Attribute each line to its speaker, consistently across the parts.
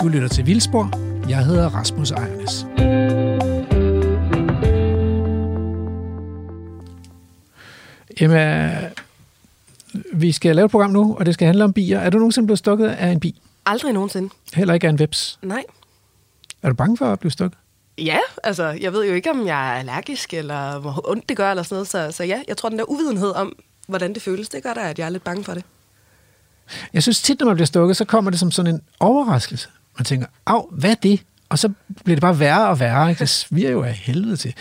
Speaker 1: Du lytter til Vildspor. Jeg hedder Rasmus Ejernes. Emma, vi skal lave et program nu, og det skal handle om bier. Er du nogensinde blevet stukket af en bi?
Speaker 2: Aldrig nogensinde.
Speaker 1: Heller ikke af en veps?
Speaker 2: Nej.
Speaker 1: Er du bange for at blive stukket?
Speaker 2: Ja, altså, jeg ved jo ikke, om jeg er allergisk, eller hvor ondt det gør, eller sådan noget. Så, så ja, jeg tror, den der uvidenhed om, hvordan det føles, det gør da, at jeg er lidt bange for det.
Speaker 1: Jeg synes tit, når man bliver stukket, så kommer det som sådan en overraskelse. Man tænker, af, hvad er det? Og så bliver det bare værre og værre. Ikke? Det sviger jo af helvede til.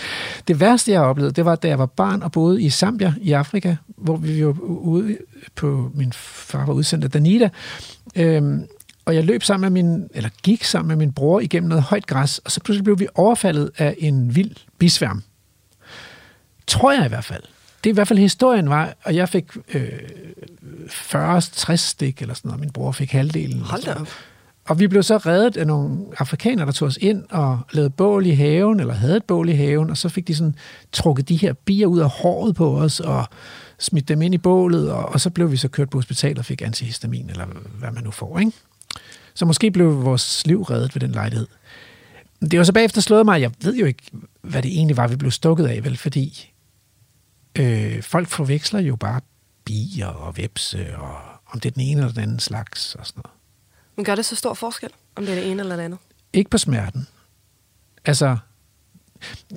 Speaker 1: Det værste, jeg oplevede, det var, da jeg var barn og boede i Zambia i Afrika, hvor vi var ude på, min far var udsendt af Danida, øhm, og jeg løb sammen med min, eller gik sammen med min bror igennem noget højt græs, og så pludselig blev vi overfaldet af en vild bisværm. Tror jeg i hvert fald. Det er i hvert fald historien var, og jeg fik øh, 40-60 stik eller sådan noget, min bror fik halvdelen.
Speaker 2: Hold da op.
Speaker 1: Og vi blev så reddet af nogle afrikanere, der tog os ind og lavede bål i haven, eller havde et bål i haven, og så fik de sådan trukket de her bier ud af håret på os, og smidt dem ind i bålet, og, og så blev vi så kørt på hospitalet og fik antihistamin, eller hvad man nu får, ikke? Så måske blev vores liv reddet ved den lejlighed. Det var så bagefter slået mig, jeg ved jo ikke, hvad det egentlig var, vi blev stukket af, vel, fordi øh, folk forveksler jo bare bier og vepse, og om det er den ene eller den anden slags og sådan noget.
Speaker 2: Men gør det så stor forskel, om det er det ene eller det andet?
Speaker 1: Ikke på smerten. Altså,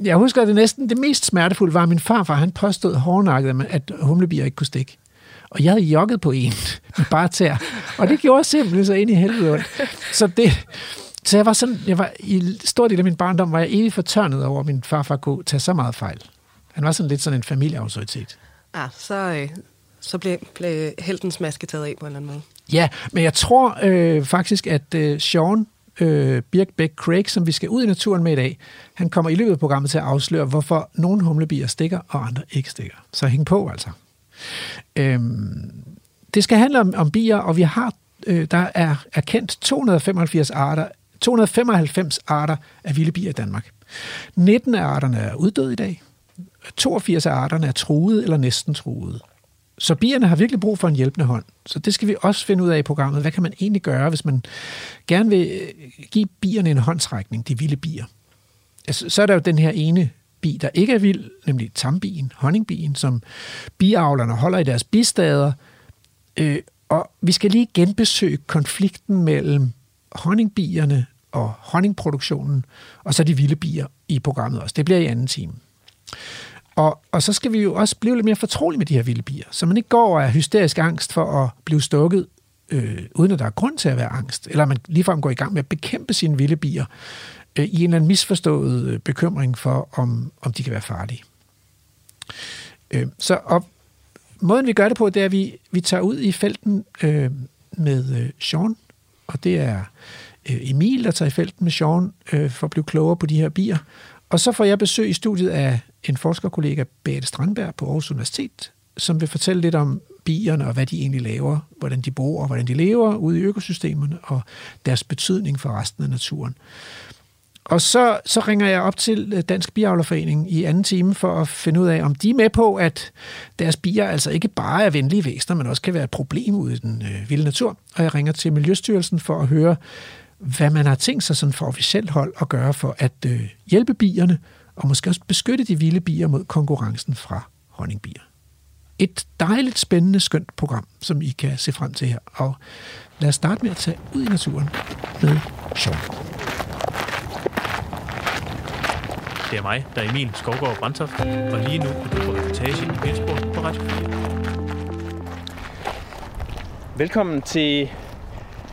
Speaker 1: jeg husker, at det næsten det mest smertefulde var, at min farfar, han påstod hårdnakket, at humlebier ikke kunne stikke. Og jeg havde jogget på en med bare tær. Og det gjorde simpelthen så ind i helvede ondt. Så det, så jeg var sådan, jeg var i stor del af min barndom, var jeg evigt fortørnet over, at min farfar kunne tage så meget fejl. Han var sådan lidt sådan en familieautoritet.
Speaker 2: Ah, så, øh, så blev, blev heltens maske taget af på en eller anden måde.
Speaker 1: Ja, men jeg tror øh, faktisk, at øh, Sean øh, Birkbeck Craig, som vi skal ud i naturen med i dag, han kommer i løbet af programmet til at afsløre, hvorfor nogle humlebier stikker, og andre ikke stikker. Så hæng på altså. Øhm, det skal handle om, om bier, og vi har, øh, der er erkendt 285 arter, 295 arter af vilde bier i Danmark. 19 af arterne er uddøde i dag. 82 af arterne er truet eller næsten truet. Så bierne har virkelig brug for en hjælpende hånd. Så det skal vi også finde ud af i programmet. Hvad kan man egentlig gøre, hvis man gerne vil øh, give bierne en håndsrækning, de vilde bier? Altså, så er der jo den her ene bi, der ikke er vild, nemlig tambien, honningbien, som biavlerne holder i deres bistader. Øh, og vi skal lige genbesøge konflikten mellem honningbierne og honningproduktionen, og så de vilde bier i programmet også. Det bliver i anden time. Og, og så skal vi jo også blive lidt mere fortrolige med de her vilde bier, så man ikke går og er hysterisk angst for at blive stukket, øh, uden at der er grund til at være angst, eller man ligefrem går i gang med at bekæmpe sine vilde bier øh, i en eller anden misforstået øh, bekymring for, om, om de kan være farlige. Øh, så og måden vi gør det på, det er, at vi, vi tager ud i felten øh, med øh, Sean, og det er øh, Emil, der tager i felten med Sean øh, for at blive klogere på de her bier. Og så får jeg besøg i studiet af en forskerkollega, Bette Strandberg på Aarhus Universitet, som vil fortælle lidt om bierne og hvad de egentlig laver, hvordan de bor og hvordan de lever ude i økosystemerne og deres betydning for resten af naturen. Og så, så ringer jeg op til øh, Dansk Biavlerforening i anden time for at finde ud af, om de er med på, at deres bier altså ikke bare er venlige væsener, men også kan være et problem ude i den øh, vilde natur. Og jeg ringer til Miljøstyrelsen for at høre, hvad man har tænkt sig sådan for officielt hold at gøre for at øh, hjælpe bierne, og måske også beskytte de vilde bier mod konkurrencen fra honningbier. Et dejligt, spændende, skønt program, som I kan se frem til her. Og lad os starte med at tage ud i naturen med Sean.
Speaker 3: Det er mig, der er Emil Skovgaard Brandtoft, og lige nu er du på reportage i Vildspor på Radio 4.
Speaker 4: Velkommen til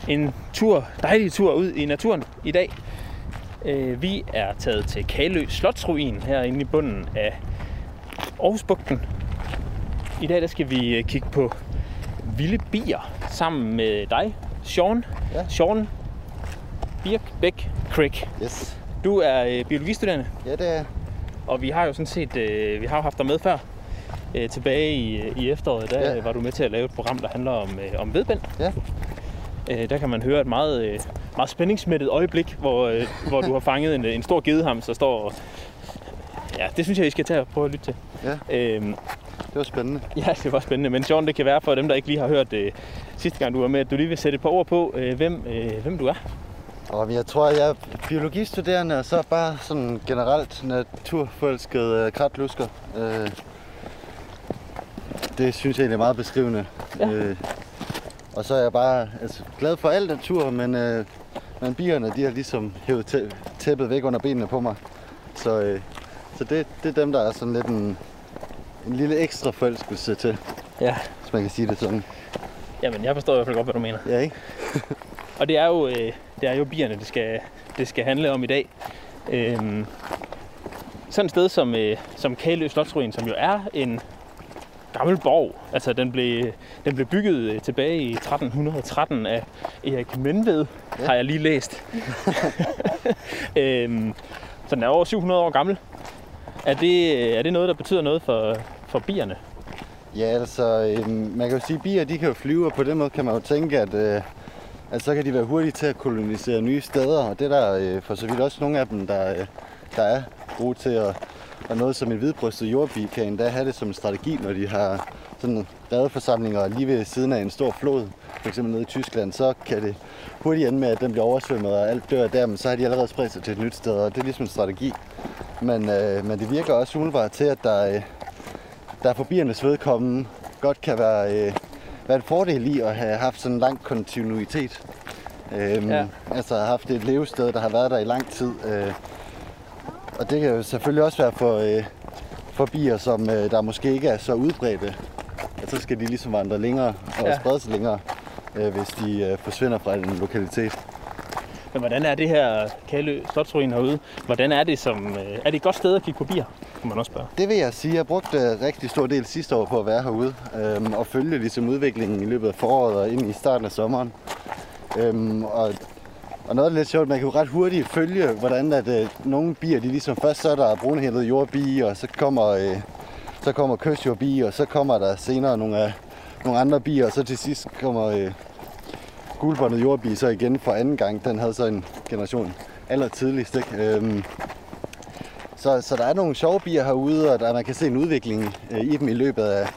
Speaker 4: en tur, dejlig tur ud i naturen i dag. Øh, Vi er taget til Kalø Slotsruin herinde i bunden af Aarhusbugten. I dag der skal vi øh, kigge på vilde bier sammen med dig, Sean.
Speaker 5: Ja.
Speaker 4: Sean Birkbæk Crick.
Speaker 5: Yes.
Speaker 4: Du er øh, biologistuderende,
Speaker 5: Ja, det er
Speaker 4: og vi har jo sådan set øh, vi har jo haft dig med før. Øh, tilbage i, i efteråret, der
Speaker 5: Ja.
Speaker 4: ja. var du med til at lave et program, der handler om, øh, om vedbænd.
Speaker 5: Ja.
Speaker 4: Øh, der kan man høre et meget, øh, meget spændingsmættet øjeblik, hvor, øh, hvor du har fanget en, en stor gedeham, der står og... Ja, det synes jeg, I skal tage og prøve at lytte til.
Speaker 5: Ja.
Speaker 4: Øhm,
Speaker 5: det var spændende.
Speaker 4: ja, det var spændende. Men Sean, det kan være for dem, der ikke lige har hørt det sidste gang, du var med, at du lige vil sætte et par ord på, øh, hvem, øh, hvem du er.
Speaker 5: Og jeg tror, jeg er biologistuderende, og så bare sådan generelt naturforelsket øh, kratlusker. Øh, det synes jeg egentlig er meget beskrivende.
Speaker 4: Ja.
Speaker 5: Øh, og så er jeg bare altså, glad for al natur, men, øh, men bierne de har ligesom hævet tæ- tæppet væk under benene på mig. Så, øh, så det, det er dem, der er sådan lidt en, en lille ekstra forelskelse til,
Speaker 4: Ja.
Speaker 5: hvis man kan sige det sådan.
Speaker 4: Jamen, jeg forstår i hvert fald godt, hvad du mener.
Speaker 5: Ja, ikke?
Speaker 4: Og det er jo, øh, det er jo bierne, det skal, det skal handle om i dag. Øhm, sådan et sted som, øh, som Kalø Slotsruin, som jo er en gammel borg. Altså, den blev, den blev bygget øh, tilbage i 1313 af Erik Menved, ja. har jeg lige læst. øhm, så den er over 700 år gammel. Er det, er det noget, der betyder noget for, for bierne?
Speaker 5: Ja, altså, øh, man kan jo sige, at bier de kan jo flyve, og på den måde kan man jo tænke, at, øh, at så kan de være hurtige til at kolonisere nye steder, og det er der øh, for så vidt også nogle af dem, der, øh, der er gode til at, og noget som en hvidbrystet jordbi kan endda have det som en strategi, når de har sådan redeforsamlinger lige ved siden af en stor flod, f.eks. nede i Tyskland, så kan det hurtigt ende med, at den bliver oversvømmet, og alt dør der, men så har de allerede spredt sig til et nyt sted, og det er ligesom en strategi. Men, øh, men det virker også umiddelbart til, at der, øh, der for biernes vedkommende godt kan være, øh, være en fordel i at have haft sådan en lang kontinuitet. Øhm,
Speaker 4: Ja.
Speaker 5: Altså have haft et levested, der har været der i lang tid. Øh, og det kan jo selvfølgelig også være for, øh, for bier, som øh, der måske ikke er så udbredte. At så skal de ligesom vandre længere og
Speaker 4: Ja.
Speaker 5: sprede sig længere, øh, hvis de øh, forsvinder fra en lokalitet.
Speaker 4: Men hvordan er det her Kalø Slotsruin herude? Hvordan er det som... øh, Er det et godt sted at kigge på bier? Kan man også spørge.
Speaker 5: Det vil jeg sige. Jeg brugte øh, rigtig stor del sidste år på at være herude øhm, og følge ligesom udviklingen i løbet af foråret og ind i starten af sommeren. Øhm, og, og noget, der er lidt sjovt, man kan jo ret hurtigt følge, hvordan at, øh, nogle bier, de ligesom først så er der brunhældet jordbi, og så kommer, øh, så kommer kystjordbi, og så kommer der senere nogle, af, nogle andre bier, og så til sidst kommer øh, gulbåndet jordbi så igen for anden gang. Den havde så en generation aller tidligst, ikke? Øhm, så, så der er nogle sjove bier herude, og der, man kan se en udvikling øh, i dem i løbet af,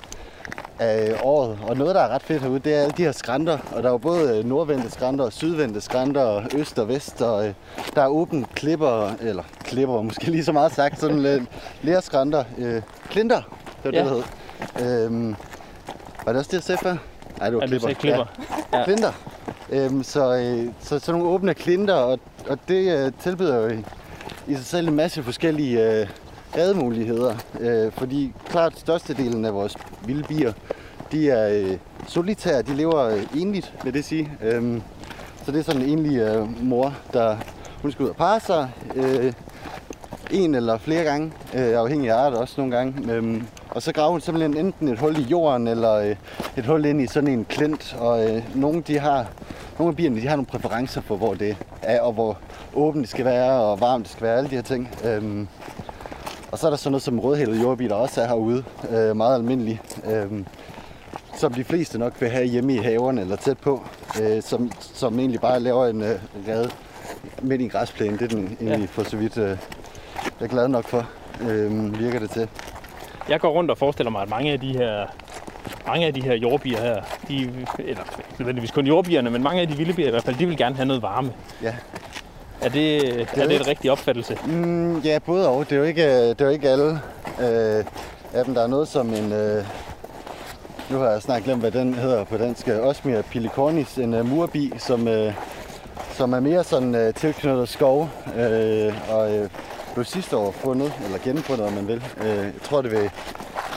Speaker 5: af året. Og noget, der er ret fedt herude, det er alle de her skrænter. Og der er jo både øh, nordvendte skrænter og sydvendte skrænter, og øst og vest. Og øh, der er åbent klipper, eller klipper måske lige så meget sagt, sådan lidt læreskrænter. Øh, klinter, det var
Speaker 4: Ja.
Speaker 5: det, det hed. Øhm, var det også det, jeg sagde før? Nej, det var
Speaker 4: Ja, du
Speaker 5: klipper.
Speaker 4: sagde klipper. Ja.
Speaker 5: Ja. Klinter. Øhm, så, øh, så sådan nogle åbne klinter, og, og det øh, tilbyder jo i, i sig selv en masse forskellige øh, redemuligheder. Øh, fordi klart størstedelen af vores vilde bier, de er øh, solitære, de lever øh, enligt, vil det sige. Øh, så det er sådan en enlig øh, mor, der hun skal ud og parre sig øh, en eller flere gange, øh, afhængig af art også nogle gange. Øh, og så graver hun simpelthen enten et hul i jorden, eller øh, et hul ind i sådan en klint. Og øh, nogle, de har, nogle af bierne de har nogle præferencer for, hvor det er, og hvor åbent det skal være, og varmt det skal være, alle de her ting. Øh, og så er der sådan noget som rødhældet jordbi, der også er herude, øh, meget almindelig. Øhm, som de fleste nok vil have hjemme i haverne eller tæt på, øh, som, som egentlig bare laver en øh, rede midt i en græsplæne. Det er den egentlig
Speaker 4: Ja.
Speaker 5: for så vidt, øh, jeg er glad nok for, øh, virker det til.
Speaker 4: Jeg går rundt og forestiller mig, at mange af de her mange af de her jordbier her, de, eller nødvendigvis kun jordbierne, men mange af de vilde bier i hvert fald, de vil gerne have noget varme.
Speaker 5: Ja.
Speaker 4: Er det, er det en rigtig opfattelse?
Speaker 5: Mm, ja, både og. Det er jo ikke, det er jo ikke alle øh, af dem. Der er noget som en... Øh, nu har jeg snart glemt, hvad den hedder på dansk. Øh, Osmia pilicornis, en øh, uh, murbi, som, øh, som er mere sådan øh, tilknyttet skov. Øh, og øh, blev sidste år fundet, eller genfundet, om man vil. Øh, jeg tror, det vil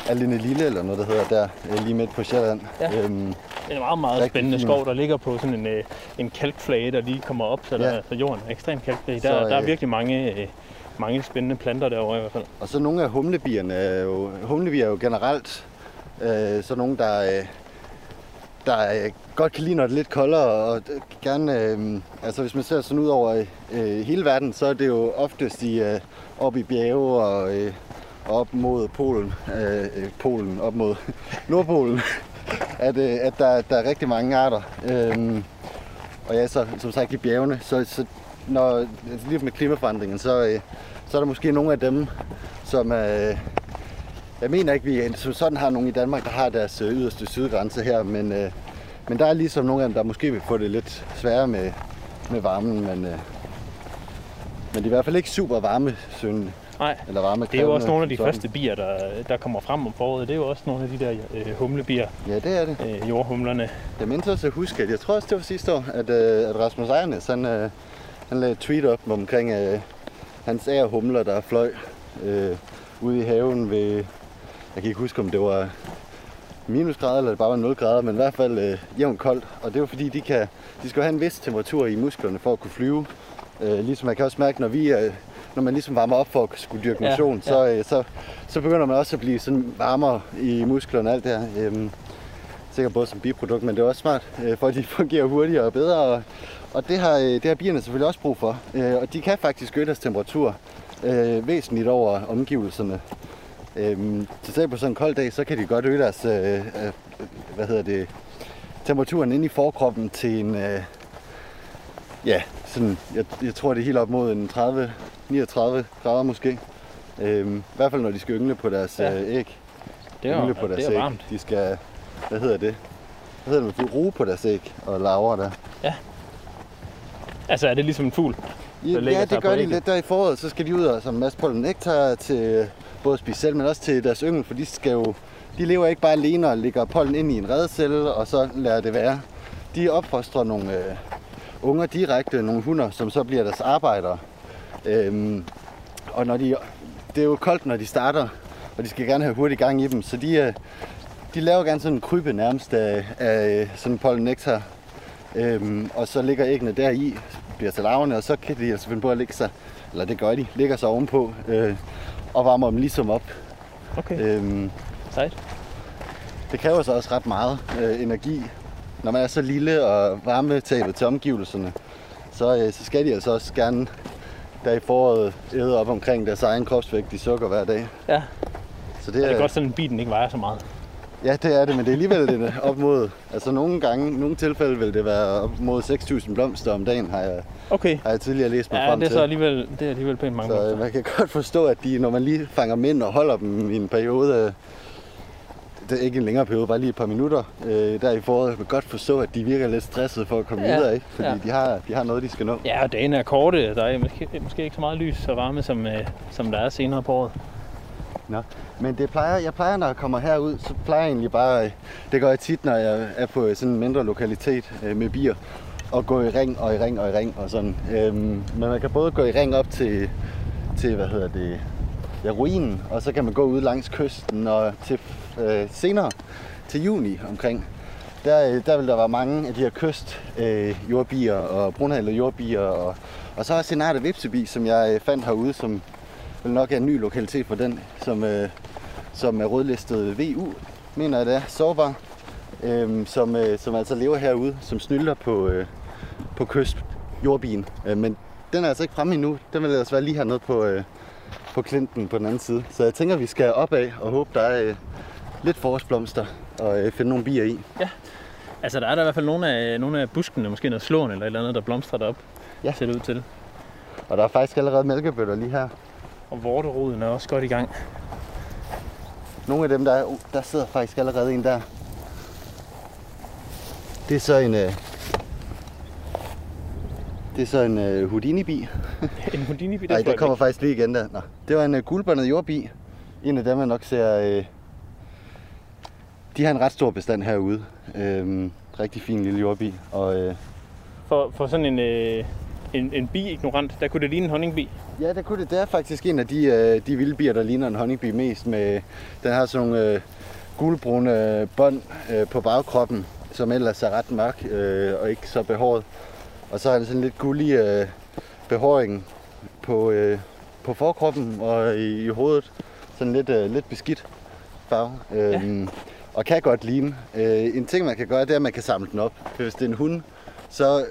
Speaker 5: Aline Lille, eller noget, der hedder der, øh, lige midt på Sjælland.
Speaker 4: Ja.
Speaker 5: Øhm,
Speaker 4: Det er en meget, meget spændende
Speaker 5: fin.
Speaker 4: skov, der ligger på sådan en, øh, en kalkflage, der lige kommer op, så, der,
Speaker 5: Ja.
Speaker 4: så jorden er ekstremt kalkflage.
Speaker 5: Så,
Speaker 4: Der, der er
Speaker 5: øh,
Speaker 4: virkelig mange, øh, mange spændende planter derovre i hvert fald.
Speaker 5: Og så nogle af humlebierne er jo, humlebier er jo generelt øh, så nogle, der, øh, der øh, godt kan lide, når det er lidt koldere, og gerne, øh, altså hvis man ser sådan ud over øh, hele verden, så er det jo oftest i, øh, op i bjerge og øh, op mod Polen, øh, øh, Polen, op mod Nordpolen, at, øh, at der, der er rigtig mange arter. Øh, og ja, så, som sagt i bjergene, så, så når, altså lige med klimaforandringen, så, øh, så er der måske nogle af dem, som øh, jeg mener ikke, vi som sådan har nogen i Danmark, der har deres øh, yderste sydgrænse her, men, øh, men der er ligesom nogle af dem, der måske vil få det lidt sværere med, med varmen, men, øh, men de er i hvert fald ikke super varmesøgende.
Speaker 3: Nej,
Speaker 5: Eller varme
Speaker 3: det er jo også nogle af de første bier, der, der kommer frem om foråret. Det er jo også nogle af de der øh, humlebier,
Speaker 5: Ja, det er det.
Speaker 3: øh, jordhumlerne.
Speaker 5: Jeg mindes også at huske, at jeg tror også, det var sidste år, at, øh, at Rasmus Ejernes, han, øh, han lagde et tweet op omkring øh, hans ærehumler, der fløj øh, ude i haven ved, jeg kan ikke huske, om det var minusgrader, eller det bare var 0 grader, men i hvert fald øh, jævnt koldt. Og det var fordi, de, kan, de skal have en vis temperatur i musklerne for at kunne flyve. Øh, ligesom man kan også mærke, når vi øh, når man ligesom varmer op for at skulle dyrke
Speaker 3: Ja,
Speaker 5: motion,
Speaker 3: ja.
Speaker 5: så, øh, så, så begynder man også at blive sådan varmere i musklerne og alt det her. Øhm, sikkert både som biprodukt, men det er også smart, øh, for at de fungerer hurtigere og bedre. Og, og det, har, øh, det har bierne selvfølgelig også brug for. Øh, og de kan faktisk øge deres temperatur øh, væsentligt over omgivelserne. Øhm, så selv på sådan en kold dag, så kan de godt øge deres, øh, øh, hvad hedder det, temperaturen inde i forkroppen til en, øh, ja, sådan, jeg, jeg tror det er helt op mod en 30, 39 grader måske. Øhm, I hvert fald når de skal yngle på deres
Speaker 3: Ja.
Speaker 5: ja. øh, æg.
Speaker 3: Det er,
Speaker 5: Yngle på deres
Speaker 3: det er
Speaker 5: æg.
Speaker 3: varmt.
Speaker 5: De skal, hvad hedder det? Hvad hedder det? Ruge på deres æg og larver der.
Speaker 3: Altså er det ligesom en fugl?
Speaker 5: Ja, ja det gør de lidt der i foråret. Så skal de ud og en masse pollen nektar til både at spise selv, men også til deres yngel, for de skal jo de lever ikke bare alene og lægger pollen ind i en redcelle, og så lader det være. De opfostrer nogle øh, unger direkte, nogle hunder, som så bliver deres arbejdere. Øhm, og når de, det er jo koldt, når de starter, og de skal gerne have hurtig gang i dem, så de, øh, de laver gerne sådan en krybe nærmest af, af øh, sådan pollen nektar. Øhm, og så ligger æggene der i, bliver til larverne, og så kan de altså finde på at lægge sig, eller det gør de, ligger sig ovenpå øh, og varmer dem ligesom op.
Speaker 3: Okay,
Speaker 5: Øhm,
Speaker 3: sejt.
Speaker 5: det kræver så også ret meget øh, energi. Når man er så lille og varmetabet til omgivelserne, så, øh, så skal de altså også gerne der i foråret æde op omkring deres egen kropsvægt i sukker hver dag.
Speaker 3: Ja,
Speaker 5: Så
Speaker 3: og det er godt sådan, at bilen ikke vejer så meget.
Speaker 5: Ja, det er det, men det er alligevel det, op mod... Altså nogle gange, nogle tilfælde vil det være op mod 6.000 blomster om dagen, har jeg,
Speaker 3: Okay,
Speaker 5: har jeg tidligere læst mig
Speaker 3: ja,
Speaker 5: frem
Speaker 3: det er
Speaker 5: til.
Speaker 3: så alligevel, det er alligevel pænt mange
Speaker 5: Så øh,
Speaker 3: blomster.
Speaker 5: man kan godt forstå, at de, når man lige fanger dem ind og holder dem i en periode, øh, det er ikke en længere periode, bare lige et par minutter, øh, der i foråret, jeg kan godt forstå, at de virker lidt stressede for at komme
Speaker 3: Ja,
Speaker 5: videre, ikke? Fordi
Speaker 3: ja.
Speaker 5: de, har, de har noget, de skal nå.
Speaker 3: Ja, og dagene er korte. Der er måske, måske ikke så meget lys og varme, som, øh, som der er senere på året.
Speaker 5: Nå. Men det plejer, jeg plejer, når jeg kommer herud, så plejer jeg egentlig bare, det gør jeg tit, når jeg er på sådan en mindre lokalitet øh, med bier, at gå i ring og i ring og i ring og sådan. Øhm, men man kan både gå i ring op til, til hvad hedder det, ja, ruinen, og så kan man gå ud langs kysten og til øh, senere, til juni omkring. Der, øh, der vil der være mange af de her kyst øh, jordbier og brunhalede jordbier, og, og så også en art af vipsebi, som jeg øh, fandt herude, som vel nok er en ny lokalitet for den, som, øh, som er rødlistet VU, mener jeg det er, sårbar, øh, som, øh, som altså lever herude, som snylder på, øh, på kyst jordbien. Øh, men den er altså ikke fremme endnu. Den vil altså være lige hernede på, øh, på klinten på den anden side. Så jeg tænker, vi skal opad og håbe, der er øh, lidt forårsblomster og øh, finde nogle bier i.
Speaker 3: Altså, der er der i hvert fald nogle af, nogle af buskene, måske noget slåen eller et eller andet, der blomstrer derop.
Speaker 5: Ja.
Speaker 3: Ser det ud til.
Speaker 5: Og der er faktisk allerede mælkebøtter lige her.
Speaker 3: Og vorteroden er også godt i gang.
Speaker 5: Nogle af dem, der er, uh, der sidder faktisk allerede en der. Det er så en, øh, det er så en øh, Houdini-bi.
Speaker 3: En houdini det
Speaker 5: Nej, der kommer
Speaker 3: ikke.
Speaker 5: faktisk lige igen der. Nå. Det var en øh, guldbåndet jordbi. En af dem, man nok ser... Øh, de har en ret stor bestand herude. Øhm, rigtig fin lille jordbi. Og øh,
Speaker 3: For, for sådan en, øh, en, en bi-ignorant, der kunne det ligne en honningbi.
Speaker 5: Ja, det kunne det. Det er faktisk en af de, øh, de vilde bier, der ligner en honeybi mest. Med, den har sådan nogle øh, gulbrune øh, bånd øh, på bagkroppen, som ellers er ret mørk øh, og ikke så behåret. Og så har den sådan lidt gullig øh, behåring på, øh, på forkroppen og i, i hovedet. Sådan lidt, øh, lidt beskidt farve. Øhm, Og kan godt ligne. Øh, en ting, man kan gøre, det er, at man kan samle den op. For hvis det er en hund, så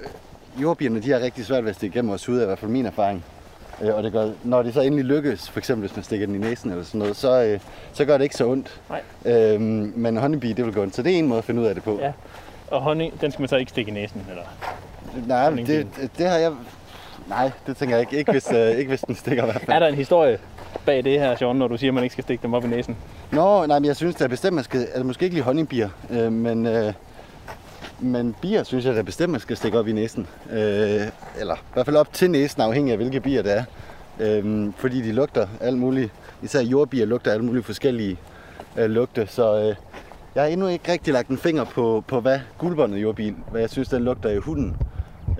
Speaker 5: jordbierne de har rigtig svært ved at stikke igennem vores hud, i hvert fald min erfaring. Øh, og det gør, når det så endelig lykkes, for eksempel hvis man stikker den i næsen eller sådan noget, så, øh, så gør det ikke så ondt.
Speaker 3: Nej.
Speaker 5: Øhm, men honeybee, det vil gå ondt. Så det er en måde at finde ud af det på.
Speaker 3: Ja. Og honning, den skal man så ikke stikke i næsen, eller?
Speaker 5: Nej, det, det har jeg... Nej, det tænker jeg ikke. Ikke hvis, øh, ikke hvis den stikker i hvert fald.
Speaker 3: Er der en historie bag det her, Sean, når du siger, at man ikke skal stikke dem op i næsen?
Speaker 5: Nå, nej, men jeg synes da bestemt, man skal... Altså, måske ikke lige honningbier, øh, men... Øh, men bier synes jeg da bestemt, man skal stikke op i næsen. Øh, eller i hvert fald op til næsen, afhængig af hvilke bier det er. Øh, fordi de lugter alt muligt. Især jordbier lugter alle mulige forskellige øh, lugte. Så øh, jeg har endnu ikke rigtig lagt en finger på, på hvad guldbåndet jordbil, hvad jeg synes, den lugter i hunden.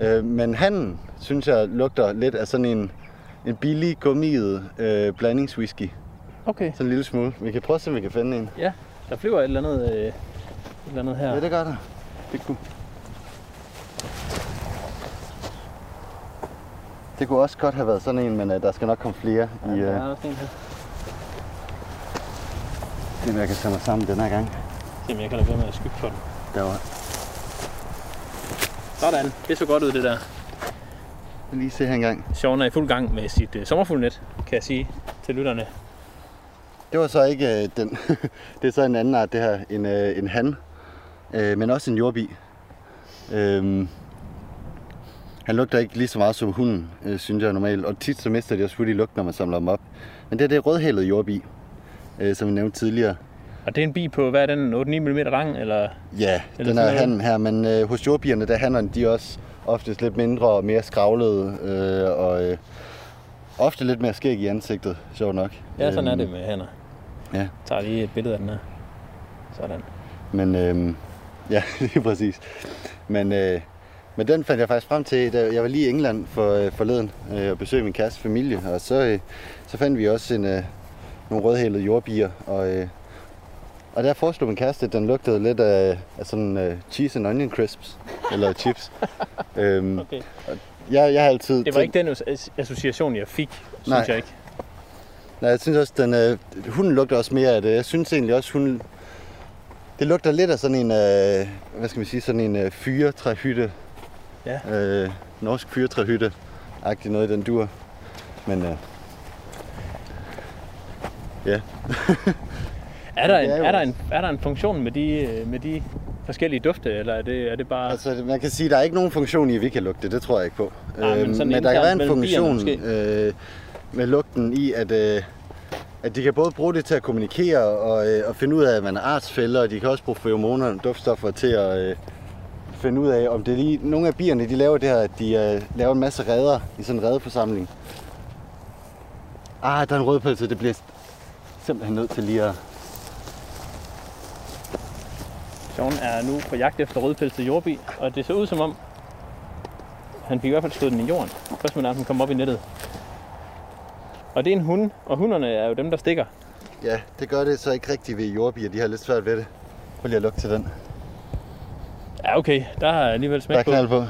Speaker 5: Øh, men han synes jeg lugter lidt af sådan en, en billig, gummiet øh, blandingswhisky.
Speaker 4: Okay.
Speaker 5: Sådan en lille smule. Vi kan prøve at se, om vi kan finde en.
Speaker 4: Ja, der flyver et eller andet, øh, et eller andet her.
Speaker 5: Ja, det gør der.
Speaker 4: Det kunne.
Speaker 5: Det kunne også godt have været sådan en, men uh, der skal nok komme flere i
Speaker 4: Ja, der
Speaker 5: uh,
Speaker 4: er også en her.
Speaker 5: det, jeg kan tage mig sammen den her gang.
Speaker 4: Om jeg kan lade være med at skygge for den.
Speaker 5: Derovre.
Speaker 4: Sådan, det så godt ud det der.
Speaker 5: Lige se her engang.
Speaker 4: Sean er i fuld gang med sit øh, sommerfuglnet, kan jeg sige til lytterne.
Speaker 5: Det var så ikke uh, den. det er så en anden art, det her. En, uh, en han. Uh, men også en jordbi. Uh, han lugter ikke lige så meget som hunden, uh, synes jeg normalt. Og tit så mister de også hurtigt lugt, når man samler dem op. Men det er det rødhælede jordbi, uh, som vi nævnte tidligere.
Speaker 4: Og det er en bi på, hvad er den, 8-9 mm lang, eller?
Speaker 5: Ja,
Speaker 4: Eller
Speaker 5: den er han her, men øh, hos jordbierne, der handler de også oftest lidt mindre og mere skravlede, øh, og øh, ofte lidt mere skæg i ansigtet, sjovt nok.
Speaker 4: Ja, sådan er
Speaker 5: Øhm,
Speaker 4: det med hænder.
Speaker 5: Ja.
Speaker 4: Jeg tager lige et billede af den her. Sådan.
Speaker 5: Men øh, ja, lige præcis. Men, øh, men den fandt jeg faktisk frem til, da jeg var lige i England for, øh, forleden øh, og besøgte min kæreste familie, og så, øh, så fandt vi også en, øh, nogle rødhælede jordbier, og, øh, og der foreslog min kæreste, at den lugtede lidt af, af sådan øh, cheese and onion crisps, eller chips. øhm,
Speaker 4: Okay.
Speaker 5: jeg, jeg har altid
Speaker 4: Det var
Speaker 5: tænkt-
Speaker 4: ikke den as- association, jeg fik, synes
Speaker 5: Nej.
Speaker 4: jeg ikke.
Speaker 5: Nej, jeg synes også, den, øh, hunden lugter også mere af det. Jeg synes egentlig også, hun... Det lugter lidt af sådan en, øh, hvad skal man sige, sådan en øh, fyretræhytte.
Speaker 4: Ja.
Speaker 5: Øh, norsk fyretræhytte. Agtig noget i den dur. Men øh, ja,
Speaker 4: Er der, en,
Speaker 5: er
Speaker 4: er, der en, er der en funktion med de, øh, med de forskellige dufte, eller er det, er det bare...
Speaker 5: altså man kan sige, der er ikke nogen funktion i, at vi kan lugte. Det tror jeg ikke på.
Speaker 4: Nej, men
Speaker 5: Øhm,
Speaker 4: sådan
Speaker 5: men der kan være en funktion øh, med lugten i, at, øh, at de kan både bruge det til at kommunikere og, øh, og finde ud af, at man er artsfælder, og de kan også bruge feromoner og duftstoffer til at øh, finde ud af, om det er lige... Nogle af bierne, de laver det her, at de øh, laver en masse redder i sådan en reddeforsamling. Ah, der er en rødpølse, det bliver simpelthen nødt til lige at...
Speaker 4: Sean er nu på jagt efter rødpelset jordbi, og det ser ud som om, han fik i hvert fald slået den i jorden. Først med, at den kom op i nettet. Og det er en hund, og hunderne er jo dem, der stikker.
Speaker 5: Ja, det gør det så ikke rigtigt ved jordbier. De har lidt svært ved det. Prøv lige at lugte til den.
Speaker 4: Ja, okay, der er alligevel
Speaker 5: Der er
Speaker 4: smæk på.
Speaker 5: knald på.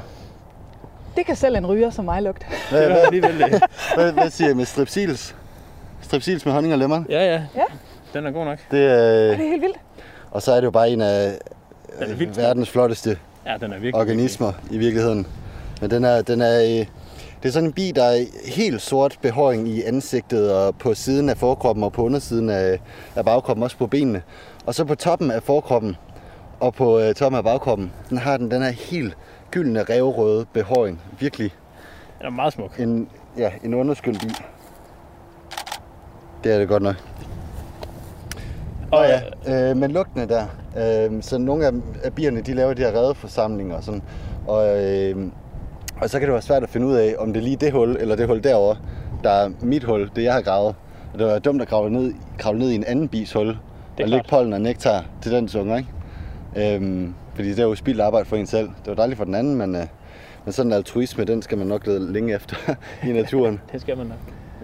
Speaker 6: Det kan selv en ryger som mig lugte.
Speaker 5: Hvad,
Speaker 4: Det er
Speaker 5: hvad,
Speaker 4: alligevel det.
Speaker 5: hvad, hvad siger I med strepsils? Strepsils med honning og lemon?
Speaker 4: Ja, ja.
Speaker 6: Ja.
Speaker 4: Den er god nok.
Speaker 5: Det, øh,
Speaker 6: Det er helt vildt.
Speaker 5: og så er det jo bare en af
Speaker 4: Den er
Speaker 5: øh,
Speaker 4: vildt
Speaker 5: verdens flotteste
Speaker 4: Ja, den er virkelig.
Speaker 5: organismer i virkeligheden. Men den er, den er, øh, det er sådan en bi, der er helt sort behåring i ansigtet og på siden af forkroppen og på undersiden af, af bagkroppen, også på benene. Og så på toppen af forkroppen og på øh, toppen af bagkroppen, den har den den her helt gyldne revrøde behåring. Virkelig
Speaker 4: Den er meget smuk.
Speaker 5: en, ja, en underskyldt bi. Det er det godt nok.
Speaker 4: Og,
Speaker 5: ja, øh, men lugtene der. Øh, så nogle af, af bierne, de laver de her redeforsamlinger og sådan. Og, øh, og så kan det være svært at finde ud af, om det er lige det hul, eller det hul derovre, der er mit hul, det jeg har gravet. Og det var dumt at grave ned, kravle ned i en anden bis hul, og lægge pollen og nektar til den unger, ikke? Øhm, fordi det er jo spildt arbejde for en selv. Det var dejligt for den anden, men, øh, men sådan en altruisme, den skal man nok lede længe efter i naturen.
Speaker 4: det skal man nok.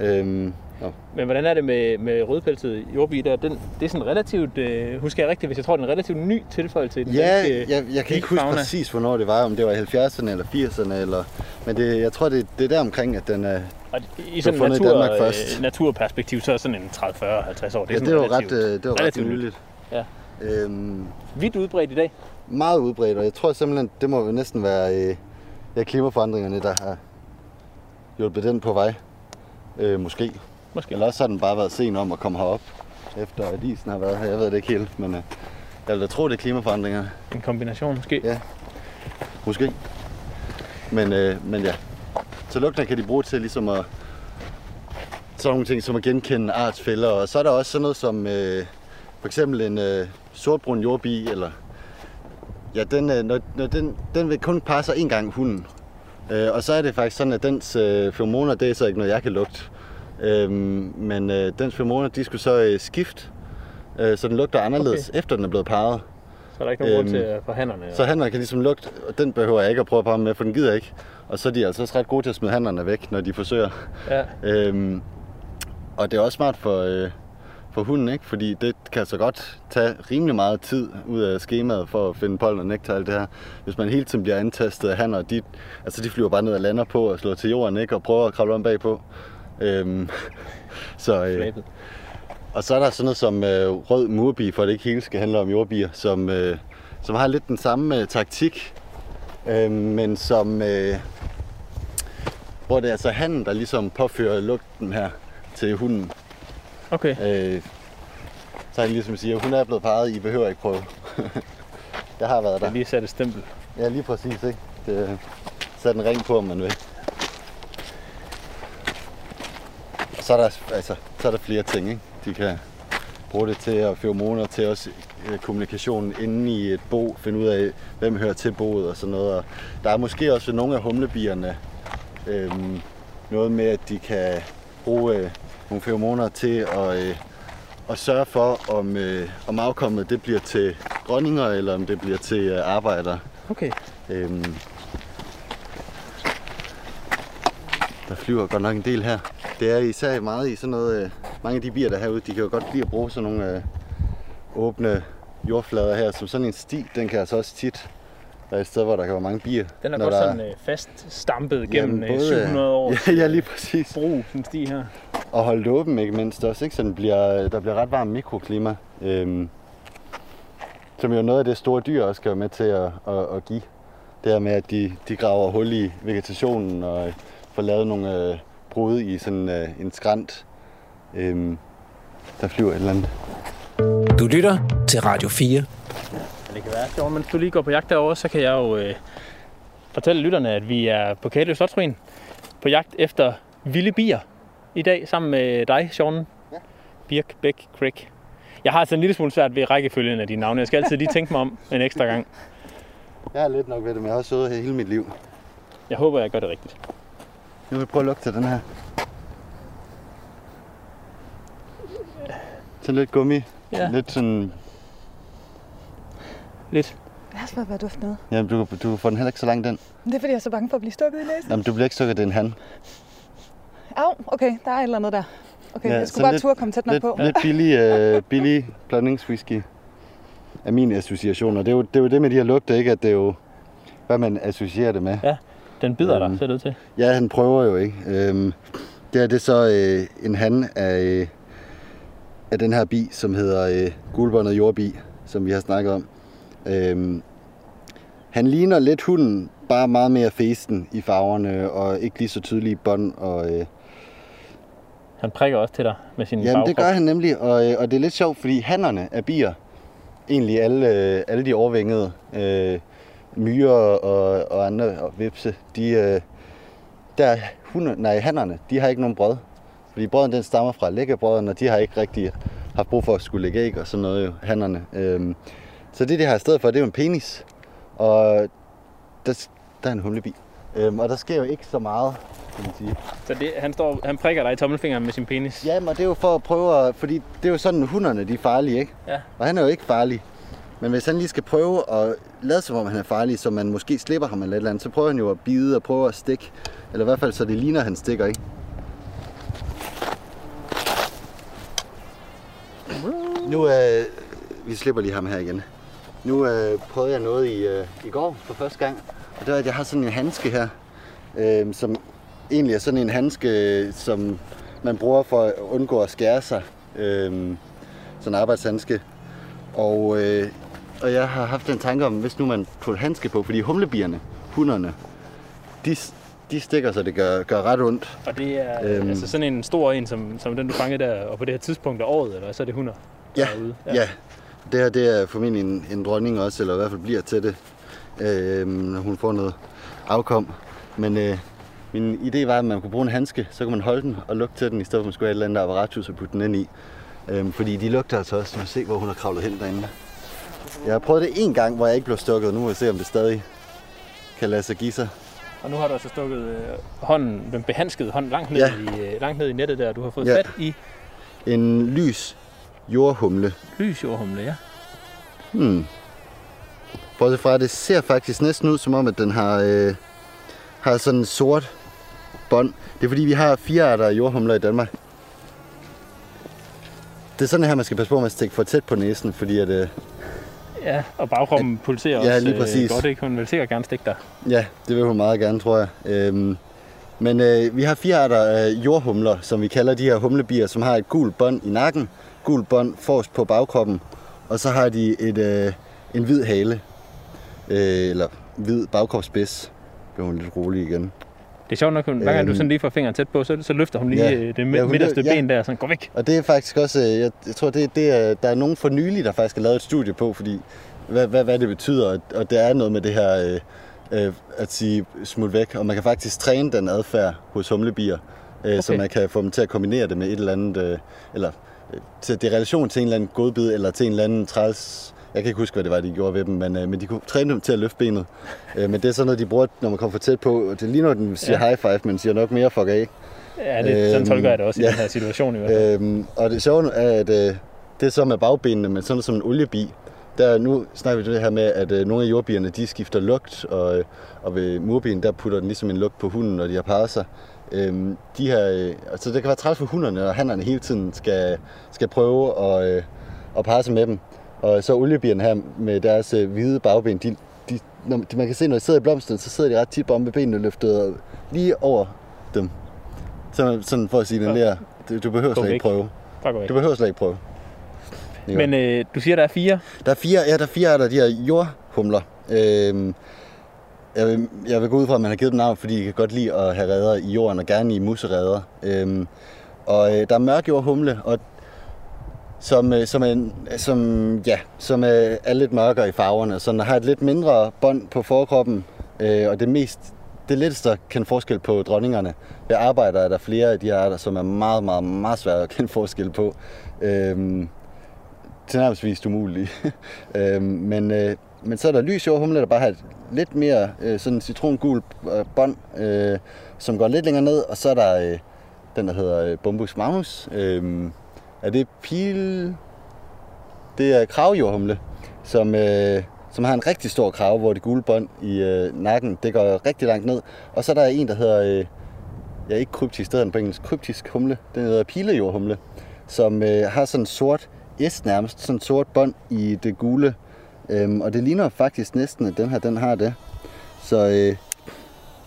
Speaker 5: øhm, nå.
Speaker 4: Men hvordan er det med, med rødpelset jordbi der? Den, det er sådan relativt, øh, husker jeg rigtigt, hvis jeg tror, det er en relativt ny tilføjelse i den
Speaker 5: Ja,
Speaker 4: danske
Speaker 5: jeg, jeg kan ikke huske
Speaker 4: fauna.
Speaker 5: præcis, hvornår det var, om det var i 70'erne eller 80'erne, eller, men det, jeg tror, det, det er der omkring, at den er...
Speaker 4: Og i sådan
Speaker 5: fundet i
Speaker 4: natur,
Speaker 5: Danmark først.
Speaker 4: øh, naturperspektiv, så er sådan en 30, 40, 50 år. Det er,
Speaker 5: ja, det var ret,
Speaker 4: relativt,
Speaker 5: øh, det var ret
Speaker 4: relativt
Speaker 5: nyligt.
Speaker 4: Ja.
Speaker 5: Øhm,
Speaker 4: Vidt udbredt i dag.
Speaker 5: meget udbredt, og jeg tror simpelthen, det må næsten være øh, ja, klimaforandringerne, der har hjulpet den på vej. Øh, måske.
Speaker 4: Måske.
Speaker 5: Eller også har den bare været sen om at komme herop, efter at isen har været her. Jeg ved det ikke helt, men øh, jeg vil da tro, det er klimaforandringerne.
Speaker 4: En kombination måske.
Speaker 5: Ja. Måske. Men, øh, men ja. Så lugtene kan de bruge til ligesom at... Sådan nogle ting som at genkende artsfælder. Og så er der også sådan noget som øh, for eksempel en øh, sortbrun jordbi, eller Ja, den, øh, når, når den, den vil kun passe en gang hunden. Øh, og så er det faktisk sådan, at dens øh, feromoner, det er så ikke noget, jeg kan lugte. Øh, men øh, dens feromoner, de skulle så øh, skifte, øh, så den lugter anderledes, okay. efter den er blevet parret.
Speaker 4: Så er der ikke nogen grund
Speaker 5: Øhm,
Speaker 4: til at få hannerne.
Speaker 5: Så hannerne kan ligesom lugte, og den behøver jeg ikke at prøve at parre med, for den gider ikke. Og så er de altså også ret gode til at smide hannerne væk, når de forsøger.
Speaker 4: Ja.
Speaker 5: Øhm, og det er også smart for, øh, for hunden, ikke? fordi det kan så godt tage rimelig meget tid ud af skemaet for at finde pollen og nektar og alt det her. Hvis man hele tiden bliver antastet af hanner, de, altså de flyver bare ned og lander på og slår til jorden ikke? og prøver at kravle om bagpå. Øhm, så, øh, og så er der sådan noget som øh, rød murbi, for det ikke hele skal handle om jordbier, som, øh, som har lidt den samme øh, taktik, øh, men som, øh, hvor det er altså hannen, der ligesom påfører lugten her til hunden.
Speaker 4: Okay.
Speaker 5: Øh, så han ligesom siger, hun er blevet parret, I behøver ikke prøve. jeg har været
Speaker 4: Der er lige sat et stempel.
Speaker 5: Ja, lige præcis, ikke? Det, sæt en ring på, om man vil. Så er der, altså, så er der flere ting, ikke? De kan bruge det til at feromoner, til også øh, kommunikationen inde i et bo, finde ud af, hvem hører til boet og sådan noget. Og der er måske også nogle af humlebierne øhm, noget med, at de kan bruge øh, nogle feromoner til at, øh, at sørge for, om, øh, om afkommet det bliver til dronninger, eller om det bliver til øh, arbejdere.
Speaker 4: Okay.
Speaker 5: Øhm, der flyver godt nok en del her. Det er især meget i sådan noget... Øh, mange af de bier, der er herude, de kan jo godt lide at bruge sådan nogle øh, åbne jordflader her. Som sådan en sti, den kan altså også tit være et sted, hvor der kan være mange bier.
Speaker 4: Den er godt
Speaker 5: der
Speaker 4: sådan øh, fast stampet gennem
Speaker 5: Jamen,
Speaker 4: øh,
Speaker 5: både,
Speaker 4: 700 år.
Speaker 5: Ja, ja, lige præcis.
Speaker 4: Brug, den sti her.
Speaker 5: Og holde det åben, ikke mindst også, ikke? Så den bliver, der bliver ret varmt mikroklima. Øhm, som jo noget af det store dyr også skal være med til at, at, at give. Det her med, at de, de graver hul i vegetationen og øh, får lavet nogle øh, brud i sådan øh, en skrant. Øhm, der flyver et eller andet.
Speaker 1: Du lytter til Radio 4.
Speaker 4: Men det kan være sjovt, mens du lige går på jagt derovre, så kan jeg jo øh, fortælle lytterne, at vi er på Kælø Slotsruin på jagt efter vilde bier i dag, sammen med dig, Sean.
Speaker 5: Ja.
Speaker 4: Birk, Bæk, Crick. Jeg har altså en lille smule svært ved rækkefølgen af dine navne. Jeg skal altid lige tænke mig om en ekstra gang.
Speaker 5: Jeg er lidt nok ved det, men jeg har her hele mit liv.
Speaker 4: Jeg håber, jeg gør det rigtigt.
Speaker 5: Nu vil jeg prøve at lugte den her. Sådan lidt gummi.
Speaker 4: Ja.
Speaker 5: Lidt sådan...
Speaker 4: Lidt.
Speaker 6: Jeg har svært ved at dufte noget.
Speaker 5: Jamen, du, du får den heller ikke så langt den.
Speaker 6: Men det er fordi, jeg er så bange for at blive stukket i næsen.
Speaker 5: Jamen, du bliver ikke stukket, det er en han.
Speaker 6: Au, okay, der er et eller andet der. Okay,
Speaker 5: Ja,
Speaker 6: jeg skulle bare
Speaker 5: lidt-
Speaker 6: turde komme tæt nok
Speaker 5: Lidt,
Speaker 6: på.
Speaker 5: lidt billig, øh, billig blandingswhisky er min association. Og det er, jo, det er jo det med de her lugte, ikke? At det er jo, hvad man associerer det med.
Speaker 4: Den bider
Speaker 5: Øhm.
Speaker 4: dig, ser det ud til.
Speaker 5: Ja, han prøver jo, ikke? Øhm, det er det så øh, en han af, øh, af den her bi, som hedder øh, gulbåndet jordbi, som vi har snakket om. Øhm, han ligner lidt hunden, bare meget mere festen i farverne, og ikke lige så tydelige bånd. Og, øh,
Speaker 4: Han prikker også til dig med sin
Speaker 5: Jamen, det
Speaker 4: bagkrop.
Speaker 5: gør han nemlig, og, øh, og det er lidt sjovt, fordi hannerne af bier, egentlig alle, øh, alle de overvingede, øh, myrer og, og andre og vipse, de, øh, der er hunde, nej, hannerne, de har ikke nogen brød. Fordi brøden den stammer fra læggebrødene, og de har ikke rigtig haft brug for at skulle lægge æg og sådan noget, jo, hannerne. Øhm, så det, de har i stedet for, det er jo en penis. Og der, der er en humlebi. Øhm, og der sker jo ikke så meget, kan man sige.
Speaker 4: Så det, han, står, han prikker dig i tommelfingeren med sin penis.
Speaker 5: Ja, men det er jo for at prøve at... Fordi det er jo sådan, hunderne de er farlige, ikke?
Speaker 4: Ja.
Speaker 5: Og han er jo ikke farlig. Men hvis han lige skal prøve at lade som om han er farlig, så man måske slipper ham eller et eller andet, så prøver han jo at bide og prøve at stikke. Eller i hvert fald så det ligner, at han stikker, ikke? Nu, øh, vi slipper lige ham her igen. Nu øh, prøvede jeg noget i, øh, i går for første gang. Og det var, at jeg har sådan en handske her, øh, som egentlig er sådan en handske, som man bruger for at undgå at skære sig. Øh, sådan en arbejdshandske. Og, øh, og jeg har haft en tanke om, hvis nu man putter handske på, fordi humlebierne, hunderne, de, de stikker, så det gør, gør ret ondt.
Speaker 4: Og det er
Speaker 5: Øhm.
Speaker 4: altså sådan en stor en, som, som den du fangede der, og på det her tidspunkt af året, eller så er det hunder? der
Speaker 5: Ja,
Speaker 4: er ude?
Speaker 5: ja. ja. Det her det er formentlig en, en dronning også, eller i hvert fald bliver til det, øh, når hun får noget afkom. Men øh, min idé var, at man kunne bruge en handske, så kunne man holde den og lugte til den, i stedet for at man skulle have et eller andet apparatus og putte den ind i. Øh, fordi de lugter altså også. Man se, hvor hun har kravlet hen derinde. Jeg har prøvet det en gang, hvor jeg ikke blev stukket. Nu må vi se, om det stadig kan lade sig give sig.
Speaker 4: Og nu har du altså stukket øh, hånden, den behandskede hånd langt ned,
Speaker 5: Ja.
Speaker 4: i, øh, langt ned i nettet der. Du har fået
Speaker 5: Ja.
Speaker 4: fat i
Speaker 5: En lys jordhumle.
Speaker 4: lysjordhumle, ja.
Speaker 5: Hmm. Bortset fra, det ser faktisk næsten ud som om, at den har, øh, har sådan en sort bånd. Det er fordi, vi har fire arter af jordhumler i Danmark. Det er sådan her, man skal passe på, at man stikker for tæt på næsen, fordi at, øh,
Speaker 4: Ja, og bagkroppen pulserer
Speaker 5: Ja,
Speaker 4: også
Speaker 5: lige præcis.
Speaker 4: Øh, godt, ikke? Hun vil sikkert gerne stikke dig.
Speaker 5: ja, det vil hun meget gerne, tror jeg. Øhm, men øh, vi har fire arter af jordhumler, som vi kalder de her humlebier, som har et gult bånd i nakken, gult bånd forrest på bagkroppen, og så har de et, øh, en hvid hale, øh, eller hvid bagkropsspids. Bliver hun lidt rolig igen.
Speaker 4: Det er sjovt nok, hver gang du
Speaker 5: Øhm.
Speaker 4: sådan lige får fingeren tæt på, så, så løfter hun lige
Speaker 5: Ja.
Speaker 4: ja. det
Speaker 5: Ja,
Speaker 4: ja,
Speaker 5: hun
Speaker 4: midterste
Speaker 5: ja.
Speaker 4: ben der, sådan, gå væk.
Speaker 5: Og det er faktisk også, øh, jeg, jeg tror, det, det er, der er nogen for nylig, der faktisk har lavet et studie på, fordi hvad, hvad, hvad det betyder, og, og det er noget med det her øh, øh, at sige smut væk, og man kan faktisk træne den adfærd hos humlebier, øh, okay. så man kan få dem til at kombinere det med et eller andet, øh, eller øh, til det er relation til en eller anden godbid, eller til en eller anden træls, jeg kan ikke huske, hvad det var, de gjorde ved dem, men, øh, men de kunne træne dem til at løfte benet. Øh, men det er sådan noget, de bruger, når man kommer for tæt på. Det er lige når den siger
Speaker 4: Ja.
Speaker 5: high five, men siger nok mere fuck af.
Speaker 4: Ja, det, sådan
Speaker 5: Øhm,
Speaker 4: tolker jeg det også i
Speaker 5: ja.
Speaker 4: den her situation i hvert fald.
Speaker 5: Øhm, og det sjove er, at øh, det er så med bagbenene, men sådan som en oliebi. Der, nu snakker vi det her med, at øh, nogle af jordbierne, de skifter lugt, og, øh, og ved murbien, der putter den ligesom en lugt på hunden, når de har parret sig. Øhm, de her, øh, altså det kan være træls for hunderne, og hannerne hele tiden skal, skal prøve at, øh, at parre sig med dem. Og så oliebierne her med deres øh, hvide bagben, de, de, når, de, man kan se, når de sidder i blomsten, så sidder de ret tit bare med benene løftet lige over dem. Så, sådan for at sige den der, du, du behøver slet ikke prøve. Du behøver slet ikke prøve. Er
Speaker 4: Men øh, du siger, der er fire.
Speaker 5: der er fire, ja, der er fire af de her jordhumler. Øhm, jeg, vil, jeg vil gå ud fra, at man har givet dem navn, fordi de kan godt lide at have redder i jorden, og gerne i musereder. Øhm, og øh, der er mørkjordhumle, og som, øh, som, er, som, ja, som er, er lidt mørkere i farverne, så den har et lidt mindre bånd på forkroppen, øh, og det mest det letteste at kende forskel på dronningerne. Ved arbejder er der flere af de her arter, som er meget, meget, meget svære at kende forskel på. Øhm, tilnærmelsesvist umulige. øhm, men, øh, men så er der lys jordhumle, der bare har et lidt mere øh, sådan citrongul øh, bånd, øh, som går lidt længere ned, og så er der øh, den, der hedder øh, Bombus magnus. Øh, er det pil... Det er kravjordhumle, som, øh, som har en rigtig stor krav, hvor det gule bånd i øh, nakken, det går rigtig langt ned. Og så er der en, der hedder, øh, ja ikke kryptisk, det hedder på engelsk, kryptisk humle, den hedder pilejordhumle, som øh, har sådan en sort S nærmest, sådan en sort bånd i det gule. Øhm, og det ligner faktisk næsten, at den her, den har det. Så, øh,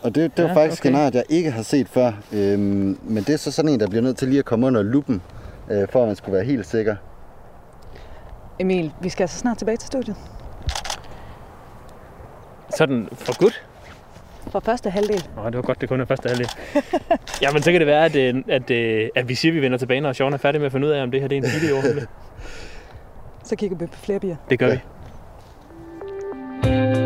Speaker 5: og det, det var
Speaker 4: Ja,
Speaker 5: faktisk
Speaker 4: okay.
Speaker 5: en art, jeg ikke har set før. Øhm, men det er så sådan en, der bliver nødt til lige at komme under luppen, øh, for at man skulle være helt sikker.
Speaker 6: Emil, vi skal altså snart tilbage til studiet.
Speaker 4: Sådan for godt.
Speaker 6: For første halvdel.
Speaker 4: Nå, det var godt, det kun er første halvdel. Jamen, så kan det være, at, øh, at, øh, at vi siger, at vi vender tilbage, når Sean er færdig med at finde ud af, om det her det er en pilejordhumle.
Speaker 6: Så kigger vi på flere bier.
Speaker 4: Det gør
Speaker 5: Ja.
Speaker 4: vi.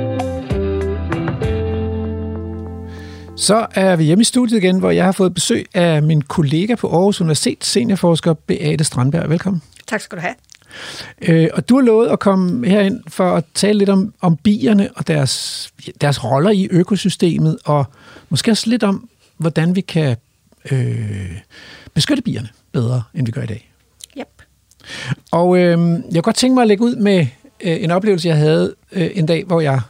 Speaker 1: Så er vi hjemme i studiet igen, hvor jeg har fået besøg af min kollega på Aarhus Universitet, seniorforsker Beate Strandberg. Velkommen.
Speaker 2: Tak skal du have.
Speaker 1: Øh, og du har lovet at komme herind for at tale lidt om, om bierne og deres, deres roller i økosystemet, og måske også lidt om, hvordan vi kan øh, beskytte bierne bedre, end vi gør i dag.
Speaker 2: Yep.
Speaker 1: Og øh, jeg kunne godt tænke mig at lægge ud med øh, en oplevelse, jeg havde øh, en dag, hvor jeg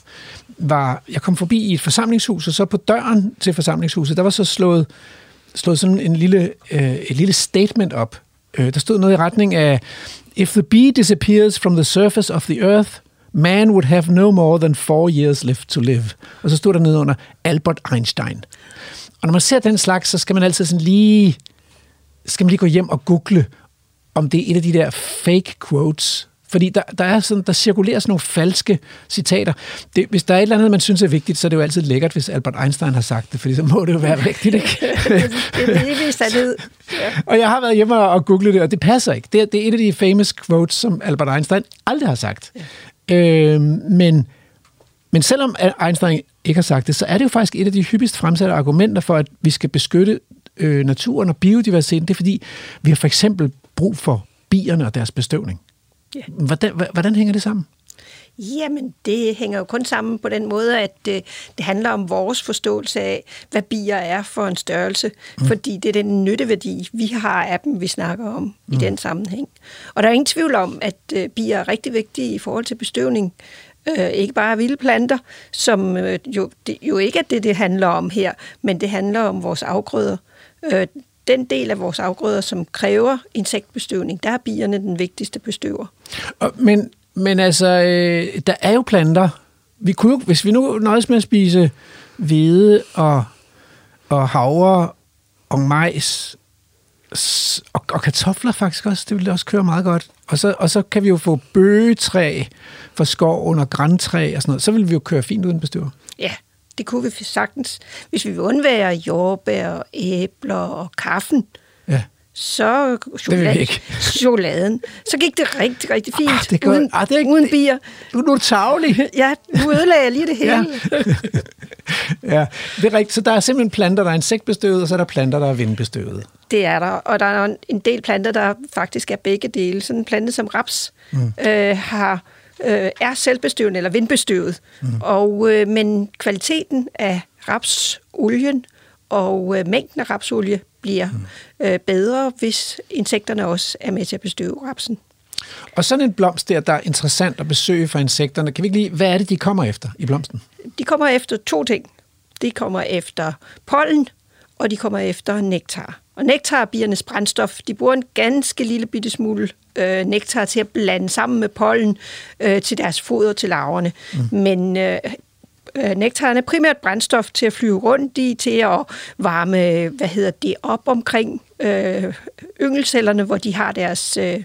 Speaker 1: var, jeg kom forbi i et forsamlingshus, og så på døren til forsamlingshuset, der var så slået, slået sådan en lille, øh, et lille statement op. Øh, der stod noget i retning af, If the bee disappears from the surface of the earth, man would have no more than four years left to live. Og så stod der nede under Albert Einstein. Og når man ser den slags, så skal man altid sådan lige, skal man lige gå hjem og google, om det er et af de der fake quotes. Fordi der, der, er sådan, der cirkulerer sådan nogle falske citater. Det, hvis der er et eller andet, man synes er vigtigt, så er det jo altid lækkert, hvis Albert Einstein har sagt det, fordi så må det jo være rigtigt, ikke?
Speaker 2: Det er evig sandhed.
Speaker 1: og jeg har været hjemme og googlet det, og det passer ikke. Det, er- det er et af de famous quotes, som Albert Einstein aldrig har sagt. Ja. Øh, men, men selvom Einstein ikke har sagt det, så er det jo faktisk et af de hyppigst fremsatte argumenter for, at vi skal beskytte øh, naturen og biodiversiteten. Det er fordi, vi har for eksempel brug for bierne og deres bestøvning.
Speaker 2: Ja.
Speaker 1: Hvordan, hvordan hænger det sammen?
Speaker 7: Jamen, det hænger jo kun sammen på den måde, at det, det handler om vores forståelse af, hvad bier er for en størrelse, mm. fordi det er den nytteværdi, vi har af dem, vi snakker om mm. i den sammenhæng. Og der er ingen tvivl om, at øh, bier er rigtig vigtige i forhold til bestøvning. Øh, ikke bare vilde planter, som øh, jo, det, jo ikke er det, det handler om her, men det handler om vores afgrøder. Øh, den del af vores afgrøder, som kræver insektbestøvning, der er bierne den vigtigste bestøver.
Speaker 1: Men, men altså, øh, der er jo planter. Vi kunne jo, hvis vi nu nøjes med at spise hvede og, og havre og majs og, og kartofler faktisk også, det ville også køre meget godt. Og så, og så kan vi jo få bøgetræ fra skoven og græntræ og sådan noget. Så vil vi jo køre fint uden bestøver.
Speaker 7: Ja, det kunne vi sagtens. Hvis vi vil undvære jordbær, og æbler og kaffen,
Speaker 1: Ja.
Speaker 7: så chokolade,
Speaker 1: ikke.
Speaker 7: chokoladen, så gik det rigtig, rigtig fint
Speaker 1: Ah, det går-
Speaker 7: uden,
Speaker 1: ah, det er ikke-
Speaker 7: uden bier.
Speaker 1: Nu, nu er du tavlig.
Speaker 7: Ja, nu ødelagde jeg lige det hele.
Speaker 1: Ja. ja, det er rigtigt. Så der er simpelthen planter, der er insektbestøvet, og så er der planter, der er vindbestøvet.
Speaker 7: Det er der, og der er en del planter, der faktisk er begge dele. Sådan en plante som raps mm. øh, har, øh, er selvbestøvende eller vindbestøvet, mm. og, øh, men kvaliteten af rapsolien og øh, mængden af rapsolie bliver mm. øh, bedre, hvis insekterne også er med til at bestøve rapsen.
Speaker 1: Og sådan en blomst der, der er interessant at besøge for insekterne. Kan vi ikke lige, hvad er det, de kommer efter i blomsten?
Speaker 7: De kommer efter to ting. De kommer efter pollen, og de kommer efter nektar. Og nektar er biernes brændstof. De bruger en ganske lille bitte smule øh, nektar til at blande sammen med pollen øh, til deres foder til larverne. Mm. Men øh, øh, nektaren er primært brændstof til at flyve rundt i, til at varme, hvad hedder det, op omkring øh, yngelcellerne, hvor de har deres... Øh,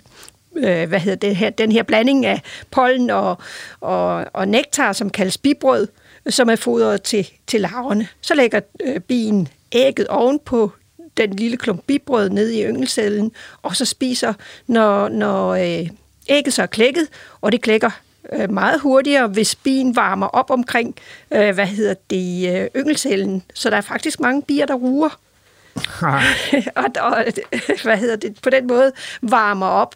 Speaker 7: øh, hvad hedder det her, den her blanding af pollen og, og, og nektar, som kaldes bibrød, som er fodret til, til larverne. Så lægger øh, bien ægget oven på den lille klump bibrød ned i yngelcellen, og så spiser, når, når øh, ægget så er klækket, og det klækker øh, meget hurtigere, hvis bien varmer op omkring, øh, hvad hedder det, øh, yngelcellen. Så der er faktisk mange bier, der ruer og, og hvad hedder det, på den måde varmer op.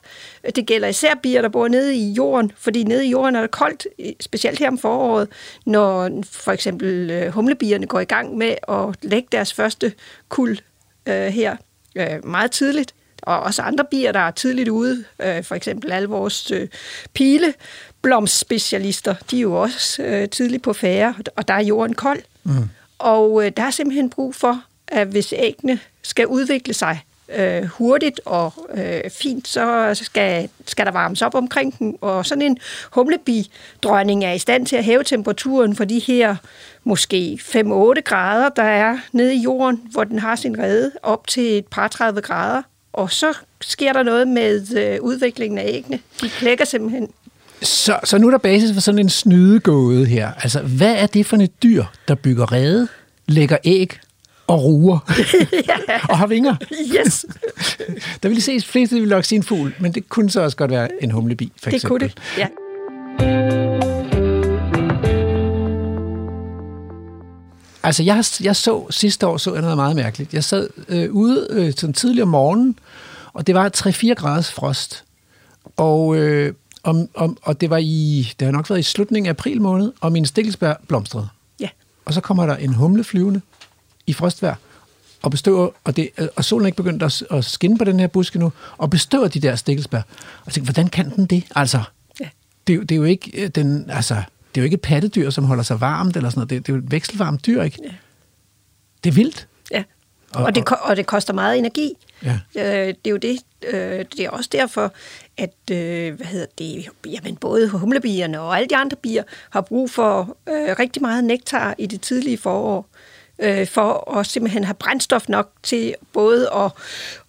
Speaker 7: Det gælder især bier, der bor nede i jorden, fordi nede i jorden er det koldt, specielt her om foråret, når for eksempel øh, humlebierne går i gang med at lægge deres første kul øh, her øh, meget tidligt. Og også andre bier, der er tidligt ude, øh, for eksempel alle vores øh, pileblomstspecialister, de er jo også øh, tidligt på færre, og der er jorden kold. Mm. Og øh, der er simpelthen brug for, at hvis æggene skal udvikle sig øh, hurtigt og øh, fint, så skal, skal der varmes op omkring den. Og sådan en humlebidrønning er i stand til at hæve temperaturen for de her måske 5-8 grader, der er nede i jorden, hvor den har sin rede, op til et par 30 grader. Og så sker der noget med øh, udviklingen af æggene. De klækker simpelthen.
Speaker 1: Så, så nu er der basis for sådan en snydegåde her. Altså, hvad er det for et dyr, der bygger rede, lægger æg og ruer og har vinger?
Speaker 7: Yes,
Speaker 1: Der vil ses fleste vil nok sige en fugl, men det kunne så også godt være en humlebi, for
Speaker 7: det
Speaker 1: eksempel.
Speaker 7: kunne det. Ja.
Speaker 1: Altså, jeg, jeg så sidste år så jeg noget meget mærkeligt. Jeg sad øh, ude øh, sådan tidlig om morgenen, og det var 3-4 graders frost. Og, øh, om, om, og det var i, det har nok været i slutningen af april måned, og min stikkelsbær blomstrede.
Speaker 7: ja.
Speaker 1: Og så kommer der en humle flyvende i frostvejr, og bestøver, og, det, og solen er ikke begyndt at, at skinne på den her buske nu, og bestøver de der stikkelsbær. Og tænkte, hvordan kan den det? Altså,
Speaker 7: Ja.
Speaker 1: det, er jo- det er jo ikke øh, den, altså, det er jo ikke et pattedyr, som holder sig varmt eller sådan noget. Det, det er jo et vekselvarmt dyr, ikke?
Speaker 7: Ja.
Speaker 1: Det er vildt.
Speaker 7: Ja.
Speaker 1: Og-
Speaker 7: Og, det, og det koster meget energi.
Speaker 1: Ja.
Speaker 7: Øh, det er jo det. Øh, det er også derfor, at øh, hvad hedder det, jamen, både humlebierne og alle de andre bier har brug for øh, rigtig meget nektar i det tidlige forår øh, for at simpelthen have brændstof nok til både at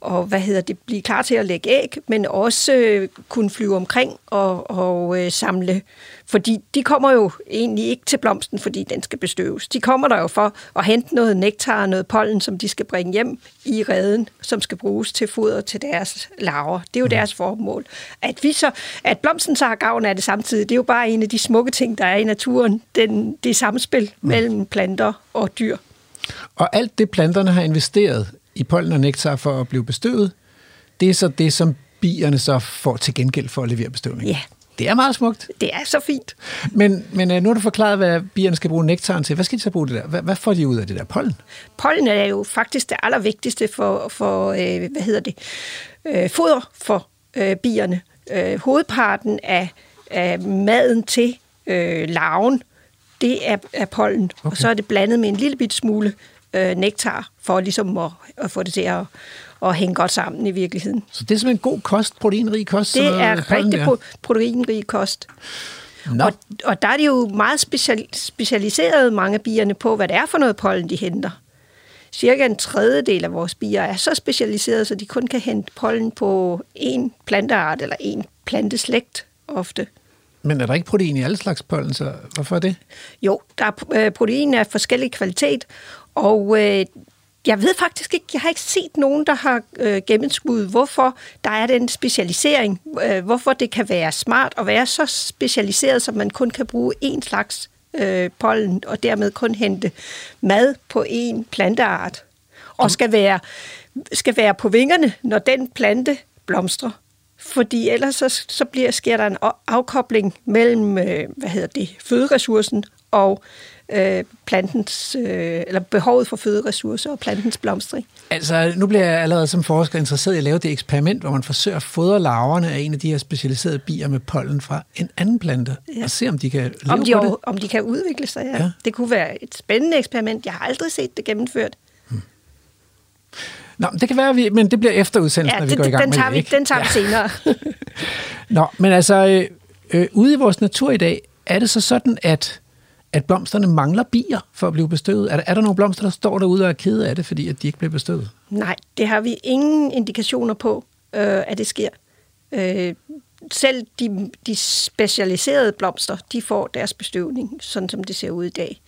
Speaker 7: og, hvad hedder det, blive klar til at lægge æg, men også øh, kunne flyve omkring og, og øh, samle. Fordi de kommer jo egentlig ikke til blomsten, fordi den skal bestøves. De kommer der jo for at hente noget nektar og noget pollen, som de skal bringe hjem i reden, som skal bruges til foder til deres larver. Det er jo deres formål. At, vi så, at blomsten så har gavn af det samtidig, det er jo bare en af de smukke ting, der er i naturen. Den, det samspil mellem planter og dyr.
Speaker 1: Og alt det, planterne har investeret i pollen og nektar for at blive bestøvet, det er så det, som bierne så får til gengæld for at levere bestøvning.
Speaker 7: Ja,
Speaker 1: Det er meget smukt.
Speaker 7: Det er så fint.
Speaker 1: Men, men øh, nu har du forklaret, hvad bierne skal bruge nektaren til. Hvad skal de så bruge det der? Hvad, hvad får de ud af det der pollen?
Speaker 7: Pollen er jo faktisk det allervigtigste for, for øh, hvad hedder det, øh, foder for øh, bierne. Øh, hovedparten af, af maden til øh, larven, det er, er pollen. Okay. Og så er det blandet med en lille bit smule øh, nektar, for ligesom at, at få det til at, at hænge godt sammen i virkeligheden.
Speaker 1: Så det er simpelthen god kost, proteinrig kost?
Speaker 7: Det er rigtig pro- proteinrig kost. Og, og der er de jo meget special, specialiseret, mange af bierne, på, hvad det er for noget pollen, de henter. Cirka en tredjedel af vores bier er så specialiseret, så de kun kan hente pollen på én planteart eller én planteslægt ofte.
Speaker 1: Men er der ikke protein i alle slags pollen, så hvorfor er det?
Speaker 7: Jo, der er øh, protein af forskellig kvalitet, og øh, jeg ved faktisk ikke, jeg har ikke set nogen, der har øh, gennemskuddet, hvorfor der er den specialisering, øh, hvorfor det kan være smart at være så specialiseret, så man kun kan bruge én slags øh, pollen, og dermed kun hente mad på én planteart, og skal være, skal være på vingerne, når den plante blomstrer. Fordi ellers så, så bliver, sker der en afkobling mellem øh, hvad hedder det, føderessourcen og øh, plantens, øh, eller behovet for føderessourcer og plantens blomstring.
Speaker 1: Altså, nu bliver jeg allerede som forsker interesseret i at lave det eksperiment, hvor man forsøger at fodre larverne af en af de her specialiserede bier med pollen fra en anden plante, ja. Og se, om de kan leve
Speaker 7: Om de,
Speaker 1: på det.
Speaker 7: om de kan udvikle sig. Ja.
Speaker 1: ja.
Speaker 7: Det kunne være et spændende eksperiment. Jeg har aldrig set det gennemført.
Speaker 1: Nå, det kan være, vi, men det bliver efter udsendelsen,
Speaker 7: Ja,
Speaker 1: når vi går i gang
Speaker 7: den,
Speaker 1: med
Speaker 7: tager
Speaker 1: det,
Speaker 7: vi, den tager vi senere.
Speaker 1: Nå, men altså, øh, øh, ude i vores natur i dag, er det så sådan, at, at blomsterne mangler bier for at blive bestøvet? Er der, er der nogle blomster, der står derude og er kede af det, fordi at de ikke bliver bestøvet?
Speaker 7: Nej, det har vi ingen indikationer på, øh, at det sker. Øh, selv de, de specialiserede blomster, de får deres bestøvning, sådan som det ser ud i dag.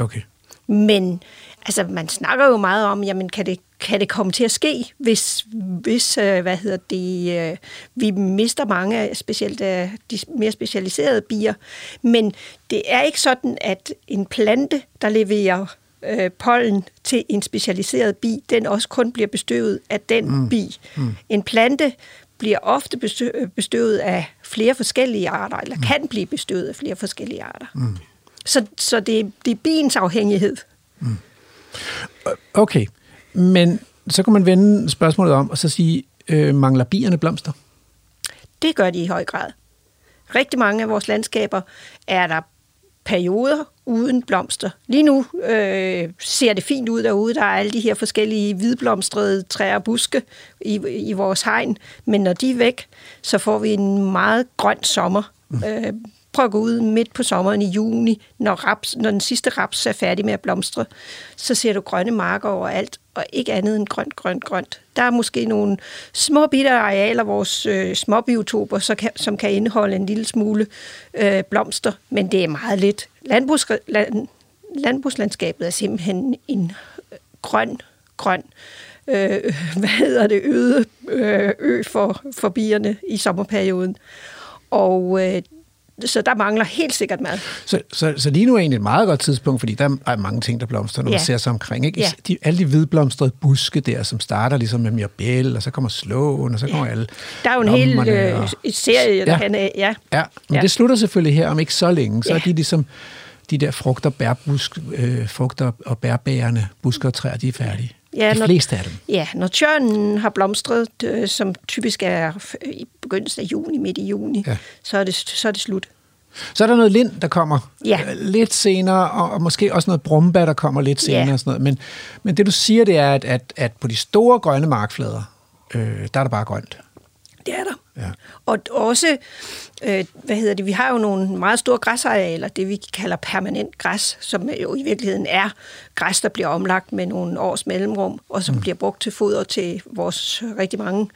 Speaker 1: Okay.
Speaker 7: Men altså, man snakker jo meget om, jamen, kan det, kan det komme til at ske, hvis, hvis øh, hvad hedder det, øh, vi mister mange af specielt af de mere specialiserede bier. Men det er ikke sådan, at en plante, der leverer øh, pollen til en specialiseret bi, den også kun bliver bestøvet af den mm. bi. Mm. En plante bliver ofte bestø- bestøvet af flere forskellige arter, eller mm. kan blive bestøvet af flere forskellige arter. Mm. Så, så det, det er biens afhængighed.
Speaker 1: Okay, men så kan man vende spørgsmålet om og så sige, øh, mangler bierne blomster?
Speaker 7: Det gør de i høj grad. Rigtig mange af vores landskaber er der perioder uden blomster. Lige nu øh, ser det fint ud derude. Der er alle de her forskellige hvidblomstrede træer og buske i, i vores hegn. Men når de er væk, så får vi en meget grøn sommer. Øh, prøv at gå ud midt på sommeren i juni, når, raps, når den sidste raps er færdig med at blomstre. Så ser du grønne marker overalt, og ikke andet end grønt, grønt, grønt. Der er måske nogle små bitte arealer, vores øh, småbiotoper, så kan, som kan indeholde en lille smule øh, blomster, men det er meget lidt. Landbrugs, land, landbrugslandskabet er simpelthen en øh, grøn, grøn øh, hvad hedder det, øde øh, ø for, for bierne i sommerperioden. Og øh, så der mangler helt sikkert mad.
Speaker 1: Så, så, så lige nu er egentlig et meget godt tidspunkt, fordi der er mange ting, der blomstrer, når ja.
Speaker 7: Ja.
Speaker 1: man ser sig omkring. Ikke?
Speaker 7: Ja.
Speaker 1: De, alle de hvidblomstrede buske der, som starter ligesom med mirabelle, og så kommer slåen, og så kommer alle
Speaker 7: Der er jo en hel øh,
Speaker 1: og-
Speaker 7: serie, der
Speaker 1: Ja.
Speaker 7: ja. kan... øh, Ja,
Speaker 1: Ja, men ja.
Speaker 7: Ja.
Speaker 1: det slutter selvfølgelig her om ikke så længe. Så ja.
Speaker 7: Ja.
Speaker 1: er de ligesom de der frugter, bærbusk, øh, frugter og bærbærende busker og træer, de er færdige.
Speaker 7: Ja,
Speaker 1: de
Speaker 7: når-
Speaker 1: fleste af dem.
Speaker 7: Ja, når tørnen har blomstret, øh, som typisk er i begyndelsen af juni, midt i juni,
Speaker 1: Ja.
Speaker 7: så, er det, så er det slut.
Speaker 1: Så er der noget lind, der kommer
Speaker 7: Ja.
Speaker 1: øh, lidt senere, og, og måske også noget brumbær, der kommer lidt senere.
Speaker 7: Ja.
Speaker 1: Og sådan noget. Men, men det du siger, det er, at, at, at på de store grønne markflader, øh, der er der bare grønt.
Speaker 7: Det er der.
Speaker 1: Ja.
Speaker 7: Og også, øh, hvad hedder det, vi har jo nogle meget store græsarealer, det vi kalder permanent græs, som jo i virkeligheden er græs, der bliver omlagt med nogle års mellemrum, og som mm. bliver brugt til foder til vores rigtig mange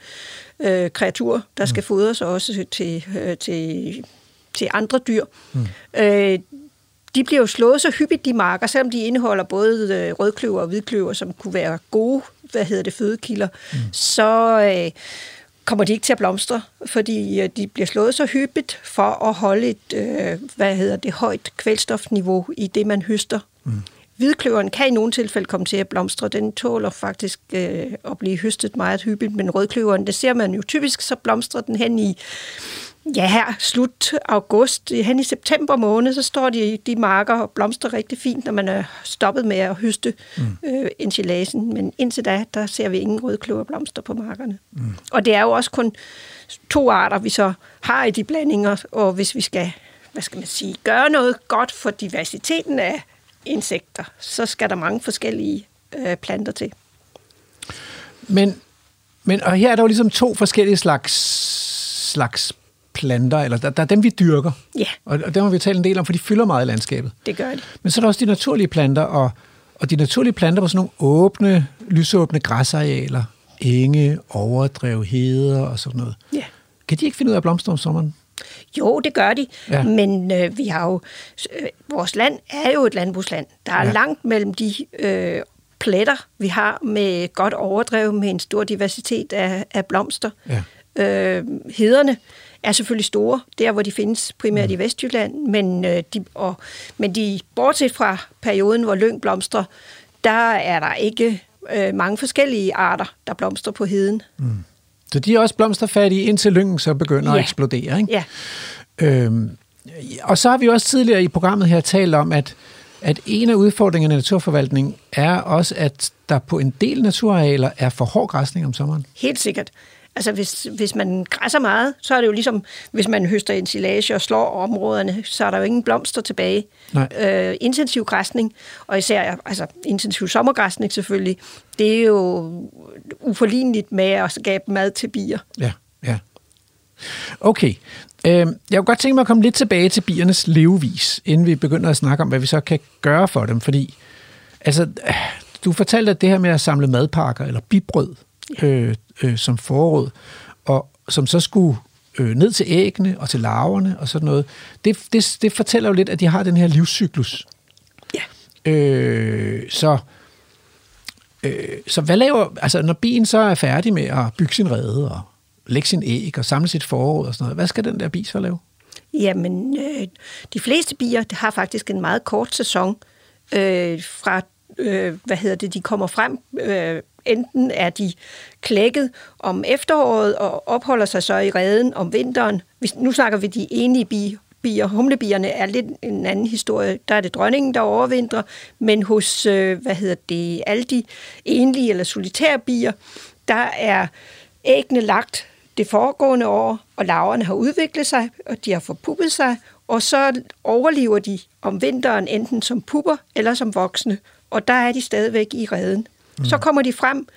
Speaker 7: øh, kreaturer, der skal fodres, og også til, øh, til, til andre dyr. Mm. Øh, de bliver jo slået så hyppigt, de marker, selvom de indeholder både øh, rødkløver og hvidkløver, som kunne være gode, hvad hedder det, fødekilder, mm. så øh, kommer de ikke til at blomstre, fordi øh, de bliver slået så hyppigt for at holde et, øh, hvad hedder det, højt kvælstofniveau i det, man høster. Mm. Hvidkløveren kan i nogle tilfælde komme til at blomstre. Den tåler faktisk øh, at blive høstet meget hyppigt, men rødkløveren, det ser man jo typisk, så blomstrer den hen i Ja, her slut august, hen i september måned, så står de, de marker og blomstrer rigtig fint, når man er stoppet med at høste mm. øh, enchilasen. Men indtil da, der ser vi ingen rødkløverblomster på markerne. Mm. Og det er jo også kun to arter, vi så har i de blandinger, og hvis vi skal, hvad skal man sige, gøre noget godt for diversiteten af insekter, så skal der mange forskellige øh, planter til.
Speaker 1: Men, men og her er der jo ligesom to forskellige slags, slags planter, eller der, der er dem, vi dyrker.
Speaker 7: Ja.
Speaker 1: Og, og dem har vi talt en del om, for de fylder meget i landskabet.
Speaker 7: Det gør de.
Speaker 1: Men så er der også de naturlige planter, og, og de naturlige planter på sådan nogle åbne, lysåbne græsarealer, enge, overdrev, heder og sådan noget.
Speaker 7: Ja.
Speaker 1: Kan de ikke finde ud af at blomstre om sommeren?
Speaker 7: Jo, det gør de,
Speaker 1: Ja.
Speaker 7: men øh, vi har jo, øh, vores land er jo et landbrugsland. Der er
Speaker 1: ja.
Speaker 7: langt mellem de øh, pletter, vi har med godt overdrev, med en stor diversitet af, af blomster.
Speaker 1: Ja.
Speaker 7: Øh, hederne er selvfølgelig store, der hvor de findes primært
Speaker 1: Mm.
Speaker 7: i Vestjylland, men, øh, de, og, men de, bortset fra perioden, hvor lyng blomstrer, der er der ikke øh, mange forskellige arter, der blomstrer på heden.
Speaker 1: Så de er også blomsterfattige, indtil lyngen så begynder ja. at eksplodere. Ikke?
Speaker 7: Ja,
Speaker 1: Øhm, og så har vi også tidligere i programmet her talt om, at, at en af udfordringerne i naturforvaltning er også, at der på en del naturarealer er for hård græsning om sommeren.
Speaker 7: Helt sikkert. Altså, hvis, hvis man græsser meget, så er det jo ligesom, hvis man høster ensilage og slår områderne, så er der jo ingen blomster tilbage.
Speaker 1: Nej.
Speaker 7: Øh, intensiv græsning, og især altså, intensiv sommergræsning selvfølgelig, det er jo uforligneligt med at skabe mad til bier.
Speaker 1: Ja, ja. Okay. Øhm, jeg kunne godt tænke mig at komme lidt tilbage til biernes levevis, inden vi begynder at snakke om, hvad vi så kan gøre for dem. Fordi, altså, øh, du fortalte, at det her med at samle madpakker eller bibrød øh, øh, som forråd, og som så skulle øh, ned til æggene og til larverne og sådan noget, det, det, det fortæller jo lidt, at de har den her livscyklus.
Speaker 7: Ja.
Speaker 1: Øh, så, øh, så hvad laver, altså når bien så er færdig med at bygge sin rede og lægge sin æg og samle sit forråd og sådan noget, hvad skal den der bi så lave?
Speaker 7: Jamen, øh, de fleste bier har faktisk en meget kort sæson. Øh, fra, øh, hvad hedder det, de kommer frem. Øh, enten er de klækket om efteråret og opholder sig så i reden om vinteren. Hvis, nu snakker vi de enige bier. bier. Humlebierne er lidt en anden historie. Der er det dronningen, der overvintrer, men hos, øh, hvad hedder det, alle de enlige eller solitære bier, der er æggene lagt det foregående år, og larverne har udviklet sig, og de har forpuppet sig, og så overlever de om vinteren enten som pupper eller som voksne, og der er de stadigvæk i reden. Mm. Så kommer de frem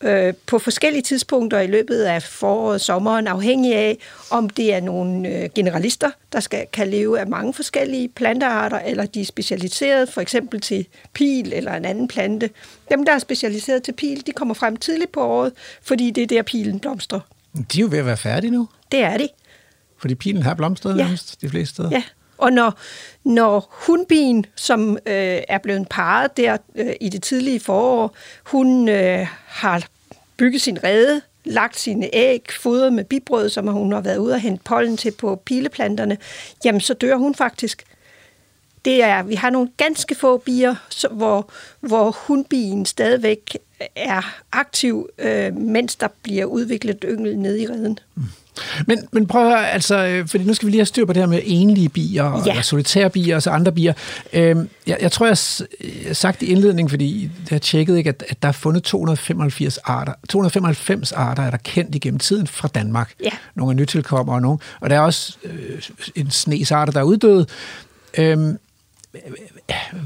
Speaker 7: øh, på forskellige tidspunkter i løbet af foråret sommeren, afhængig af, om det er nogle øh, generalister, der skal, kan leve af mange forskellige plantearter, eller de er specialiseret for eksempel til pil eller en anden plante. Dem, der er specialiseret til pil, de kommer frem tidligt på året, fordi det er der pilen blomstrer.
Speaker 1: De er jo ved at være færdige nu,
Speaker 7: Det er de.
Speaker 1: fordi pilen har blomstret
Speaker 7: Ja.
Speaker 1: de fleste steder.
Speaker 7: Ja, og når, når hundbien, som øh, er blevet parret der øh, i det tidlige forår, hun øh, har bygget sin rede, lagt sine æg, fodret med bibrød, som hun har været ude og hente pollen til på pileplanterne, jamen så dør hun faktisk. Det er, vi har nogle ganske få bier, så, hvor, hvor hundbien stadigvæk er aktiv, øh, mens der bliver udviklet yngel nede i reden. Mm.
Speaker 1: Men, men prøv at høre, altså, øh, fordi nu skal vi lige have styr på det her med enlige bier, og
Speaker 7: Ja.
Speaker 1: eller solitære bier og så andre bier. Øhm, jeg, jeg tror, jeg har sagt i indledningen, fordi jeg har tjekket, ikke, at, at der er fundet 285 arter. 295 arter er der kendt igennem tiden fra Danmark.
Speaker 7: Ja.
Speaker 1: Nogle er nytilkommer og nogle. Og der er også øh, en snes arter, der er uddøde. Øhm,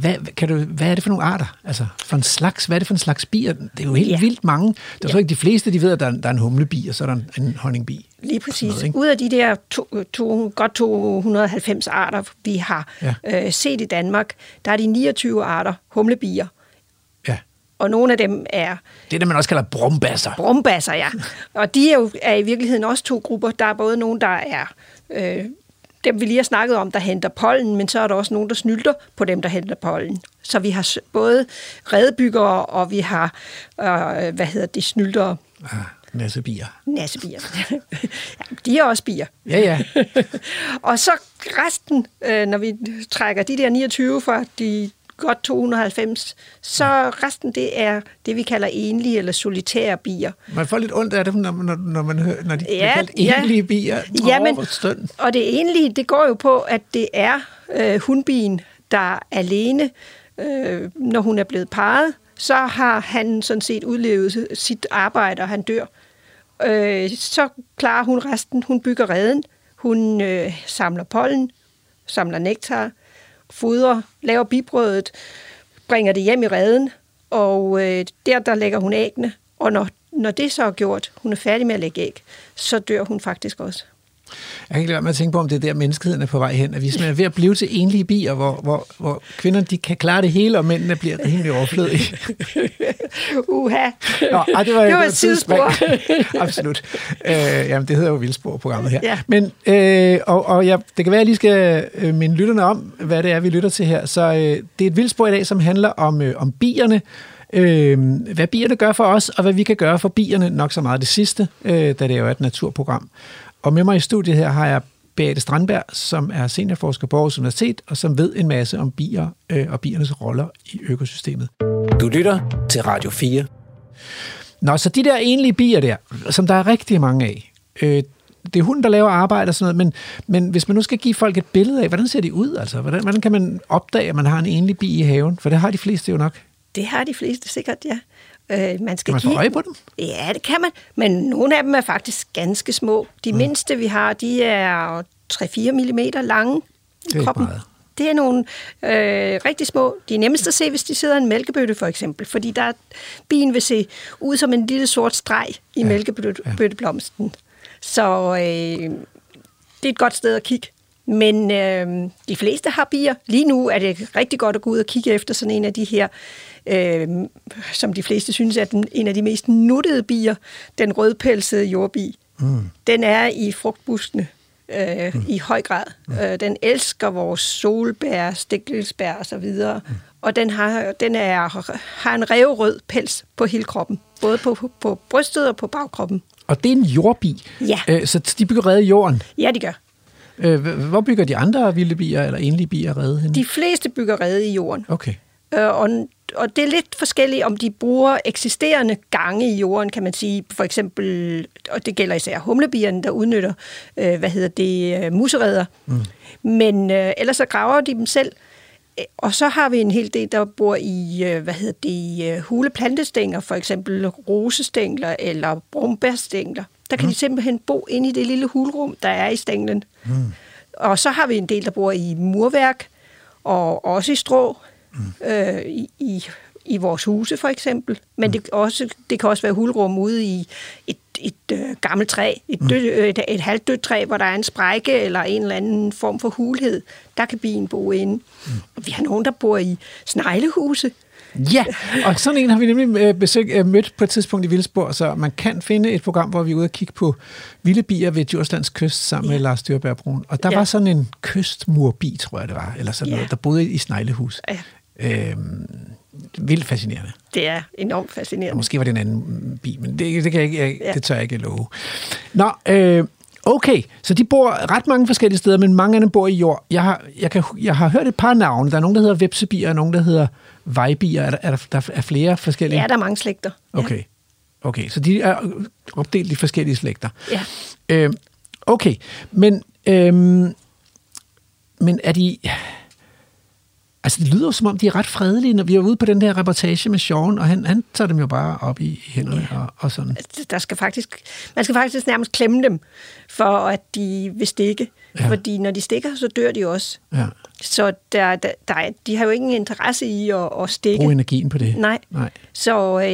Speaker 1: hvad, kan du, hvad er det for nogle arter? Altså, for en slags, hvad er det for en slags bier? Det er jo helt ja. Vildt mange. Det er ja. Ikke de fleste, de ved, at der er, der er en humlebi, og så er der en, en honningbi.
Speaker 7: Lige præcis.
Speaker 1: noget, ikke?
Speaker 7: Ud af de der to, to, godt 290 arter, vi har
Speaker 1: Ja.
Speaker 7: øh, set i Danmark, der er de 29 arter humlebier.
Speaker 1: Ja.
Speaker 7: Og nogle af dem er
Speaker 1: Det er det, man også kalder brumbasser.
Speaker 7: brumbasser, ja. Og de er jo er i virkeligheden også to grupper. Der er både nogle, der er øh, dem, vi lige har snakket om, der henter pollen, men så er der også nogen, der snylter på dem, der henter pollen. Så vi har både redebyggere, og vi har, øh, hvad hedder det, snyltere,
Speaker 1: Ah, nassebier.
Speaker 7: nassebier. ja, de er også bier.
Speaker 1: Ja, ja.
Speaker 7: og så resten, øh, når vi trækker de der 29 fra de godt 290. Så resten, det er det, vi kalder enlige eller solitære bier.
Speaker 1: Man får lidt ondt af det, når, når, når man hører, når de
Speaker 7: Ja,
Speaker 1: kaldt
Speaker 7: ja.
Speaker 1: enlige bier.
Speaker 7: Ja, men-. Og det enlige, det går jo på, at det er øh, hundbien, der er alene, øh, når hun er blevet parret, så har han sådan set udlevet sit arbejde, og han dør. Øh, så klarer hun resten. Hun bygger reden, hun øh, samler pollen, samler nektar, fodrer, laver bibrødet, bringer det hjem i reden, og øh, der, der lægger hun æggene. Og når, når det så er gjort, hun er færdig med at lægge æg, så dør hun faktisk også.
Speaker 1: Jeg kan ikke lade være med at tænke på, om det er der, menneskeheden er på vej hen. At vi simpelthen er ved at blive til enlige bier, hvor, hvor, hvor kvinderne de kan klare det hele, og mændene bliver rimelig overflødige.
Speaker 7: Uha.
Speaker 1: Nå, ej, det var,
Speaker 7: Det var
Speaker 1: et tidsspring. Absolut. Øh, jamen, det hedder jo Vildspor-programmet her.
Speaker 7: Ja.
Speaker 1: Men, øh, og, og ja, det kan være, at jeg lige skal øh, minde lytterne om, hvad det er, vi lytter til her. Så øh, det er et Vildspor i dag, som handler om, øh, om bierne. Øh, hvad bierne gør for os, og hvad vi kan gøre for bierne. Nok så meget det sidste, øh, da det jo er et naturprogram. Og med mig i studiet her har jeg Beate Strandberg, som er seniorforsker på Aarhus Universitet, og som ved en masse om bier øh, og biernes roller i økosystemet.
Speaker 8: Du lytter til Radio 4.
Speaker 1: Nå, så de der enlige bier der, som der er rigtig mange af, øh, det er hunden, der laver arbejde og sådan noget, men, men hvis man nu skal give folk et billede af, hvordan ser de ud? Altså, hvordan, hvordan kan man opdage, at man har en enlig bi i haven? For det har de fleste jo nok.
Speaker 7: Det har de fleste sikkert, ja. Øh, man skal
Speaker 1: Kan man få øje på dem?
Speaker 7: Ja, det kan man. Men nogle af dem er faktisk ganske små. De mm. mindste, vi har, de er 3-4 mm lange i
Speaker 1: Det er
Speaker 7: kroppen.
Speaker 1: meget.
Speaker 7: Det er nogle øh, rigtig små. De er nemmest at se, hvis de sidder i en mælkebøtte, for eksempel. Fordi der, bien vil se ud som en lille sort streg i ja. mælkebøtteblomsten. Så øh, det er et godt sted at kigge. Men øh, de fleste har bier. Lige nu er det rigtig godt at gå ud og kigge efter sådan en af de her, øh, som de fleste synes er den, en af de mest nuttede bier, den rødpelsede jordbi. Mm. Den er i frugtbuskene øh, mm. i høj grad. Mm. Øh, den elsker vores solbær, stikkelsbær og så videre. Mm. Og den har, den er, har en revrød pels på hele kroppen. Både på, på brystet og på bagkroppen.
Speaker 1: Og det er en jordbi.
Speaker 7: Ja.
Speaker 1: Øh, så de bygger rede i jorden.
Speaker 7: Ja, de gør.
Speaker 1: Øh, hvor bygger de andre vilde bier, eller enlige bier rede henne?
Speaker 7: De fleste bygger rede i jorden.
Speaker 1: Okay.
Speaker 7: Øh, og, og det er lidt forskelligt, om de bruger eksisterende gange i jorden, kan man sige. For eksempel, og det gælder især humlebierne, der udnytter, øh, hvad hedder det, musereder. Mm. Men øh, ellers så graver de dem selv. Og så har vi en hel del, der bor i, hvad hedder det, øh, huleplantestængler, for eksempel rosestængler eller brumbærstængler. Der kan mm. de simpelthen bo inde i det lille hulrum, der er i stænglen. Mm. Og så har vi en del, der bor i murværk, og også i strå, mm. øh, i, i, i vores huse for eksempel. Men mm. det, også, det kan også være hulrum ude i et, et øh, gammelt træ, et, død, øh, et, et halvdødt træ, hvor der er en sprække eller en eller anden form for hulhed. Der kan bien bo inde. Mm. Vi har nogen, der bor i sneglehuse.
Speaker 1: Ja, og sådan en har vi nemlig øh, besøg, øh, mødt på et tidspunkt i Vildspor, så man kan finde et program, hvor vi er ude og kigge på vilde bier ved Djurslands kyst sammen ja. med Lars Dyrberg Brun. Og der ja. Var sådan en kystmurbi, tror jeg det var, eller sådan
Speaker 7: Ja.
Speaker 1: noget, der boede i sneglehus.
Speaker 7: Ja.
Speaker 1: Øhm, vildt fascinerende.
Speaker 7: Det er enormt fascinerende.
Speaker 1: Og måske var det en anden bi, men det, det, kan jeg, ikke- jeg. Ja. det tør jeg ikke love. Nå, øh, okay, så de bor ret mange forskellige steder, men mange af dem bor i jord. Jeg har, jeg kan, jeg har hørt et par navne. Der er nogen, der hedder vepsebier, og nogen, der hedder vejbier. Er der, er der, der er flere forskellige?
Speaker 7: Ja, der er mange slægter.
Speaker 1: Okay. Okay, så de er opdelt i forskellige slægter.
Speaker 7: Ja.
Speaker 1: Øh, okay, men, øhm, men er de... Altså, det lyder jo som om, de er ret fredelige, når vi er ude på den her reportage med Sean, og han, han tager dem jo bare op i hænderne ja. og, og sådan.
Speaker 7: Altså, der skal faktisk, man skal faktisk nærmest klemme dem, for at de vil stikke.
Speaker 1: Ja.
Speaker 7: Fordi når de stikker, så dør de også.
Speaker 1: Ja.
Speaker 7: Så der, der, der, er- de har jo ingen interesse i at, at stikke.
Speaker 1: Brug energien på det.
Speaker 7: Nej.
Speaker 1: Nej.
Speaker 7: Så øh,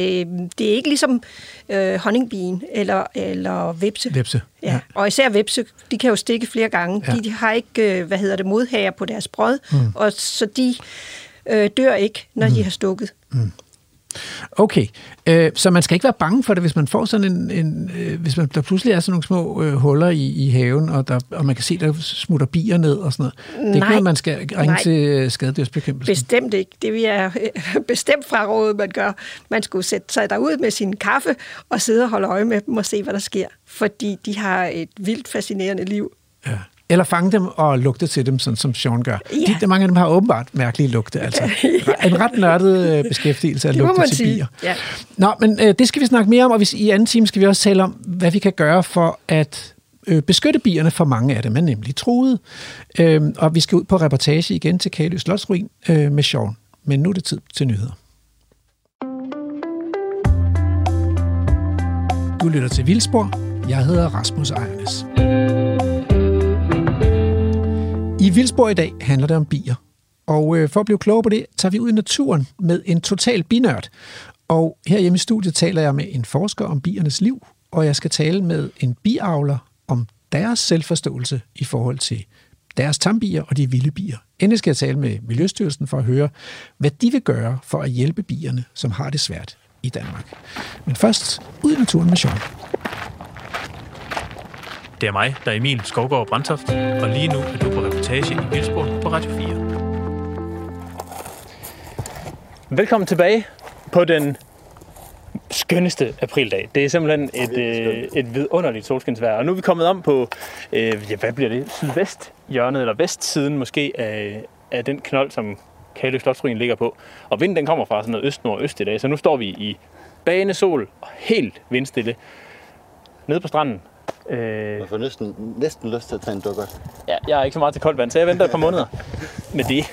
Speaker 7: det er ikke ligesom øh, honningbien eller, eller vipse.
Speaker 1: Vepse, ja.
Speaker 7: Ja. Og især vipse, de kan jo stikke flere gange.
Speaker 1: Ja.
Speaker 7: De, de har ikke, øh, hvad hedder det, modhager på deres brød, mm. og så de øh, dør ikke, når mm. de har stukket.
Speaker 1: Okay, øh, så man skal ikke være bange for det, hvis man får sådan en, en øh, hvis man, der pludselig er sådan nogle små øh, huller i, i haven, og, der, og man kan se, der smutter bier ned og sådan noget. Det er ikke
Speaker 7: Nej.
Speaker 1: noget, man skal ringe
Speaker 7: Nej.
Speaker 1: til skadedyrsbekæmpelsen.
Speaker 7: Bestemt ikke. Det vil jeg bestemt fraråde, man gør. Man skulle sætte sig derud med sin kaffe og sidde og holde øje med dem og se, hvad der sker. Fordi de har et vildt fascinerende liv.
Speaker 1: Ja. Eller fange dem og lugte til dem, sådan som Sean gør.
Speaker 7: Ja.
Speaker 1: De, mange af dem har åbenbart mærkelige lugte. Altså. En ret nørdet øh, beskæftigelse at lugte
Speaker 7: man
Speaker 1: til
Speaker 7: sige.
Speaker 1: bier.
Speaker 7: Ja.
Speaker 1: Nå, men øh, det skal vi snakke mere om, og hvis, i anden time skal vi også tale om, hvad vi kan gøre for at øh, beskytte bierne, for mange af dem er nemlig truet. Øh, og vi skal ud på reportage igen til Kalø Slotsruin øh, med Sean. Men nu er det tid til nyheder. Du lytter til Vildspor. Jeg hedder Rasmus Ejernes. I Vildsborg i dag handler det om bier. Og øh, for at blive klogere på det, tager vi ud i naturen med en total binørd. Og her hjemme i studiet taler jeg med en forsker om biernes liv, og jeg skal tale med en biavler om deres selvforståelse i forhold til deres tambier og de vilde bier. Endelig skal jeg tale med Miljøstyrelsen for at høre, hvad de vil gøre for at hjælpe bierne, som har det svært i Danmark. Men først ud i naturen med Sean.
Speaker 3: Det er mig, der er Emil Skovgaard Brandtoft, og lige nu er du på reportage i Vildspor på Radio 4.
Speaker 4: Velkommen tilbage på den skønneste aprildag. Det er simpelthen et, øh, et vidunderligt solskinsvejr. Og nu er vi kommet om på, øh, ja, hvad bliver det, sydvesthjørnet, eller vestsiden måske, af, af den knold, som Kalø Slotsruin ligger på. Og vinden den kommer fra sådan noget øst-nordøst i dag, så nu står vi i banesol og helt vindstille nede på stranden. Øh,
Speaker 5: Jeg får næsten, næsten lyst til at tage en dukkert.
Speaker 4: ja, jeg er ikke så meget til koldt vand, så jeg venter et par måneder med det.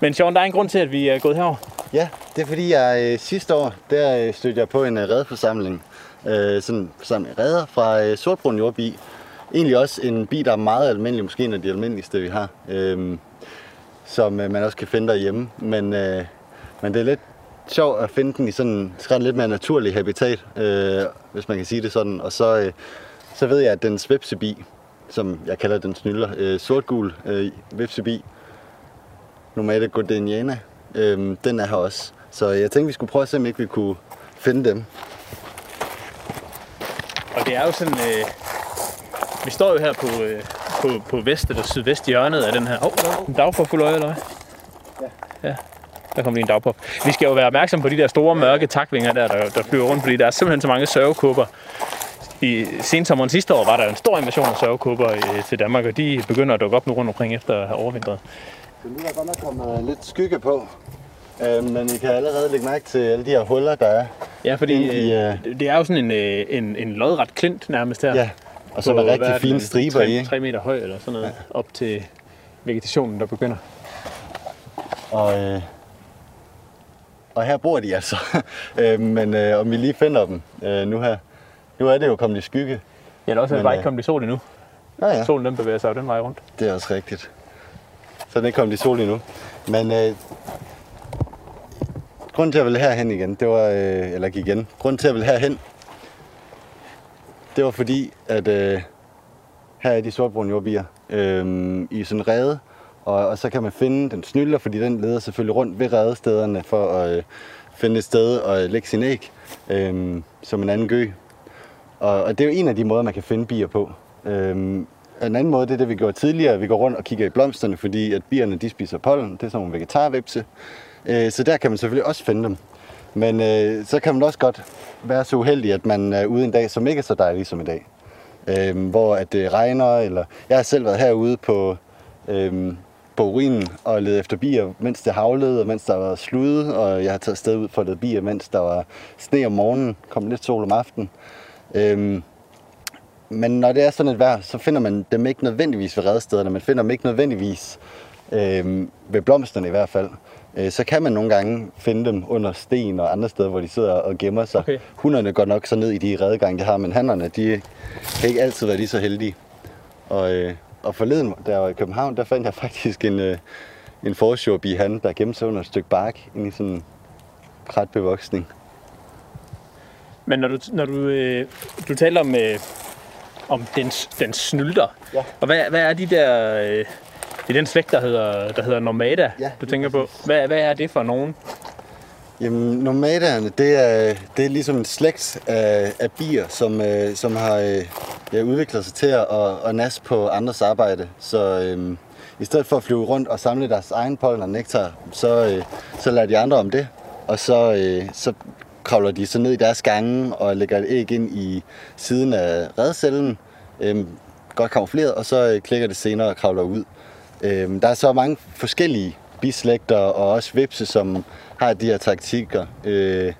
Speaker 4: Men Sean, der er en grund til, at vi er gået herover.
Speaker 5: Ja, det er fordi, jeg øh, sidste år, der øh, stødte jeg på en øh, redeforsamling. Øh, sådan en forsamling redder fra øh, Sortbrun Jordbi. Egentlig også en bi, der er meget almindelig, måske en af de almindeligste, vi har. Øh, som øh, man også kan finde derhjemme. Men, øh, men det er lidt sjovt at finde den i sådan sådan lidt mere naturlig habitat, øh, hvis man kan sige det sådan. Og så, øh, så ved jeg, at den svepsebi, som jeg kalder den snylder, øh, sortgul øh, vepsebi, Nomada Gordeniana, øh, den er her også. Så jeg tænkte, vi skulle prøve at se, om ikke vi kunne finde dem.
Speaker 4: Og det er jo sådan, øh, vi står jo her på, øh, på, på vest eller sydvest hjørnet af den her. Åh, oh, en dagpop øje, eller hvad? Ja. Ja, der kom lige en dagpop. Vi skal jo være opmærksom på de der store mørke takvinger der, der, der flyver rundt, fordi der er simpelthen så mange sørgekupper. I sensommeren sidste år var der en stor invasion af sørgekupper øh, til Danmark, og de begynder at dukke op nu rundt omkring efter at have overvintret.
Speaker 5: Så nu er der godt nok kommet lidt skygge på. Øh, men I kan allerede lægge mærke til alle de her huller, der er.
Speaker 4: Ja, fordi
Speaker 5: i,
Speaker 4: øh, det er jo sådan en, øh, en, en lodret klint nærmest her.
Speaker 5: Ja, og så er der rigtig fine striber i.
Speaker 4: 3,
Speaker 5: ikke?
Speaker 4: 3 meter høj eller sådan noget, ja. op til vegetationen, der begynder.
Speaker 5: Og, øh, og her bor de altså. øh, men øh, om vi lige finder dem øh, nu her. Nu er det jo kommet i skygge.
Speaker 4: Ja, eller også er det bare ikke kommet i sol endnu.
Speaker 5: Ja, ja.
Speaker 4: Solen den bevæger sig jo den vej rundt.
Speaker 5: Det er også rigtigt. Så den er ikke kommet i sol endnu. Men øh, grunden til, at jeg ville herhen igen, det var, øh, eller gik igen, grunden til, at jeg ville herhen, det var fordi, at øh, her er de sortbrune jordbier øh, i sådan en rede, og, og så kan man finde den snylder, fordi den leder selvfølgelig rundt ved redestederne for at øh, finde et sted og lægge sin æg, øh, som en anden gø. Og, og det er jo en af de måder, man kan finde bier på. Øhm, en anden måde, det er det, vi gjorde tidligere. Vi går rundt og kigger i blomsterne, fordi at bierne de spiser pollen. Det er sådan nogle vegetarvepse. Øh, så der kan man selvfølgelig også finde dem. Men øh, så kan man også godt være så uheldig, at man er ude en dag, som ikke er så dejlig som i dag. Øh, hvor at det regner, eller... Jeg har selv været herude på, øh, på urinen og ledet efter bier, mens det havlede, og mens der var slud, og jeg har taget sted ud for at lede bier, mens der var sne om morgenen, kom lidt sol om aftenen. Øhm, men når det er sådan et vejr, så finder man dem ikke nødvendigvis ved redestederne, man finder dem ikke nødvendigvis øhm, ved blomsterne i hvert fald. Øh, så kan man nogle gange finde dem under sten og andre steder, hvor de sidder og gemmer sig.
Speaker 4: Okay.
Speaker 5: Hunderne går nok så ned i de redegange, de har, men hannerne, de kan ikke altid være lige så heldige. Og, øh, og forleden, der var i København, der fandt jeg faktisk en, øh, en forsjorbi han, der gemte sig under et stykke bark inde i sådan en kratbevoksning.
Speaker 4: Men når du, når du, øh, du taler om, øh, om den, den snylder,
Speaker 5: Ja.
Speaker 4: og hvad, hvad er de der... Øh, det er den slægt, der hedder, der hedder Nomada,
Speaker 5: Ja,
Speaker 4: du tænker på. Hvad, hvad er det for nogen?
Speaker 5: Jamen, nomadaerne, det er, det er ligesom en slægt af, af bier, som, øh, som har øh, ja, udviklet sig til at, at, at nasse på andres arbejde. Så øh, i stedet for at flyve rundt og samle deres egen pollen og nektar, så, øh, så lader de andre om det. Og så, øh, så kravler de så ned i deres gange og lægger et æg ind i siden af redcellen. Øh, godt kamufleret, og så øh, klikker det senere og kravler ud. Øh, der er så mange forskellige bislægter og også vipse, som har de her taktikker. Øh,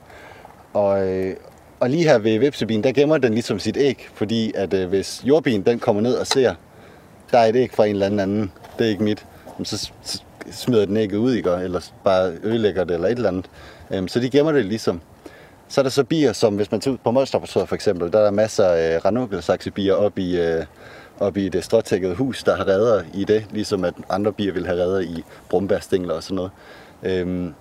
Speaker 5: og, øh, og lige her ved vipsebien, der gemmer den ligesom sit æg, fordi at øh, hvis jordbien den kommer ned og ser, der er et æg fra en eller anden anden, det er ikke mit, så smider den ægget ud, ikke? eller bare ødelægger det, eller et eller andet. Øhm, så de gemmer det ligesom. Så er der så bier, som hvis man tager ud på Molstraportøret for eksempel, der er der masser af øh, ranunkelsaxebier op i, øh, op i det stråtækkede hus, der har redder i det, ligesom at andre bier vil have redder i brumbærstængler og sådan noget. Øhm,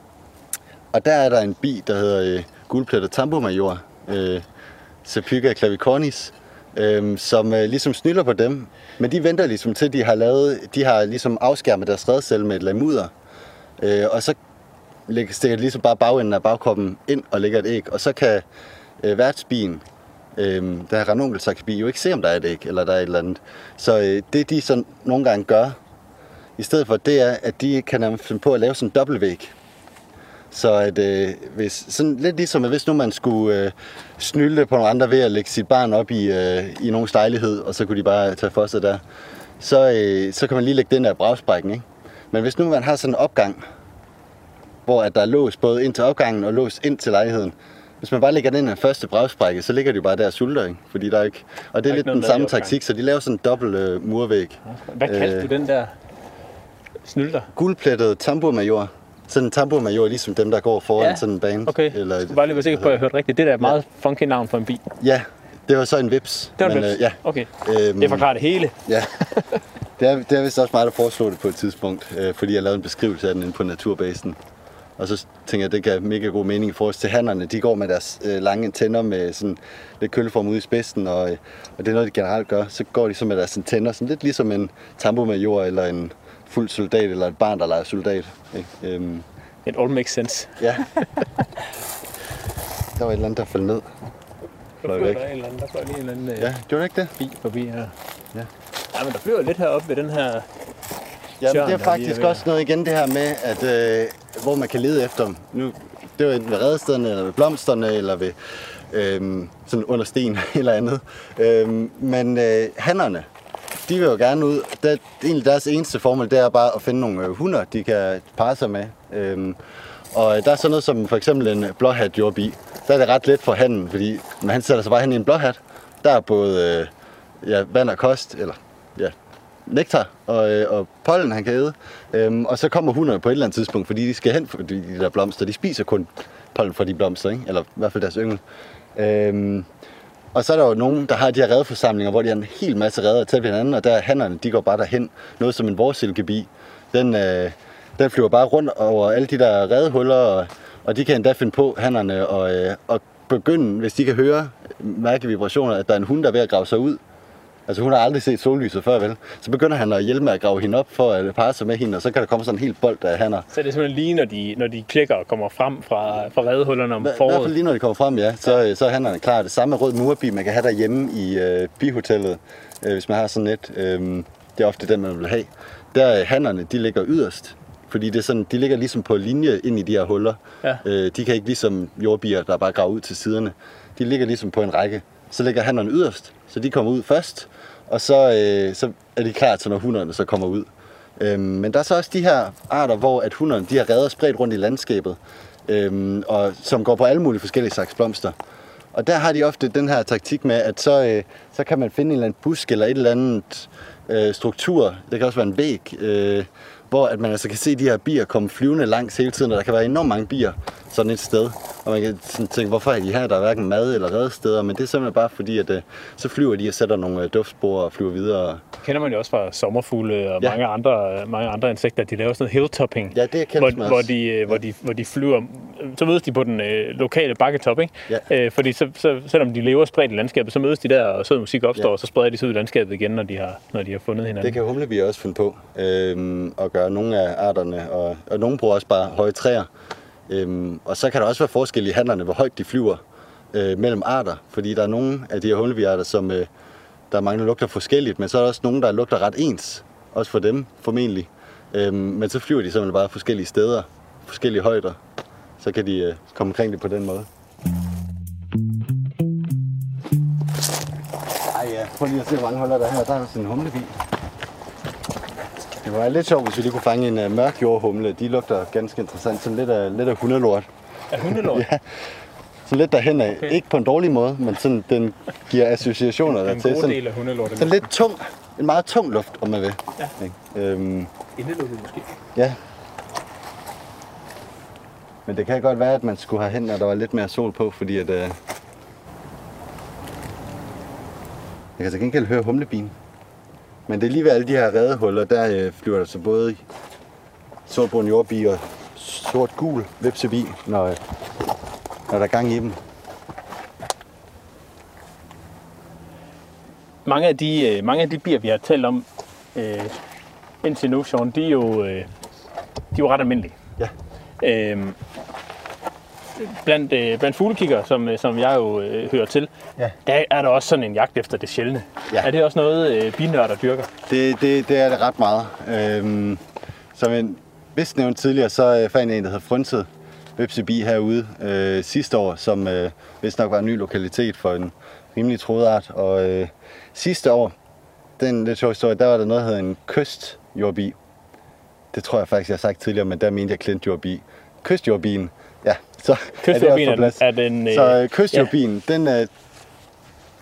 Speaker 5: og der er der en bi, der hedder øh, guldplettet tambomajor, øh, Sepyga clavicornis, øh, som øh, ligesom snylder på dem. Men de venter ligesom til, de har lavet, de har ligesom afskærmet deres redcelle med et lamuder. Øh, og så lægger, stikker ligesom bare bagenden af bagkroppen ind og lægger et æg. Og så kan øh, værtsbien, øh, der har ranunkelsaksbi, jo ikke se, om der er et æg, eller der er et eller andet. Så øh, det, de så nogle gange gør, i stedet for, det er, at de kan nærmest finde på at lave sådan en dobbeltvæg. Så at, øh, hvis, sådan lidt ligesom, at hvis nu man skulle øh, snylde på nogle andre ved at lægge sit barn op i, øh, i nogen stejlighed, og så kunne de bare tage for sig der, så, øh, så kan man lige lægge den der bragsprækken, ikke? Men hvis nu man har sådan en opgang, hvor at der er lås både ind til opgangen og lås ind til lejligheden, hvis man bare lægger den ind i den første bragsprække, så ligger de jo bare der og sulter, ikke? Fordi der er ikke... Og det er,
Speaker 4: er
Speaker 5: lidt den samme taktik, så de laver sådan en dobbelt øh, murvæg.
Speaker 4: Hvad kaldte
Speaker 5: Øh.
Speaker 4: du den der snylter?
Speaker 5: Guldplettet tambourmajor. Sådan en tambourmajor, ligesom dem, der går foran
Speaker 4: Ja.
Speaker 5: sådan en bane.
Speaker 4: Okay,
Speaker 5: Eller,
Speaker 4: jeg skal bare lige være sikker på, at jeg hørte rigtigt. Det der er et meget funky navn for en bi.
Speaker 5: Ja, det var så en vips.
Speaker 4: Det var en
Speaker 5: Men,
Speaker 4: vips.
Speaker 5: øh, ja.
Speaker 4: Okay.
Speaker 5: Øhm,
Speaker 4: Det forklarer det hele.
Speaker 5: Ja. Det er, det er vist også mig, der foreslog det på et tidspunkt, øh, fordi jeg lavede en beskrivelse af den inde på Naturbasen. Og så tænker jeg, det gav mega god mening i forhold til hannerne. De går med deres øh, lange tænder med sådan lidt kølleform ude i spidsen, og, øh, og det er noget, de generelt gør. Så går de så med deres tænder, sådan lidt ligesom en tambomajor eller en fuld soldat, eller et barn, der leger soldat. Ikke? Øhm,
Speaker 4: It all makes sense.
Speaker 5: ja. der var et eller andet, der faldt ned. Fløj væk.
Speaker 4: Der er en eller anden, der fløj lige en eller anden øh,
Speaker 5: Ja, gjorde det ikke det?
Speaker 4: bi forbi her.
Speaker 5: Ja.
Speaker 4: Ja, men der flyver lidt heroppe ved den her...
Speaker 5: Ja, men
Speaker 4: Tjørn,
Speaker 5: det er faktisk
Speaker 4: er
Speaker 5: også noget igen det her med, at øh, hvor man kan lede efter dem. Nu, det var enten ved redestederne, eller ved blomsterne, eller ved øh, sådan under sten eller andet. Øh, men øh, hannerne, de vil jo gerne ud. Det, egentlig deres eneste formål, det er bare at finde nogle øh, hunder, de kan parre sig med. Øh, og der er sådan noget som for eksempel en blåhat jordbi. Der er det ret let for handen, fordi når han sætter sig bare hen i en blåhat, der er både øh, ja, vand og kost, eller ja, nektar og, øh, og pollen, han kan æde. Øhm, og så kommer hunderne på et eller andet tidspunkt, fordi de skal hen for de, de der blomster. De spiser kun pollen fra de blomster, ikke? eller i hvert fald deres yngel. Øhm, og så er der jo nogen, der har de her redeforsamlinger, hvor de har en hel masse redder til hinanden, og der hannerne, de går bare derhen. Noget som en vorsilkebi. Den, øh, den flyver bare rundt over alle de der redehuller, og, og de kan endda finde på, hannerne, og, øh, og begynde, hvis de kan høre, mærke vibrationer, at der er en hund, der er ved at grave sig ud. Altså hun har aldrig set sollyset før, vel? Så begynder han at hjælpe med at grave hende op for at parre sig med hende, og så kan der komme sådan en helt bold af hanner.
Speaker 4: Så er det simpelthen lige, når de, når de klikker og kommer frem fra, fra redehullerne om
Speaker 5: I hvert fald
Speaker 4: foråret.
Speaker 5: lige når de kommer frem, ja, så, øh, så er hannerne klar. Det samme rød murbi, man kan have derhjemme i øh, bihotellet, øh, hvis man har sådan et. Øh, det er ofte den, man vil have. Der er hannerne, de ligger yderst. Fordi det er sådan, de ligger ligesom på linje ind i de her huller.
Speaker 4: Ja.
Speaker 5: Øh, de kan ikke ligesom jordbier, der bare graver ud til siderne. De ligger ligesom på en række. Så ligger hannerne yderst, så de kommer ud først. Og så, øh, så er de klar til, når hunderne så kommer ud. Øhm, men der er så også de her arter, hvor at hunderne de har redder spredt rundt i landskabet, øhm, og som går på alle mulige forskellige slags blomster. Og der har de ofte den her taktik med, at så, øh, så kan man finde en eller anden busk eller et eller andet øh, struktur. Det kan også være en væg, øh, hvor at man altså kan se de her bier komme flyvende langs hele tiden, og der kan være enormt mange bier sådan et sted. Og man kan sådan tænke, hvorfor er de her? Der er hverken mad eller redesteder, men det er simpelthen bare fordi, at øh, så flyver de og sætter nogle øh, duftspor og flyver videre.
Speaker 4: kender man jo også fra sommerfugle og
Speaker 5: Ja.
Speaker 4: ja. mange, andre, mange andre insekter, de laver sådan noget hilltopping.
Speaker 5: Ja, det kendes
Speaker 4: hvor,
Speaker 5: man
Speaker 4: hvor, de, øh, hvor, de, hvor de flyver, så mødes de på den øh, lokale bakketop, ikke?
Speaker 5: Ja.
Speaker 4: Øh, fordi så, så, selvom de lever spredt i landskabet, så mødes de der, og sød musik opstår,
Speaker 5: Ja.
Speaker 4: ja. og så spreder de sig ud i landskabet igen, når de har, når de har fundet hinanden.
Speaker 5: Det kan humlebier også finde på øhm, at gøre nogle af arterne, og, og nogle bruger også bare høje træer. Øhm, og så kan der også være forskel i handlerne, hvor højt de flyver øh, mellem arter, fordi der er nogle af de her humlebiarter, som øh, der er mange, der lugter forskelligt, men så er der også nogle, der lugter ret ens, også for dem formentlig. Øhm, men så flyver de simpelthen bare forskellige steder, forskellige højder, så kan de øh, komme omkring det på den måde. Ej ja, prøv lige at se, hvor mange holder der er her. Der er sådan en humlebi. Det var lidt sjovt, hvis vi lige kunne fange en uh, mørk jordhumle. De lugter ganske interessant. Sådan lidt af, lidt af hundelort.
Speaker 4: Er hundelort?
Speaker 5: Ja. Sådan lidt derhen af. Okay. Ikke på en dårlig måde, men sådan, den giver associationer
Speaker 4: En
Speaker 5: dertil.
Speaker 4: god
Speaker 5: Sådan,
Speaker 4: del af hundelortet.
Speaker 5: sådan lidt tung. En meget tung luft, om man vil.
Speaker 4: Ja.
Speaker 5: Ikke? Øhm,
Speaker 4: Indelukket måske.
Speaker 5: ja. Men det kan godt være, at man skulle have hen, når der var lidt mere sol på, fordi at... Øh... Jeg kan til gengæld høre humlebien. Men det er lige ved alle de her redehuller, der øh, flyver der så både sortbrun jordbi og sort-gul vipsebi, når, øh, når der er gang i dem.
Speaker 4: Mange af de, øh, mange af de bier, vi har talt om øh, indtil nu, Sean, de er jo, øh, de er jo ret almindelige.
Speaker 5: Ja.
Speaker 4: Øhm, blandt, øh, blandt fuglekigger, som, øh, som jeg jo øh, hører til,
Speaker 5: Ja.
Speaker 4: der er der også sådan en jagt efter det sjældne.
Speaker 5: Ja.
Speaker 4: Er det også noget, øh, binørder dyrker?
Speaker 5: Det, det, det er det ret meget. Øhm, som jeg vist nævnte tidligere, så øh, fandt jeg en, der hedder Frynset Vipsebi herude øh, sidste år, som øh, vist nok var en ny lokalitet for en rimelig trådart. Og øh, sidste år, den lidt sjov historie, der var der noget, der hedder en kystjordbi. Det tror jeg faktisk, jeg har sagt tidligere, men der mente jeg klintjordbi. Kystjordbien. Så
Speaker 4: Kystjordbien
Speaker 5: er, på
Speaker 4: er
Speaker 5: plads.
Speaker 4: den... Øh,
Speaker 5: Så øh, kystjordbien, ja. den, øh,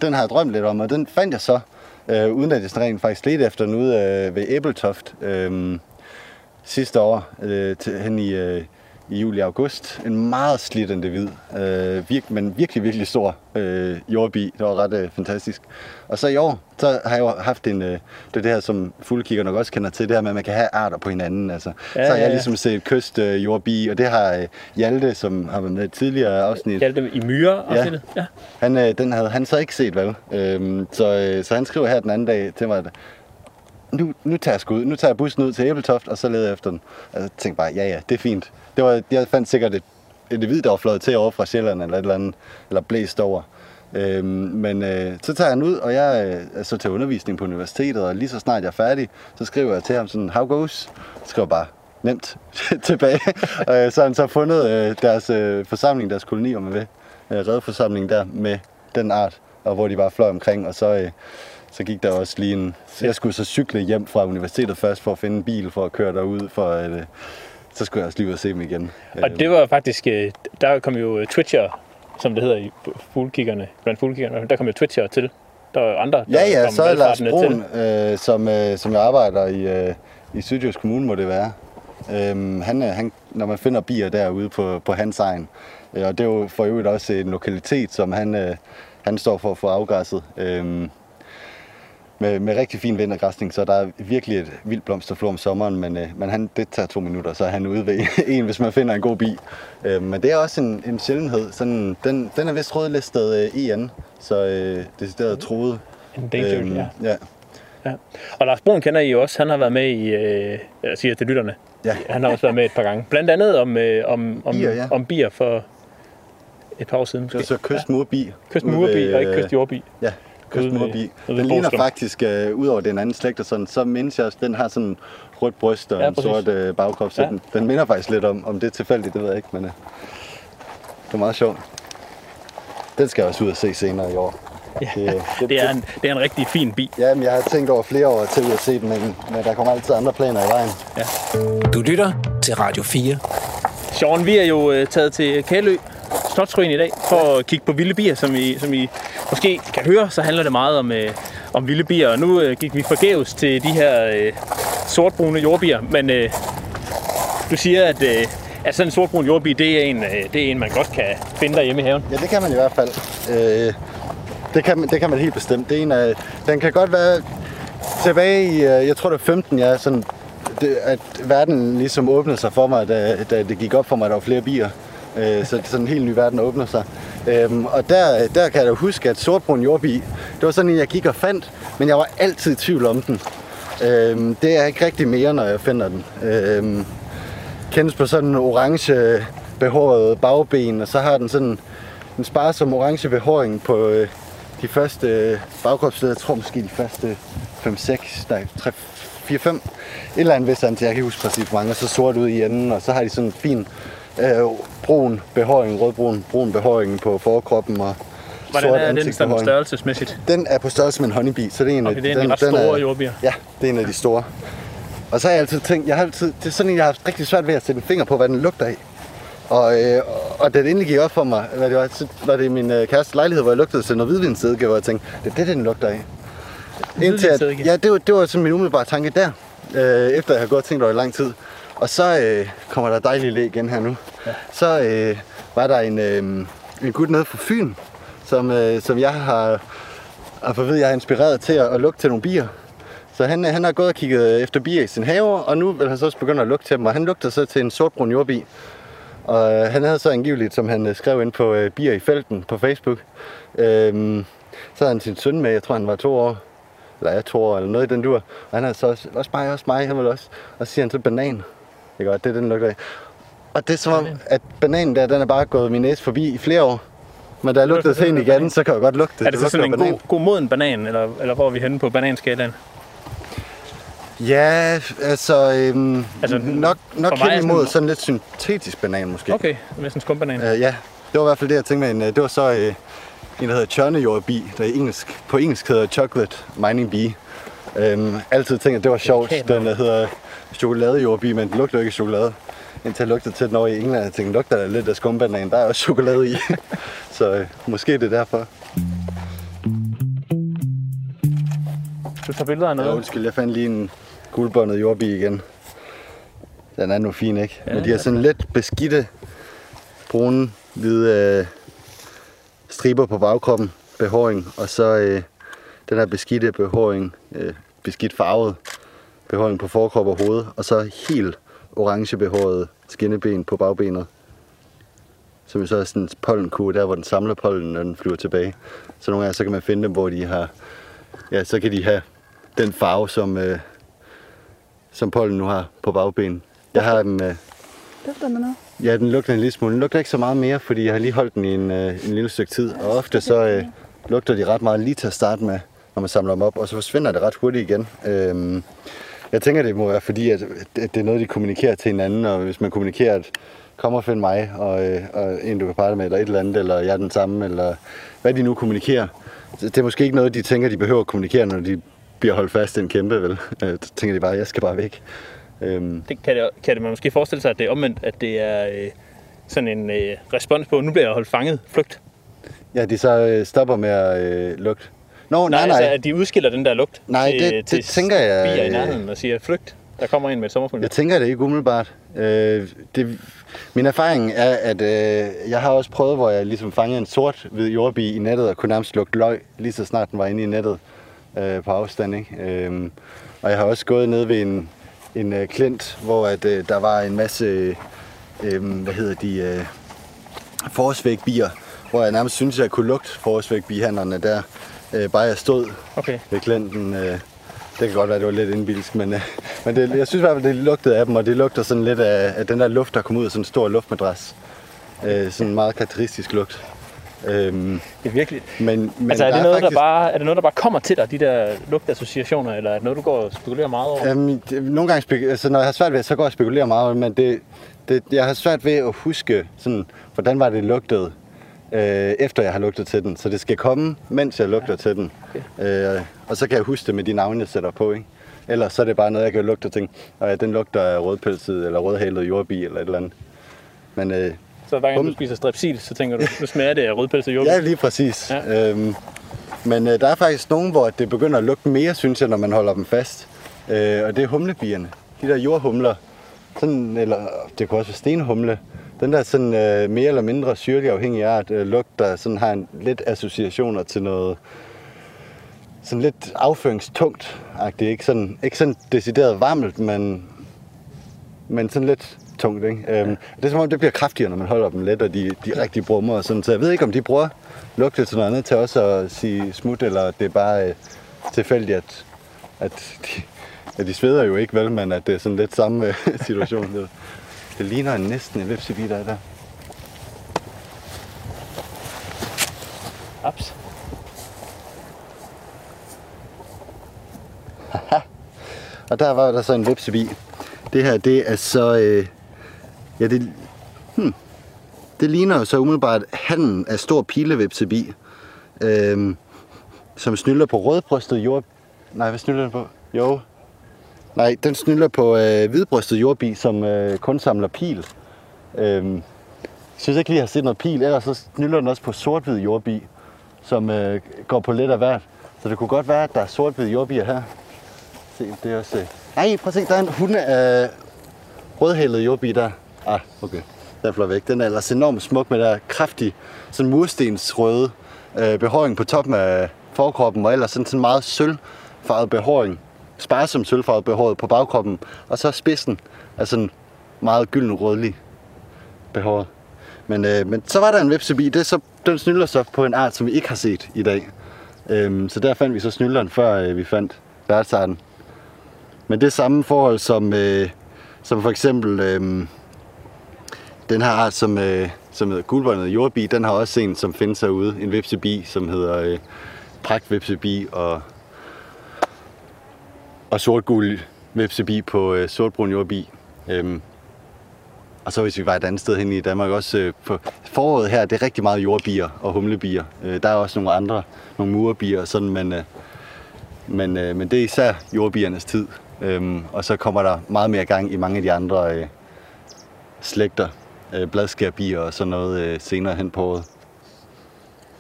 Speaker 5: den har jeg drømt lidt om, og den fandt jeg så, øh, uden at jeg sådan rent faktisk ledte efter den ude øh, ved Æbeltoft øh, sidste år, øh, til, hen i, øh, i juli og august. En meget slittende hvid, øh, virk, men virkelig, virkelig stor øh, jordbi. Det var ret øh, fantastisk. Og så i år, så har jeg jo haft en, øh, det er det her, som fuglekigger nok også kender til, det her med, at man kan have arter på hinanden. Altså.
Speaker 4: Ja,
Speaker 5: så har
Speaker 4: ja,
Speaker 5: jeg ligesom set kyst øh, jordbi, og det har øh, Hjalte, som har været med i tidligere afsnit.
Speaker 4: Dem i myre afsnittet? Ja. ja.
Speaker 5: Han, øh, den havde han så ikke set, vel? Øhm, så, øh, så han skriver her den anden dag til mig, at nu, nu tager jeg sgu ud. Nu tager jeg bussen ud til Æbeltoft, og så leder jeg efter den. Og jeg tænkte bare, ja ja, det er fint. Det var, jeg fandt sikkert et, et der var fløjet til over fra Sjælland, eller et eller andet, eller blæst over. Øhm, men øh, så tager jeg ud, og jeg øh, er så til undervisning på universitetet, og lige så snart jeg er færdig, så skriver jeg til ham sådan, how goes? Så skriver bare, nemt tilbage. og øh, så har han så fundet øh, deres øh, forsamling, deres koloni, om man vil, øh, redforsamling der med den art, og hvor de bare fløj omkring, og så, øh, så gik der også lige en... Jeg skulle så cykle hjem fra universitetet først for at finde en bil for at køre derud, for at, øh, så skulle jeg også lige ud og se dem igen.
Speaker 4: Og det var faktisk, øh, der kom jo øh, Twitcher, som det hedder i fuglekiggerne, blandt fuglekiggerne, der kom jo Twitcher til. Der var andre, der
Speaker 5: Ja, ja, så er Lars Brun, øh, som, øh, som jeg arbejder i, øh, i Sydjysk Kommune, må det være. Øhm, han, er- han, når man finder bier derude på, på hans egen, øh, og det er jo for øvrigt også en lokalitet, som han, øh, han står for at få afgræsset. Øhm, med, med rigtig fin vintergræsning, så der er virkelig et vildt blomsterflor om sommeren, men, øh, men han, det tager to minutter, så er han ude ved en, hvis man finder en god bi. Øh, men det er også en, en sjældenhed. Sådan, den, den er vist rødlistet øh, EN, så øh, decideret troet.
Speaker 4: Endangered,
Speaker 5: Øhm,
Speaker 4: ja.
Speaker 5: ja.
Speaker 4: Ja. Og Lars Brun kender I jo også. Han har været med i, øh, jeg siger til lytterne,
Speaker 5: Ja.
Speaker 4: han har også været med et par gange. Blandt andet om, øh, om, om,
Speaker 5: Bier, ja.
Speaker 4: om bier for et par år siden
Speaker 5: Det var
Speaker 4: måske.
Speaker 5: så kystmurbi.
Speaker 4: Kystmurbi og ikke
Speaker 5: øh,
Speaker 4: kystjordbi.
Speaker 5: Ja,
Speaker 4: ude ved
Speaker 5: Den ligner faktisk, øh, ud over den anden slægt og sådan, så mindes jeg også, den har sådan rødt bryst og
Speaker 4: Ja,
Speaker 5: ja, en
Speaker 4: præcis.
Speaker 5: sort øh, bagkrop, så
Speaker 4: Ja.
Speaker 5: ja. den, den minder faktisk lidt om, om det er tilfældigt, det ved jeg ikke, men øh, det er meget sjovt. Den skal jeg også ud og se senere i år.
Speaker 4: Ja,
Speaker 5: Det, det,
Speaker 4: det, er en, det er en rigtig fin bi.
Speaker 5: Ja, men jeg har tænkt over flere år til ud at se den, men, men der kommer altid andre planer i vejen.
Speaker 8: Du lytter til Radio 4.
Speaker 4: Sean, vi er jo øh, taget til Kælø Slotsruin i dag for at kigge på vilde bier, som I, som I måske kan høre, så handler det meget om, øh, om vilde bier. Og nu øh, gik vi forgæves til de her øh, sortbrune jordbier, men øh, du siger, at, øh, at sådan en sortbrun jordbi, det er, en, øh, det er en, man godt kan finde derhjemme i haven.
Speaker 5: Ja, det kan man i hvert fald. Øh, det, kan man, det kan man helt bestemt. Det er en af, den kan godt være tilbage i, øh, jeg tror det er 15, ja, sådan, det, at verden ligesom åbnede sig for mig, da, da det gik op for mig, at der var flere bier. Øh, så sådan en helt ny verden åbner sig. Øhm, og der, der kan jeg da huske, at sortbrun jordbi, det var sådan en, jeg gik og fandt, men jeg var altid i tvivl om den. Øhm, det er ikke rigtig mere, når jeg finder den. Øhm, kendes på sådan en orange behåret bagben, og så har den sådan en sparsom orange behåring på øh, de første øh, bagkropsleder, Jeg tror måske de første 5-6, nej, 3, 4-5. Et eller andet hvis jeg kan huske præcis hvor mange, og så sort ud i enden, og så har de sådan en fin øh, brun behåring, rødbrun brun behåring på forkroppen, og
Speaker 4: Hvordan
Speaker 5: sort
Speaker 4: er den sådan størrelsesmæssigt?
Speaker 5: Den er på størrelse med en honeybi, så det er en
Speaker 4: Okay,
Speaker 5: af
Speaker 4: det er en
Speaker 5: den,
Speaker 4: ret store jordbier.
Speaker 5: Ja, det er en af de store. Og så har jeg altid tænkt, jeg har altid, det er sådan en, jeg har haft rigtig svært ved at sætte en finger på, hvad den lugter af. Og, øh, og da det endelig gik op for mig, hvad det var, så var det min øh, kærestes lejlighed, hvor jeg lugtede til noget hvidvinsedike, hvor jeg tænkte, det er det, den lugter af. Indtil at, ja, det var, det var sådan min umiddelbare tanke der, øh, efter jeg har gået og tænkt over i lang tid. Og så øh, kommer der dejlige læg igen her nu. Ja. Så øh, var der en, øh, en gut nede fra Fyn, som, øh, som jeg har, har fået ved, jeg har inspireret til at, at lukke til nogle bier. Så han, øh, han har gået og kigget efter bier i sin have, og nu vil han så også begynde at lugte til dem. Og han lugter så til en sortbrun jordbi. Og øh, han havde så angiveligt, som han øh, skrev ind på øh, Bier i felten på Facebook, øh, så havde han sin søn med, jeg tror han var to år, eller jeg to år, eller noget i den dur. Og han havde så også, også mig, også mig, han ville også. Og så siger han så banan. Det er godt, det er den lugter af. Og det er som om, at bananen der, den er bare gået min næse forbi i flere år. Men da jeg lugtede en igen, så kan jeg godt lugte
Speaker 4: Er det så
Speaker 5: lugter
Speaker 4: sådan en
Speaker 5: banan.
Speaker 4: god, god moden banan, eller, eller hvor er vi henne på bananskalaen?
Speaker 5: Ja, altså, øhm,
Speaker 4: Altså,
Speaker 5: nok, nok
Speaker 4: er
Speaker 5: hen
Speaker 4: sådan-
Speaker 5: imod sådan lidt syntetisk banan måske.
Speaker 4: Okay, med sådan en skumbanan.
Speaker 5: Uh, ja, det var i hvert fald det, jeg tænkte med en, øh, det var så uh, en, der hedder chørnejordbi, der i engelsk, på engelsk hedder chocolate mining bee. Um, altid tænkte, at det var sjovt, den der hedder chokoladejordbi, men den lugter jo ikke chokolade. Indtil jeg lugtede til den over i England, jeg tænkte, lugter der lidt af skumbanan, der er også chokolade i. så uh, måske det er derfor.
Speaker 4: Du tager billeder af
Speaker 5: Ja,
Speaker 4: noget.
Speaker 5: undskyld, jeg fandt lige en guldbåndet jordbi igen. Den er nu fin, ikke?
Speaker 4: Ja,
Speaker 5: Ja, Men de har
Speaker 4: ja,
Speaker 5: sådan lidt beskidte, brune, hvide øh, striber på bagkroppen, behåring, og så øh, den her beskidte behåring, øh, beskidt farvet behåring på forkrop og hoved, og så helt orange behåret skinneben på bagbenet. Som jo så er sådan en pollenkugle, der hvor den samler pollen, når den flyver tilbage. Så nogle gange så kan man finde dem, hvor de har, ja, så kan de have den farve, som, øh, som pollen nu har på bagben. Jeg har dem, øh,
Speaker 6: Dufter med noget.
Speaker 5: ja, den lugter en lille smule. Den lugter ikke så meget mere, fordi jeg har lige holdt den i en, øh, en lille stykke tid. Og ofte så øh, lugter de ret meget lige til at starte med, når man samler dem op, og så forsvinder det ret hurtigt igen. Øhm, jeg tænker, det må være fordi, at, det er noget, de kommunikerer til hinanden, og hvis man kommunikerer, at kom og find mig, og, øh, og en, du kan parre med, eller et eller andet, eller jeg er den samme, eller hvad de nu kommunikerer. Det er måske ikke noget, de tænker, de behøver at kommunikere, når de bliver holdt fast i en kæmpe, vel? Øh, tænker de bare, jeg skal bare væk. Øhm,
Speaker 4: Det, kan, det, kan det man måske forestille sig, at det er omvendt, at det er øh, sådan en øh, respons på, nu bliver jeg holdt fanget, flygt.
Speaker 5: ja, de så øh, stopper med at øh, lugte. Nå, nej, nej.
Speaker 4: Altså, at de udskiller den der lugt
Speaker 5: Nej,
Speaker 4: til,
Speaker 5: det- det
Speaker 4: til
Speaker 5: tænker jeg,
Speaker 4: bier i nærheden og siger, flygt, der kommer en med et sommerfugl.
Speaker 5: Jeg tænker det ikke umiddelbart. Øh, det, min erfaring er, at øh, jeg har også prøvet, hvor jeg ligesom fangede en sort hvid jordbi i nettet og kunne nærmest lugte løg, lige så snart den var inde i nettet øh, på afstand. Ikke? Øh, og jeg har også gået ned ved en, en øh, klint, hvor at, øh, der var en masse, øh, hvad hedder de, øh, forårsvægbier, hvor jeg nærmest synes, at jeg kunne lugte forårsvægbihandlerne der, øh, bare jeg stod
Speaker 4: Okay.
Speaker 5: ved klienten. Øh, det kan godt være, det var lidt indbilsk, men, øh, men det, jeg synes i hvert fald, det lugtede af dem, og det lugter sådan lidt af, af den der luft, der kom ud af sådan en stor luftmadras. Øh, sådan en meget karakteristisk lugt. Øhm,
Speaker 4: Det er virkelig...
Speaker 5: men, men
Speaker 4: altså, er det, noget,
Speaker 5: faktisk,
Speaker 4: der bare, er det noget, der bare kommer til dig, de der lugtassociationer, eller er det noget, du går og spekulerer meget over?
Speaker 5: Øhm, det, nogle gange, spek- altså, når jeg har svært ved, så går jeg og spekulerer meget, men det, det, jeg har svært ved at huske, sådan, hvordan var det lugtede, øh, efter jeg har lugtet til den. Så det skal komme, mens jeg lugter til den. Øh, og så kan jeg huske det med de navne, jeg sætter på. Ikke? Ellers så er det bare noget, jeg kan lugte og tænke, og ja, den lugter af rødpelset eller rødhalet jordbi eller et eller andet. Men øh,
Speaker 4: Så hver gang
Speaker 5: Bum.
Speaker 4: du spiser strepsil, så tænker du, nu smager det af rødpelset jordbær.
Speaker 5: ja, lige præcis.
Speaker 4: Ja.
Speaker 5: Ja. Øhm, men øh, der er faktisk nogen, hvor det begynder at lugte mere, synes jeg, når man holder dem fast. Øh, og det er humlebierne. De der jordhumler. Sådan, eller det kunne også være stenhumle. Den der sådan øh, mere eller mindre syrlig afhængig art øh, lugt, der sådan har en lidt associationer til noget sådan lidt afføringstungt -agtigt. Ikke sådan, ikke sådan decideret varmt, men, men sådan lidt tungt. Ikke? Øhm, det er som om, det bliver kraftigere, når man holder dem let, og de, de rigtig brummer. Og sådan. Så jeg ved ikke, om de bruger lugte til noget andet til også at sige smut, eller det er bare øh, tilfældigt, at, at de, ja, de sveder jo ikke vel, men at det er sådan lidt samme øh, situation. Det, ligner næsten en vepsebi, der er der.
Speaker 4: Ups.
Speaker 5: Og der var der så en vepsebi. Det her, det er så... Øh, ja, det, hmm, det ligner jo så umiddelbart handen af stor pilevepsebi. øhm, som snylder på rødbrystet jord... Nej, hvad snylder den på? Jo. Nej, den snylder på øh, hvidbrystet jordbi, som øh, kun samler pil. Øhm, jeg synes ikke lige, jeg har set noget pil. Ellers så snylder den også på sort-hvid jordbi, som øh, går på lidt af hvert. Så det kunne godt være, at der er sort-hvid jordbier her. Se, det er også... Øh... Nej, prøv at se, der er en hunde af rødhældet jordbi der. Ah, okay. Den flår væk. Den er ellers enormt smuk med der kraftig, sådan murstensrøde øh, behåring på toppen af forkroppen, og ellers sådan, sådan meget sølvfarvet behåring. Sparsom sølvfarvet behåret på bagkroppen, og så spidsen er sådan meget gylden rødlig behåret. Men, øh, men så var der en vepsebi, det så, den snylder så på en art, som vi ikke har set i dag. Øhm, så der fandt vi så snylderen, før øh, vi fandt værtsarten. Men det er samme forhold som, øh, som for eksempel øh, den her art, som, øh, som hedder guldbåndet jordbi, den har også en, som findes herude, en vepsebi, som hedder øh, pragtvepsebi og, og sortgul vepsebi på øh, sortbrun jordbi. Øhm, og så hvis vi var et andet sted hen i Danmark også, øh, på foråret her, det er rigtig meget jordbier og humlebier. Øh, der er også nogle andre, nogle murbier og sådan, men, øh, men, øh, men det er især jordbiernes tid. Øhm, og så kommer der meget mere gang i mange af de andre øh, slægter, øh, bladskærbier og sådan noget øh, senere hen på året.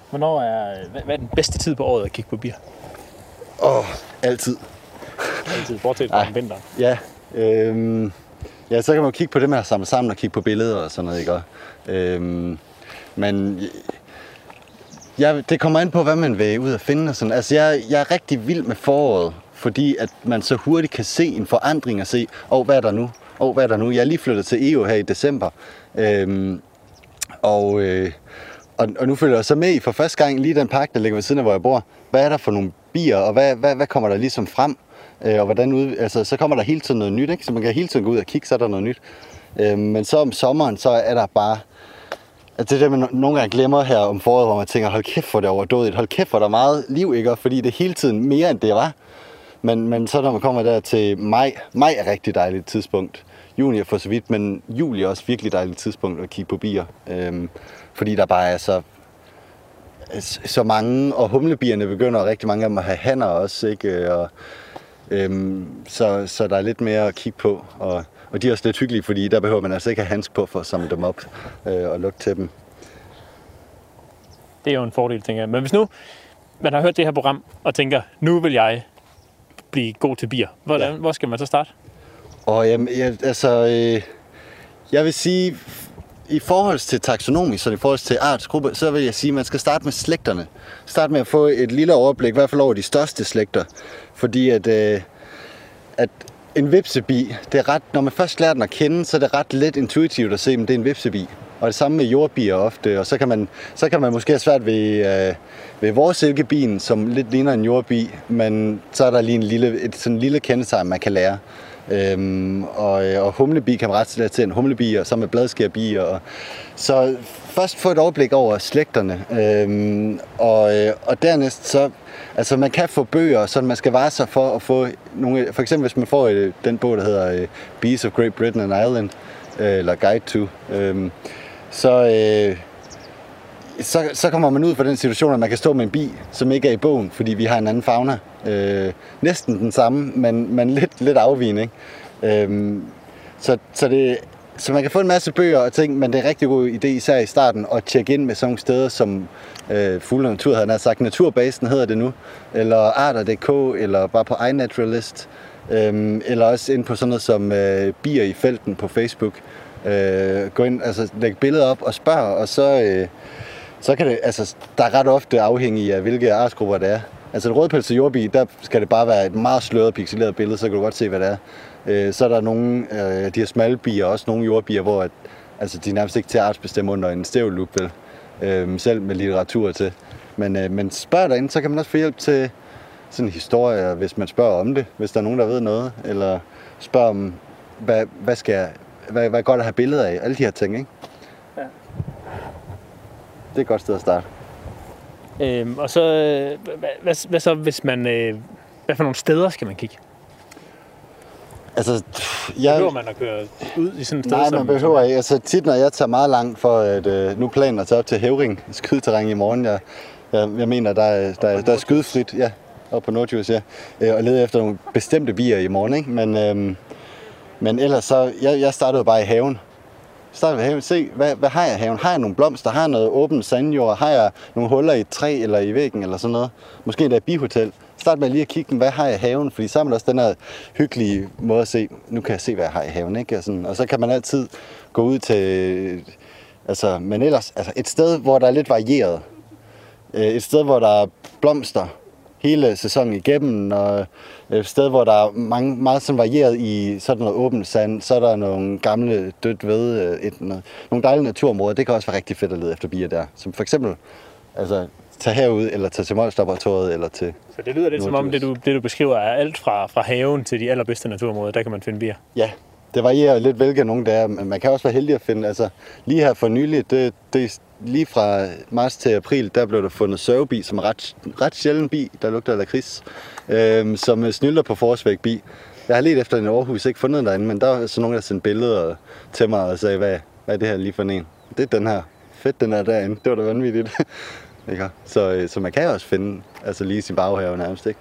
Speaker 4: Hvornår er, hvad, hvad er den bedste tid på året at kigge på bier?
Speaker 5: Åh, oh, altid.
Speaker 4: Altid, bortset fra om vinteren.
Speaker 5: Ja, øhm, ja, så kan man jo kigge på det med at samle sammen og kigge på billeder og sådan noget, ikke? Og, Øhm, men ja, det kommer an på, hvad man vil ud og finde. Og sådan. Altså, jeg, jeg er rigtig vild med foråret, fordi at man så hurtigt kan se en forandring og se, åh, oh, hvad er der nu? Åh, oh, hvad er der nu? Jeg er lige flyttet til EU her i december. Øhm, og, øh, og, og nu følger jeg så med i for første gang lige den park, der ligger ved siden af, hvor jeg bor. Hvad er der for nogle bier, og hvad, hvad, hvad kommer der ligesom frem? Øh, og hvordan ud, altså, så kommer der hele tiden noget nyt, ikke? Så man kan hele tiden gå ud og kigge, så er der noget nyt. Øh, men så om sommeren, så er der bare... Altså det der, man nogle gange glemmer her om foråret, hvor man tænker, hold kæft, for det er overdådigt. Hold kæft, for der er meget liv, ikke? Fordi det er hele tiden mere, end det var. Men, men så når man kommer der til maj, maj er et rigtig dejligt tidspunkt. Juni er for så vidt, men juli er også virkelig dejligt tidspunkt at kigge på bier. Øhm, fordi der bare er så, så mange, og humlebierne begynder og rigtig mange af dem at have hanner også, ikke? Øh, og, øhm, så, så der er lidt mere at kigge på, og, og de er også lidt hyggelige, fordi der behøver man altså ikke have handsk på for at samle dem op øh, og lugte til dem.
Speaker 4: Det er jo en fordel, tænker jeg. Men hvis nu man har hørt det her program og tænker, nu vil jeg blive god til bier, hvordan, ja. hvor skal man så starte?
Speaker 5: Og jamen, jeg, altså, øh, jeg vil sige, i forhold til taksonomi, så i forhold til artsgruppe, så vil jeg sige, at man skal starte med slægterne. Start med at få et lille overblik, i hvert fald over de største slægter. Fordi at, øh, at en vipsebi, det er ret, når man først lærer den at kende, så er det ret let intuitivt at se, at det er en vipsebi. Og det samme med jordbier ofte, og så kan man, så kan man måske have svært ved, øh, ved vores silkebien, som lidt ligner en jordbi, men så er der lige en lille, et sådan lille kendetegn, man kan lære. Øhm, og, øh, og humlebi kan man ret til en humlebi, og så med bladskærbier. Og, så først få et overblik over slægterne, øhm, og, øh, og dernæst så, altså man kan få bøger, så man skal vare sig for at få nogle, for eksempel hvis man får øh, den bog, der hedder Bees of Great Britain and Ireland, øh, eller Guide to, øhm, så, øh, så, så kommer man ud for den situation, at man kan stå med en bi, som ikke er i bogen, fordi vi har en anden fauna. Øh, næsten den samme, men, men lidt, lidt afvigende. Ikke? Øh, så, så, det, så man kan få en masse bøger og ting, men det er en rigtig god idé, især i starten, at tjekke ind med sådan nogle steder, som øh, Fugle Natur havde nær sagt. Naturbasen hedder det nu, eller Arter.dk, eller bare på iNaturalist, øh, eller også ind på sådan noget som øh, Bier i felten på Facebook. Øh, gå ind, altså læg billeder op og spørg, og så... Øh, så kan det, altså, der er ret ofte afhængig af, hvilke artsgrupper det er. Altså et rødpelset jordbi, der skal det bare være et meget sløret, pixeleret billede, så kan du godt se, hvad det er. Øh, så er der nogle af øh, de her smalle bier, også nogle jordbier, hvor at, altså, de er nærmest ikke til at artsbestemme under en stævlup, vel? Øh, selv med litteratur til. Men, øh, men spørg derinde, så kan man også få hjælp til sådan historier, hvis man spørger om det, hvis der er nogen, der ved noget. Eller spørg om, hvad, hvad, skal jeg, hvad, hvad er godt at have billeder af? Alle de her ting, ikke? det er et godt sted at starte.
Speaker 4: Øhm, og så, øh, hvad, hvad, hvad så, hvis man, øh, hvad for nogle steder skal man kigge?
Speaker 5: Altså,
Speaker 4: Jeg... Behøver man at køre ud i sådan et sted?
Speaker 5: Nej, man behøver ikke. Altså, tit når jeg tager meget langt for, at øh, nu planer at tage op til Hævring, skydeterræn i morgen, jeg, Jeg, jeg mener, der er, der, er, der er skydefrit, ja, og på Nordjurs, ja, øh, og lede efter nogle bestemte bier i morgen, ikke? Men, øhm, men ellers så, jeg, jeg startede bare i haven starte ved haven, se, hvad, hvad har jeg i haven? Har jeg nogle blomster? Har jeg noget åbent sandjord? Har jeg nogle huller i et træ eller i væggen eller sådan noget? Måske der bihotel. Start med lige at kigge, hvad har jeg i haven? Fordi så er man også den her hyggelige måde at se, nu kan jeg se, hvad jeg har i haven, ikke? Og, sådan, og så kan man altid gå ud til, altså, men ellers, altså et sted, hvor der er lidt varieret. Øh, et sted, hvor der er blomster hele sæsonen igennem, og et sted, hvor der er mange, meget sådan varieret i sådan noget åbent sand, så er der nogle gamle dødt ved, øh, et, noget, nogle dejlige naturområder. Det kan også være rigtig fedt at lede efter bier der. Som for eksempel, altså, tage herud, eller tage til Molslaboratoriet, eller til...
Speaker 4: Så det lyder lidt som om, det du, det du beskriver er alt fra, fra haven til de allerbedste naturområder. Der kan man finde bier.
Speaker 5: Ja, det varierer lidt, hvilke nogle der er, men man kan også være heldig at finde, altså lige her for nylig, det, det lige fra marts til april, der blev der fundet sørgebi, som er ret, ret sjældent bi, der lugter af lakrids, øhm, som snylder på forsvæk bi. Jeg har let efter den i Aarhus, ikke fundet den derinde, men der er så nogen, der sendte billeder til mig og sagde, hvad, hvad er det her lige for en? Det er den her. Fedt, den er derinde. Det var da vanvittigt. ikke? Så, øh, så man kan også finde altså lige i sin baghave nærmest, ikke?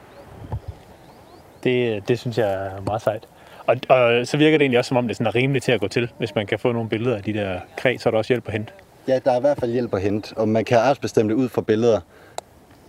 Speaker 4: Det, det synes jeg er meget sejt. Og, og så virker det egentlig også, som om det sådan er rimeligt til at gå til. Hvis man kan få nogle billeder af de der kræ, så er der også hjælp at hente.
Speaker 5: Ja, der er i hvert fald hjælp at hente, og man kan artsbestemme det ud fra billeder.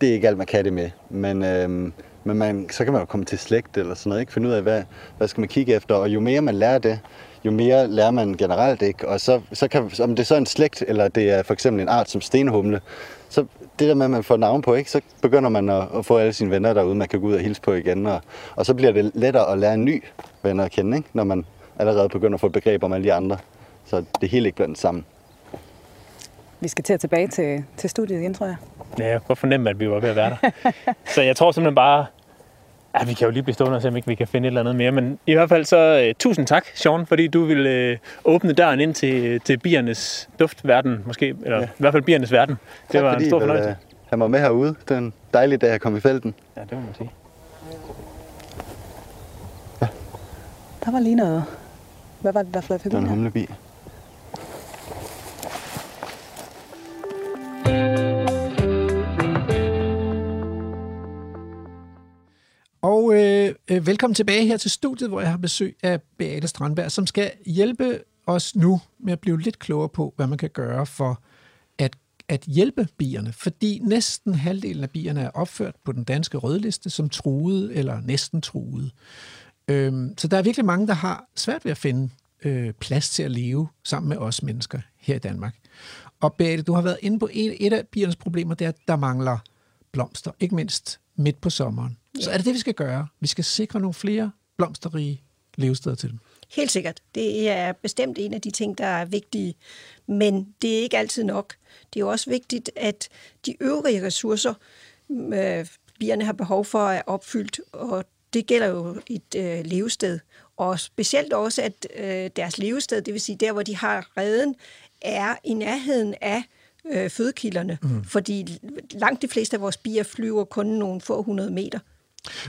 Speaker 5: Det er ikke alt, man kan det med. Men, øhm, men man, så kan man jo komme til slægt eller sådan noget, ikke? Finde ud af, hvad, hvad skal man kigge efter. Og jo mere man lærer det, jo mere lærer man generelt ikke. Og så, så kan, om det er så en slægt, eller det er for eksempel en art som stenhumle, så det der med, at man får navn på, ikke, så begynder man at, at få alle sine venner derude, man kan gå ud og hilse på igen. Og, og så bliver det lettere at lære en ny venner at kende, ikke? når man allerede begynder at få et begreb om alle de andre. Så det hele ikke blandet sammen.
Speaker 6: Vi skal til at tilbage til, til studiet igen, tror jeg.
Speaker 4: Ja, jeg kunne fornemme, at vi var ved at være der. så jeg tror simpelthen bare, Ja, vi kan jo lige blive stående og se, om ikke vi kan finde et eller andet mere. Men i hvert fald så uh, tusind tak, Sean, fordi du ville uh, åbne døren ind til, til biernes duftverden, måske. Eller ja. i hvert fald biernes verden. Det
Speaker 5: Tak,
Speaker 4: var
Speaker 5: fordi
Speaker 4: en stor fornøjelse.
Speaker 5: øh, have mig med herude. Det er en dejlig dag at komme i felten.
Speaker 4: Ja, det må man sige.
Speaker 6: Der var lige noget... Hvad var det, der fløj
Speaker 5: Det var
Speaker 6: forbi
Speaker 5: en
Speaker 6: her?
Speaker 5: humlebi.
Speaker 1: Og øh, øh, velkommen tilbage her til studiet, hvor jeg har besøg af Beate Strandberg, som skal hjælpe os nu med at blive lidt klogere på, hvad man kan gøre for at, at hjælpe bierne. Fordi næsten halvdelen af bierne er opført på den danske rødliste som truede eller næsten truede. Øhm, så der er virkelig mange, der har svært ved at finde øh, plads til at leve sammen med os mennesker her i Danmark. Og Beate, du har været inde på en, et af biernes problemer, det er, at der mangler blomster, ikke mindst midt på sommeren. Så er det det, vi skal gøre. Vi skal sikre nogle flere blomsterrige levesteder til dem.
Speaker 7: Helt sikkert. Det er bestemt en af de ting, der er vigtige. Men det er ikke altid nok. Det er jo også vigtigt, at de øvrige ressourcer, øh, bierne har behov for, er opfyldt. Og det gælder jo et øh, levested. Og specielt også, at øh, deres levested, det vil sige der, hvor de har redden, er i nærheden af øh, fødekilderne. Mm. Fordi langt de fleste af vores bier flyver kun nogle få hundrede meter.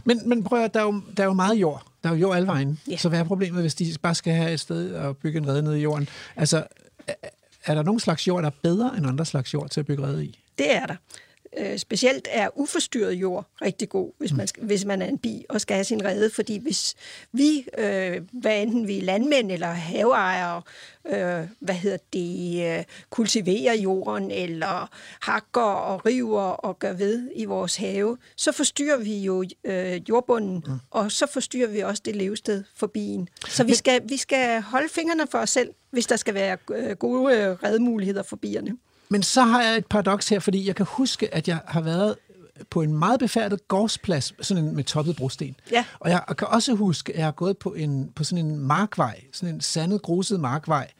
Speaker 1: Men, men prøv at, der er, jo, der er jo meget jord. Der er jo jord alle vejen.
Speaker 7: Ja.
Speaker 1: Så hvad er problemet, hvis de bare skal have et sted at bygge en rede nede i jorden? Altså, er- er der nogen slags jord, der er bedre end andre slags jord til at bygge rede i?
Speaker 7: Det er der. Øh, specielt er uforstyrret jord rigtig god, hvis man, skal, hvis man er en bi og skal have sin rede, fordi hvis vi, øh, hvad enten vi er landmænd eller haveejere, øh, hvad hedder det, øh, kultiverer jorden eller hakker og river og gør ved i vores have, så forstyrrer vi jo øh, jordbunden, mm. og så forstyrrer vi også det levested for bien. Så vi skal, vi skal holde fingrene for os selv, hvis der skal være øh, gode øh, redmuligheder for bierne.
Speaker 1: Men så har jeg et paradoks her, fordi jeg kan huske, at jeg har været på en meget befærdet gårdsplads, sådan en med toppet brosten.
Speaker 7: Ja.
Speaker 1: Og jeg kan også huske, at jeg har gået på, en, på sådan en markvej, sådan en sandet, gruset markvej,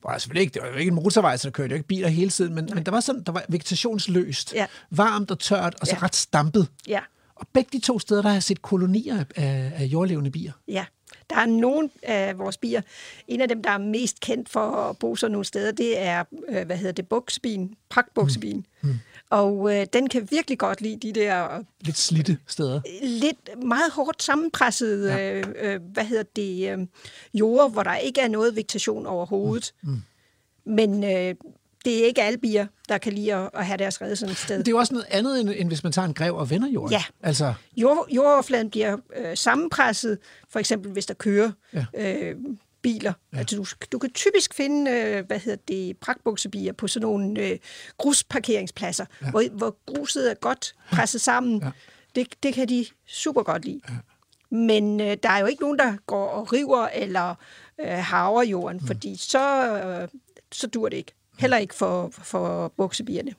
Speaker 1: hvor jeg selvfølgelig ikke, det var jo ikke en motorvej, så der kørte jo ikke biler hele tiden, men, men der var sådan, der var vegetationsløst,
Speaker 7: Ja.
Speaker 1: varmt og tørt, og så
Speaker 7: Ja.
Speaker 1: ret stampet.
Speaker 7: Ja.
Speaker 1: Og begge de to steder, der har jeg set kolonier af, af, af jordlevende bier.
Speaker 7: Ja, der er nogle af vores bier. En af dem, der er mest kendt for at bo sådan nogle steder, det er, øh, hvad hedder det, buksebien, pragtbuksebien. Mm. Og øh, den kan virkelig godt lide de der øh,
Speaker 1: Lidt slitte steder.
Speaker 7: lidt meget hårdt sammenpressede,
Speaker 1: Ja.
Speaker 7: øh, øh, hvad hedder det, øh, jorder, hvor der ikke er noget vegetation overhovedet. Mm. Men øh, det er ikke alle bier, der kan lide at, at have deres rede sådan et sted.
Speaker 1: Det er jo også noget andet, end, end hvis man tager en grev og vender jorden.
Speaker 7: Ja.
Speaker 1: Altså,
Speaker 7: Jord, jordoverfladen bliver øh, sammenpresset, for eksempel hvis der kører
Speaker 1: Ja.
Speaker 7: øh, biler. Ja. Altså, du, du kan typisk finde, øh, hvad hedder det, pragtbuksebier på sådan nogle øh, grusparkeringspladser, ja. hvor, hvor gruset er godt presset sammen.
Speaker 1: Ja.
Speaker 7: Det, det kan de super godt lide. Ja. Men øh, der er jo ikke nogen, der går og river eller øh, harver jorden, mm. fordi så, øh, så dur det ikke. Heller ikke for, for buksebierne.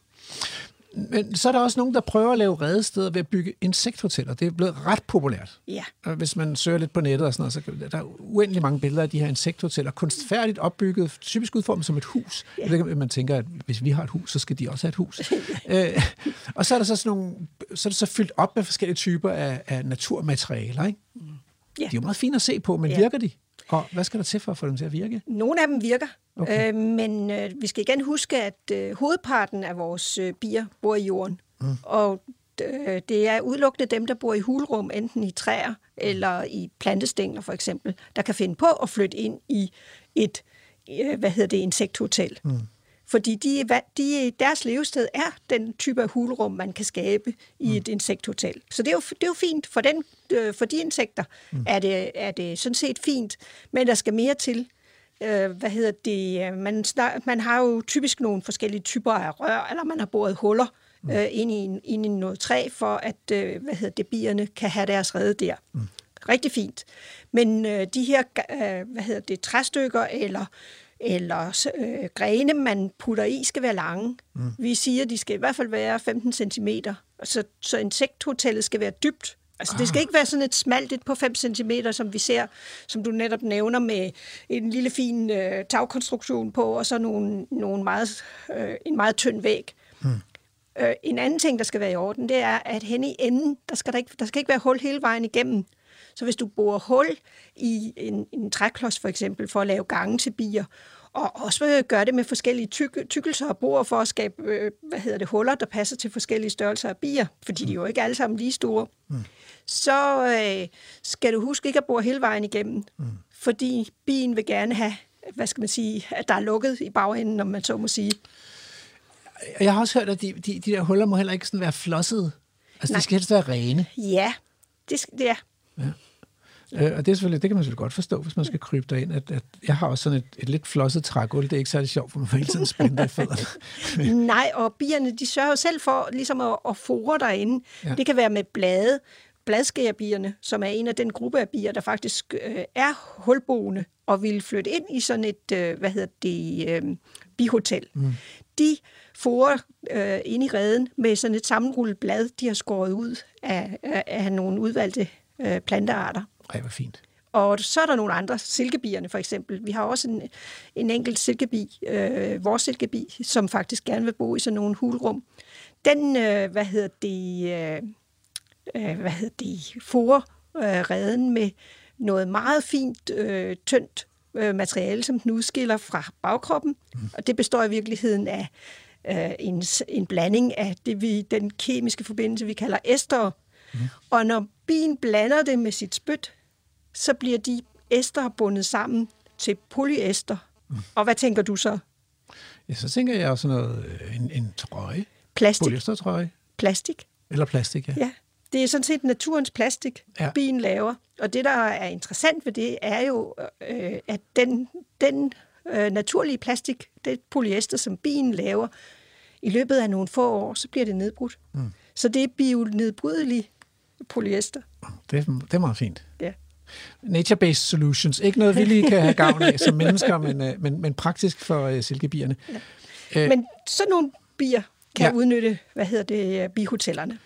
Speaker 1: men så er der også nogen, der prøver at lave redesteder ved at bygge insekthoteller. Det er blevet ret populært.
Speaker 7: Ja.
Speaker 1: Hvis man søger lidt på nettet og sådan noget, så kan, der er uendelig mange billeder af de her insekthoteller. Kunstfærdigt opbygget, typisk udformet som et hus. Ja. Ved man tænker, at hvis vi har et hus, så skal de også have et hus. øh, og så er der så sådan nogle, så er det så fyldt op med forskellige typer af, af naturmaterialer. Ikke?
Speaker 7: Ja.
Speaker 1: De er jo meget fine at se på, men
Speaker 7: Ja.
Speaker 1: virker de? Og hvad skal der til for at få dem til at virke?
Speaker 7: Nogle af dem virker,
Speaker 1: Okay.
Speaker 7: øh, men øh, vi skal igen huske, at øh, hovedparten af vores øh, bier bor i jorden. Mm. Og øh, det er udelukkende dem, der bor i hulrum, enten i træer eller i plantestængler for eksempel, der kan finde på at flytte ind i et, øh, hvad hedder det, insekthotel. Mm. Fordi de, de, deres levested er den type af hulrum, man kan skabe i mm. et insekthotel. Så det er jo, det er jo fint. For, den, øh, for de insekter mm. er, det, er det sådan set fint, men der skal mere til. Øh, hvad hedder det? øh, Man, man har jo typisk nogle forskellige typer af rør, eller man har boret huller mm. øh, ind, i, ind i noget træ, for at øh, hvad hedder det, bierne kan have deres rede der. Mm. Rigtig fint. Men øh, de her øh, hvad hedder det, træstykker eller eller øh, grene, man putter i, skal være lange. Mm. Vi siger, at de skal i hvert fald være 15 cm. Så, så insekthotellet skal være dybt. Altså, ah. det skal ikke være sådan et smalt et på 5 cm, som vi ser, som du netop nævner, med en lille fin øh, tagkonstruktion på, og så nogle, nogle meget, øh, en meget tynd væg. Mm. Øh, en anden ting, der skal være i orden, det er, at hen i enden, der skal, der ikke, der skal ikke være hul hele vejen igennem. Så hvis du borer hul i en, en træklods for eksempel, for at lave gange til bier, og også gøre det med forskellige tyk, tykkelser og bord for at skabe øh, hvad hedder det, huller, der passer til forskellige størrelser af bier, fordi de er jo ikke alle sammen lige store, mm. så øh, skal du huske ikke at bore hele vejen igennem, mm. fordi bien vil gerne have, hvad skal man sige, at der er lukket i bagenden, om man så må sige.
Speaker 1: Jeg har også hørt, at de, de, de der huller må heller ikke sådan være flossede. Altså,
Speaker 7: Nej.
Speaker 1: de skal helst være rene.
Speaker 7: Ja, det, skal, det er.
Speaker 1: Øh, og det, er selvfølgelig, det kan man selvfølgelig godt forstå, hvis man skal krybe derind. At, at jeg har også sådan et, et lidt flosset trægulv. Det er ikke særlig sjovt, for man får hele tiden spændt i fødderne.
Speaker 7: Nej, og bierne, de sørger jo selv for ligesom at, at fore derinde.
Speaker 1: Ja.
Speaker 7: Ja. Det kan være med blade, bladskærbierne, som er en af den gruppe af bier, der faktisk øh, er hulboende og vil flytte ind i sådan et, øh, hvad hedder det, øh, bihotel. Mm. De forer øh, ind i reden med sådan et sammenrullet blad, de har skåret ud af, af, af nogle udvalgte øh, plantearter.
Speaker 1: Ej, hvor fint.
Speaker 7: Og så er der nogle andre, silkebierne for eksempel. Vi har også en, en enkelt silkebi, øh, vores silkebi, som faktisk gerne vil bo i sådan nogle hulrum. Den, øh, hvad hedder det, øh, øh, hvad hedder det, forer øh, reden med noget meget fint, øh, tyndt øh, materiale, som den udskiller fra bagkroppen. Mm. Og det består i virkeligheden af øh, en, en blanding af det, vi, den kemiske forbindelse, vi kalder ester. Mm. Og når bien blander det med sit spyt, så bliver de ester bundet sammen til polyester. Mm. Og hvad tænker du så?
Speaker 1: Ja, så tænker jeg også noget, øh, en, en trøje.
Speaker 7: Plastik.
Speaker 1: Polyestertrøje.
Speaker 7: Plastik.
Speaker 1: Eller plastik, ja.
Speaker 7: Ja, det er sådan set naturens plastik,
Speaker 1: Ja.
Speaker 7: bien laver. Og det, der er interessant ved det, er jo, øh, at den, den øh, naturlige plastik, det polyester, som bien laver, i løbet af nogle få år, så bliver det nedbrudt. Mm. Så det er bionedbrydelig polyester.
Speaker 1: Det, det er meget fint.
Speaker 7: Ja.
Speaker 1: Nature-based solutions. Ikke noget, vi lige kan have gavn af som mennesker, men, øh, men, men praktisk for øh, silkebierne. Ja. Øh,
Speaker 7: Men sådan nogle bier kan
Speaker 1: Ja.
Speaker 7: udnytte, hvad hedder det, bihotellerne.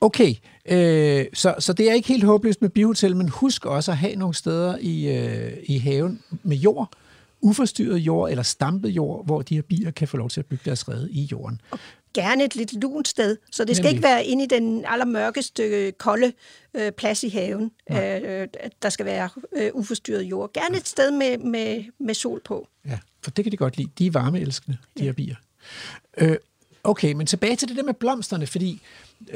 Speaker 1: Okay, øh, så, så det er ikke helt håbløst med bihotel, men husk også at have nogle steder i, øh, i haven med jord, uforstyrret jord eller stampet jord, hvor de her bier kan få lov til at bygge deres rede i jorden.
Speaker 7: Gerne et lidt lunt sted, så det skal
Speaker 1: Nemlig.
Speaker 7: ikke være inde i den allermørkeste, øh, kolde øh, plads i haven. Øh, at der skal være øh, uforstyrret jord. Gerne et sted med, med, med sol på.
Speaker 1: Ja, for det kan de godt lide. De er varmeelskende, de her bier. Øh, okay, men tilbage til det der med blomsterne, fordi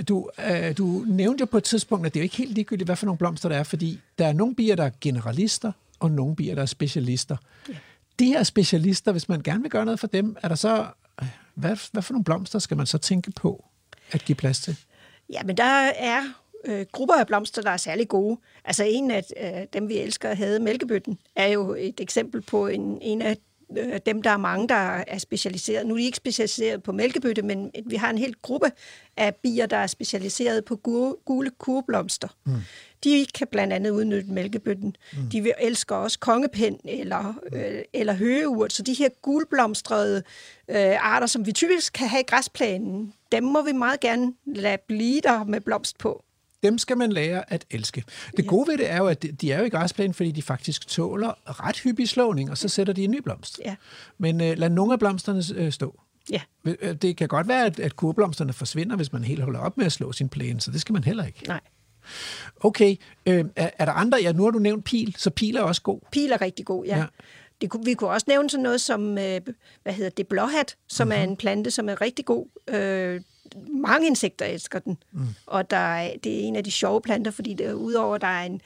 Speaker 1: du, øh, du nævnte jo på et tidspunkt, at det er jo ikke helt ligegyldigt, hvad for nogle blomster der er, fordi der er nogle bier, der er generalister, og nogle bier, der er specialister. Ja. De her specialister, hvis man gerne vil gøre noget for dem, er der så hvad, hvad for nogle blomster skal man så tænke på at give plads til?
Speaker 7: Ja, men der er øh, grupper af blomster, der er særlig gode. Altså en af øh, dem, vi elsker at have, mælkebøtten, er jo et eksempel på en, en af øh, dem, der er mange, der er specialiseret. Nu er de ikke specialiseret på mælkebøtte, men vi har en hel gruppe af bier, der er specialiseret på gule, gule kurblomster. Mm. De kan blandt andet udnytte mælkebøtten. Mm. De vil elsker også kongepind eller, øh, eller høgeurt. Så de her gulblomstrede øh, arter, som vi typisk kan have i græsplænen, dem må vi meget gerne lade blive der med blomst på.
Speaker 1: Dem skal man lære at elske. Det gode ved det er jo, at de er jo i græsplænen, fordi de faktisk tåler ret hyppig slåning, og så sætter de en ny blomst.
Speaker 7: Ja.
Speaker 1: Men øh, lad nogle af blomsterne øh, stå.
Speaker 7: Ja.
Speaker 1: Øh, Det kan godt være, at, at kurblomsterne forsvinder, hvis man helt holder op med at slå sin plæne, så det skal man heller ikke.
Speaker 7: Nej.
Speaker 1: Okay, øh, er, er der andre? Ja, nu har du nævnt pil, så pil er også god.
Speaker 7: Pil er rigtig god, ja.
Speaker 1: Ja.
Speaker 7: Det, kunne- vi kunne også nævne sådan noget som, øh, hvad hedder det, blåhat, som mm-hmm. er en plante, som er rigtig god. Øh, mange insekter elsker den, mm. og der er, det er en af de sjove planter, fordi det, udover der er en,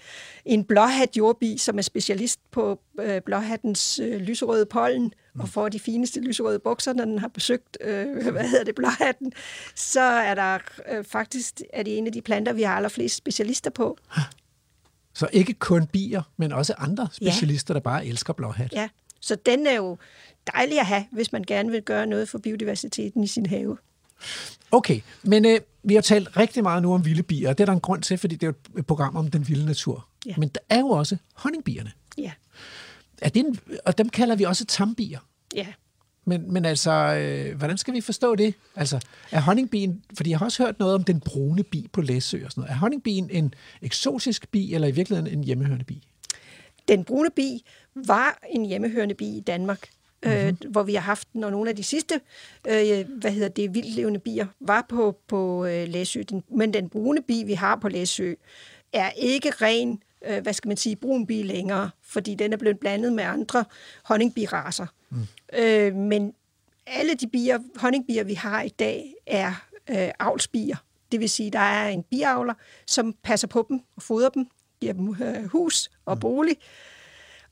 Speaker 7: en blåhat jordbi, som er specialist på øh, blåhattens øh, lyserøde pollen, mm. og får de fineste lyserøde bukser, når den har besøgt, øh, hvad hedder det, blåhatten, så er der øh, faktisk er det en af de planter, vi har allerflest specialister på.
Speaker 1: Så ikke kun bier, men også andre specialister, der bare elsker blåhat.
Speaker 7: Ja, så den er jo dejlig at have, hvis man gerne vil gøre noget for biodiversiteten i sin have.
Speaker 1: Okay, men øh, vi har talt rigtig meget nu om vilde bier, og det er der en grund til, fordi det er jo et program om den vilde natur.
Speaker 7: Ja.
Speaker 1: Men der er jo også honningbierne.
Speaker 7: Ja,
Speaker 1: Er det en, og dem kalder vi også tambier.
Speaker 7: ja.
Speaker 1: Men, men altså, øh, hvordan skal vi forstå det? Altså, er honningbien, fordi jeg har også hørt noget om den brune bi på Læsø og sådan noget. Er honningbien en eksotisk bi, eller i virkeligheden en hjemmehørende bi?
Speaker 7: Den brune bi var en hjemmehørende bi i Danmark, mm-hmm. øh, hvor vi har haft og nogle af de sidste, øh, hvad hedder det, vildlevende bier, var på, på øh, Læsø. Den, men den brune bi, vi har på Læsø, er ikke ren, øh, hvad skal man sige, brun bi længere, fordi den er blevet blandet med andre honningbiraser. Mm. Øh, men alle de bier, honningbier, vi har i dag, er øh, avlsbier. Det vil sige, der er en biavler, som passer på dem og fodrer dem, giver dem øh, hus og bolig,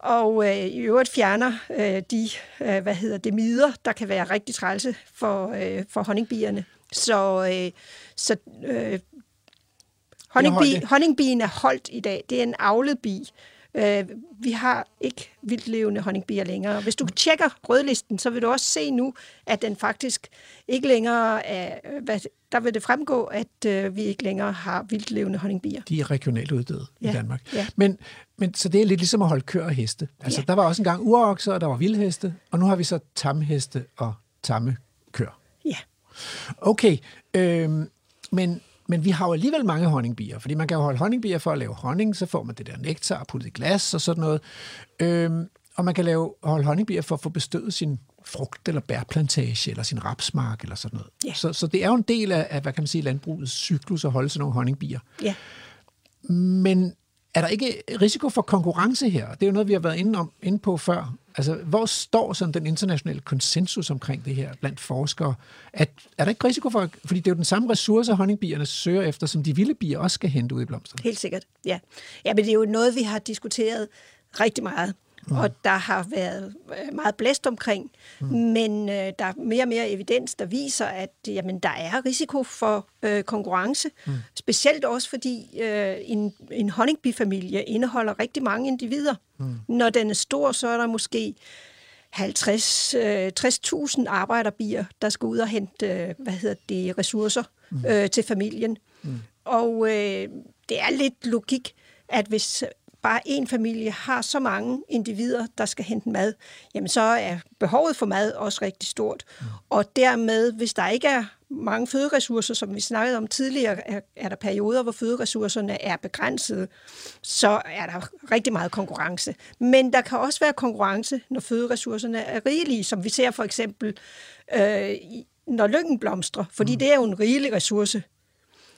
Speaker 7: og øh, i øvrigt fjerner øh, de, øh, hvad hedder det, mider, der kan være rigtig trælse for, øh, for honningbierne. Så, øh, så øh, honningbi, honningbien er holdt i dag. Det er en avlet bi. Øh, vi har ikke vildlevende honningbier længere. Hvis du tjekker rødlisten, så vil du også se nu, at den faktisk ikke længere er... øh, Hvad, der vil det fremgå, at øh, vi ikke længere har vildlevende honningbier.
Speaker 1: De er regionalt uddøde ja. i Danmark.
Speaker 7: ja.
Speaker 1: Men, men så det er lidt ligesom at holde køer og heste. Altså,
Speaker 7: Ja.
Speaker 1: der var også engang urokser, og der var vildheste, og nu har vi så tamheste og tamme køer.
Speaker 7: Ja.
Speaker 1: Okay, øhm, men, men vi har jo alligevel mange honningbier, fordi man kan jo holde honningbier for at lave honning, så får man det der nektar puttet i glas og sådan noget. Øhm, og man kan lave, holde honningbier for at få bestøvet sin frugt- eller bærplantage, eller sin rapsmark, eller sådan noget.
Speaker 7: Ja.
Speaker 1: Så, så det er jo en del af, af, hvad kan man sige, landbrugets cyklus at holde sådan nogle honningbier.
Speaker 7: Ja.
Speaker 1: Men er der ikke risiko for konkurrence her? Det er jo noget, vi har været inde, om, inde på før. Altså, hvor står sådan den internationale konsensus omkring det her blandt forskere? At, er der ikke risiko for, fordi det er jo den samme ressource, honningbierne søger efter, som de vilde bier også skal hente ud i blomsterne?
Speaker 7: Helt sikkert, ja. Ja, men det er jo noget, vi har diskuteret rigtig meget, mm. og der har været øh, meget blæst omkring, mm. men øh, der er mere og mere evidens, der viser, at jamen, der er risiko for øh, konkurrence, mm. specielt også fordi øh, en, en honningbifamilie indeholder rigtig mange individer. Mm. Når den er stor, så er der måske 50, øh, 60.000 arbejderbier, der skal ud og hente øh, hvad hedder det, ressourcer mm. øh, til familien. Mm. Og øh, det er lidt logik, at hvis bare en familie har så mange individer, der skal hente mad, jamen så er behovet for mad også rigtig stort. Mm. Og dermed, hvis der ikke er mange føderessourcer, som vi snakkede om tidligere, er, er der perioder, hvor føderessourcerne er begrænsede, så er der rigtig meget konkurrence. Men der kan også være konkurrence, når føderessourcerne er rigelige, som vi ser for eksempel, øh, når lyngen blomstrer, fordi mm. det er jo en rigelig ressource.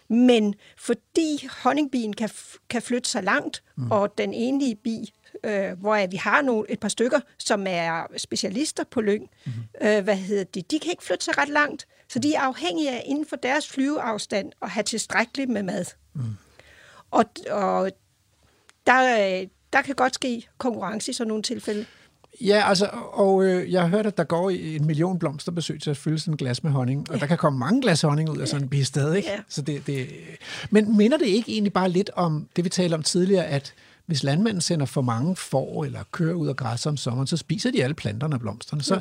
Speaker 7: Men fordi honningbien kan, kan flytte sig langt, mm. og den enlige bi, øh, hvor vi har nogle, et par stykker, som er specialister på lyng, mm. øh, hvad hedder det, de kan ikke flytte sig ret langt, så de er afhængige af inden for deres flyveafstand at have tilstrækkeligt med mad. Mm. Og, og der, øh, der kan godt ske konkurrence i sådan nogle tilfælde.
Speaker 1: Ja, altså, og øh, jeg har hørt, at der går en million blomsterbesøg til at fylde sådan et glas med honning, og ja. der kan komme mange glas honning ud af sådan en bistad, ikke?
Speaker 7: Ja.
Speaker 1: Så det, det, men minder det ikke egentlig bare lidt om det, vi talte om tidligere, at hvis landmanden sender for mange får eller kører ud og græsser om sommeren, så spiser de alle planterne og blomsterne. Så,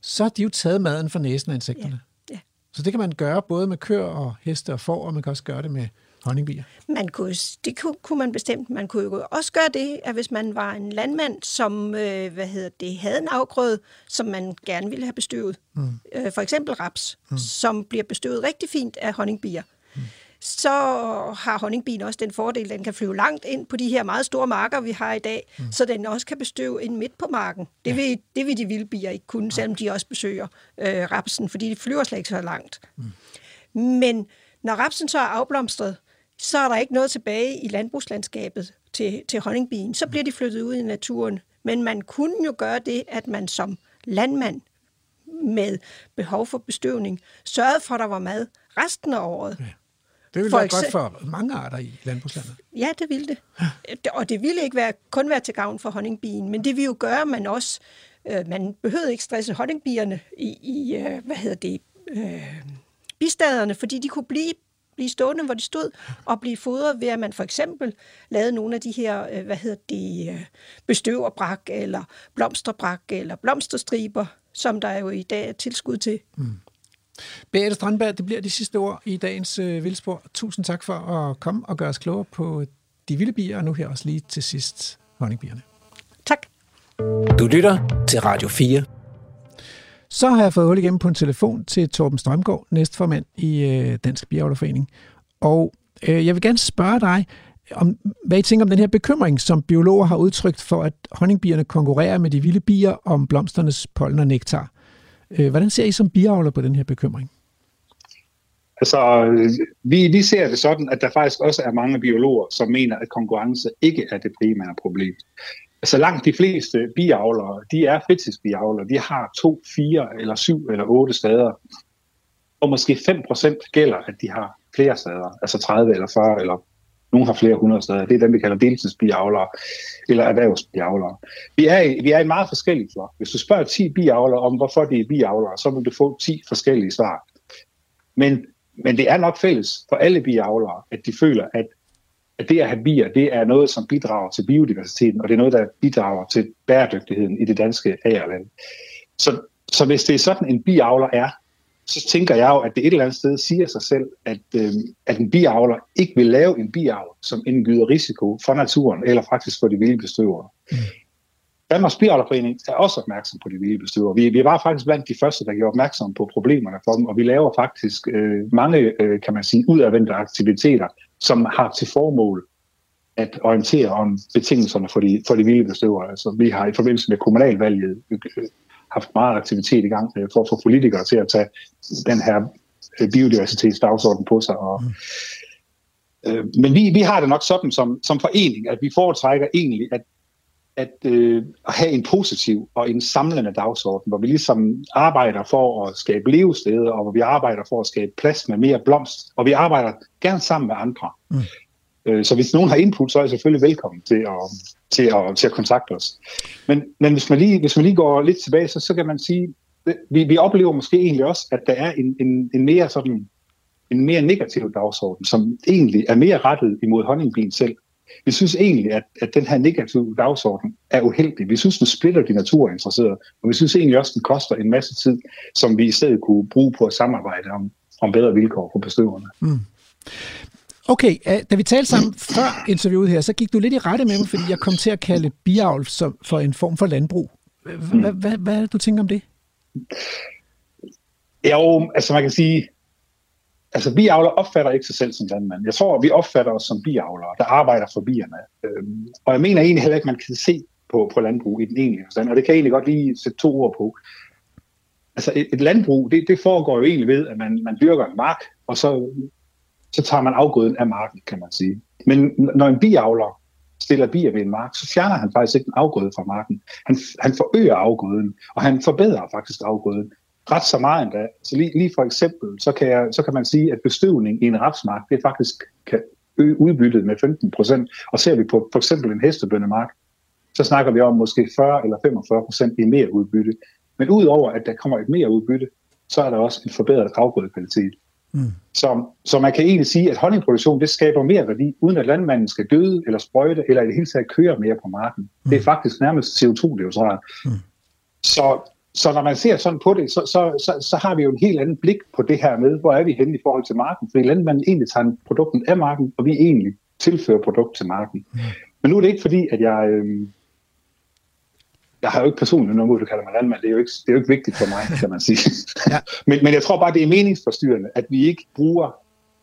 Speaker 1: så har de jo taget maden fra næsen af insekterne.
Speaker 7: Ja. Ja.
Speaker 1: Så det kan man gøre både med køer og heste og får, og man kan også gøre det med honningbier.
Speaker 7: Man kunne, det kunne, kunne man bestemt. Man kunne jo også gøre det, at hvis man var en landmand, som øh, hvad hedder det, havde en afgrøde, som man gerne ville have bestøvet, mm. øh, for eksempel raps, mm. som bliver bestøvet rigtig fint af honningbier, mm. så har honningbien også den fordel, at den kan flyve langt ind på de her meget store marker, vi har i dag, mm. så den også kan bestøve ind midt på marken. Det, ja. vil, det vil de vilde bier ikke kunne, selvom de også besøger øh, rapsen, fordi de flyver slet ikke så langt. Mm. Men når rapsen så er afblomstret, så er der ikke noget tilbage i landbrugslandskabet til, til honningbien. Så bliver de flyttet ud i naturen. Men man kunne jo gøre det, at man som landmand med behov for bestøvning sørgede for, at der var mad resten af året. Ja.
Speaker 1: Det ville for være godt for mange arter i landbrugslandet.
Speaker 7: Ja, det ville det. Ja. Og det ville ikke være, kun være til gavn for honningbien, men det vil jo gøre, at man også, øh, man behøvede ikke stresse honningbierne i, i øh, hvad hedder det, øh, bistaderne, fordi de kunne blive blive stående, hvor de stod, og blive fodret ved, at man for eksempel lavede nogle af de her, øh, hvad hedder det, øh, bestøverbrak, eller blomsterbrak, eller blomsterstriber, som der jo i dag er tilskud til. Mm.
Speaker 1: Beate Strandberg, det bliver de sidste ord i dagens øh, vildspor. Tusind tak for at komme og gøre os klogere på de vilde bier, og nu her også lige til sidst honningbierne.
Speaker 7: Tak.
Speaker 8: Du lytter til Radio 4.
Speaker 1: Så har jeg fået hul igennem på en telefon til Torben Strømgaard, næstformand i øh, Dansk Biavlerforening. Og øh, jeg vil gerne spørge dig, om, hvad I tænker om den her bekymring, som biologer har udtrykt for, at honningbierne konkurrerer med de vilde bier om blomsternes pollen og nektar. Øh, hvordan ser I som biavler på den her bekymring?
Speaker 9: Altså, vi, vi ser det sådan, at der faktisk også er mange biologer, som mener, at konkurrence ikke er det primære problem. Altså langt de fleste biavlere, de er fritidsbiavlere. De har to, fire eller syv eller otte steder. Og måske 5% gælder, at de har flere steder. Altså 30 eller 40 eller nogle har flere hundrede steder. Det er dem, vi kalder deltidsbiavlere eller erhvervsbiavlere. Vi er, i, vi er i meget forskellige flok. Hvis du spørger 10 biavlere om, hvorfor de er biavlere, så vil du få 10 forskellige svar. Men, men det er nok fælles for alle biavlere, at de føler, at at det at have bier, det er noget, som bidrager til biodiversiteten, og det er noget, der bidrager til bæredygtigheden i det danske agerland. Så, så hvis det er sådan, en biavler er, så tænker jeg jo, at det et eller andet sted siger sig selv, at, øh, at en biavler ikke vil lave en biavl, som indgyder risiko for naturen, eller faktisk for de vilde bestøvere. Mm. Danmarks Biavlerforening er også opmærksom på de vilde bestøvere. Vi, vi var faktisk blandt de første, der gjorde opmærksom på problemerne for dem, og vi laver faktisk øh, mange, øh, kan man sige, udadvendte aktiviteter, som har til formål at orientere om betingelserne for de, for de vilde bestøvere. Altså, vi har i forbindelse med kommunalvalget øh, haft meget aktivitet i gang øh, for at få politikere til at tage den her øh, biodiversitetsdagsorden på sig. Og, mm. øh, men vi, vi har det nok sådan som, som forening, at vi foretrækker egentlig, at at, øh, at have en positiv og en samlende dagsorden, hvor vi ligesom arbejder for at skabe levesteder, og hvor vi arbejder for at skabe plads med mere blomst, og vi arbejder gerne sammen med andre. Mm. Øh, så hvis nogen har input, så er I selvfølgelig velkommen til at, til at, til at kontakte os. Men, men hvis, man lige, hvis man lige går lidt tilbage, så, så kan man sige, vi, vi oplever måske egentlig også, at der er en, en, en mere sådan en mere negativ dagsorden, som egentlig er mere rettet imod honningbien selv. Vi synes egentlig, at, at den her negative dagsorden er uheldig. Vi synes, den splitter de naturinteresserede, og vi synes egentlig også, den koster en masse tid, som vi i stedet kunne bruge på at samarbejde om, om bedre vilkår for bestøverne. Mm.
Speaker 1: Okay, da vi talte sammen før interviewet her, så gik du lidt i rette med mig, fordi jeg kom til at kalde biavl for en form for landbrug. Hvad, hvad, hvad du tænker om det?
Speaker 9: Jo, altså man kan sige, altså biavler opfatter ikke sig selv som landmand. Jeg tror, vi opfatter os som biavlere, der arbejder for bierne. Øhm, og jeg mener egentlig heller ikke, man kan se på, på landbrug i den egentlige forstand, og det kan jeg egentlig godt lige sætte to ord på. Altså et, et landbrug, det, det foregår jo egentlig ved, at man, man dyrker en mark, og så, så tager man afgrøden af marken, kan man sige. Men når en biavler stiller bier ved en mark, så fjerner han faktisk ikke en afgrøde fra marken. Han, han forøger afgrøden, og han forbedrer faktisk afgrøden ret så meget endda. Så lige, lige for eksempel, så kan, jeg, så kan man sige, at bestøvning i en rapsmark, det faktisk kan øge udbyttet med 15 procent. Og ser vi på for eksempel en hestebøndemark, så snakker vi om måske 40 eller 45 procent i mere udbytte. Men udover at der kommer et mere udbytte, så er der også en forbedret afgrødekvalitet. Mm. Så, så man kan egentlig sige, at honningproduktion det skaber mere værdi, uden at landmanden skal gøde eller sprøjte, eller i det hele taget køre mere på marken. Mm. Det er faktisk nærmest CO2-neutralt. Mm. Så, så når man ser sådan på det, så, så, så, så har vi jo en helt anden blik på det her med, hvor er vi henne i forhold til marken. Fordi landmanden egentlig tager produkten af marken, og vi egentlig tilfører produkt til marken. Mm. Men nu er det ikke fordi, at jeg... Øh, jeg har jo ikke personligt noget mod, du kalder mig landmand. Det er jo ikke, det er jo ikke vigtigt for mig, kan man sige. ja. men, men jeg tror bare, det er meningsforstyrrende, at vi ikke bruger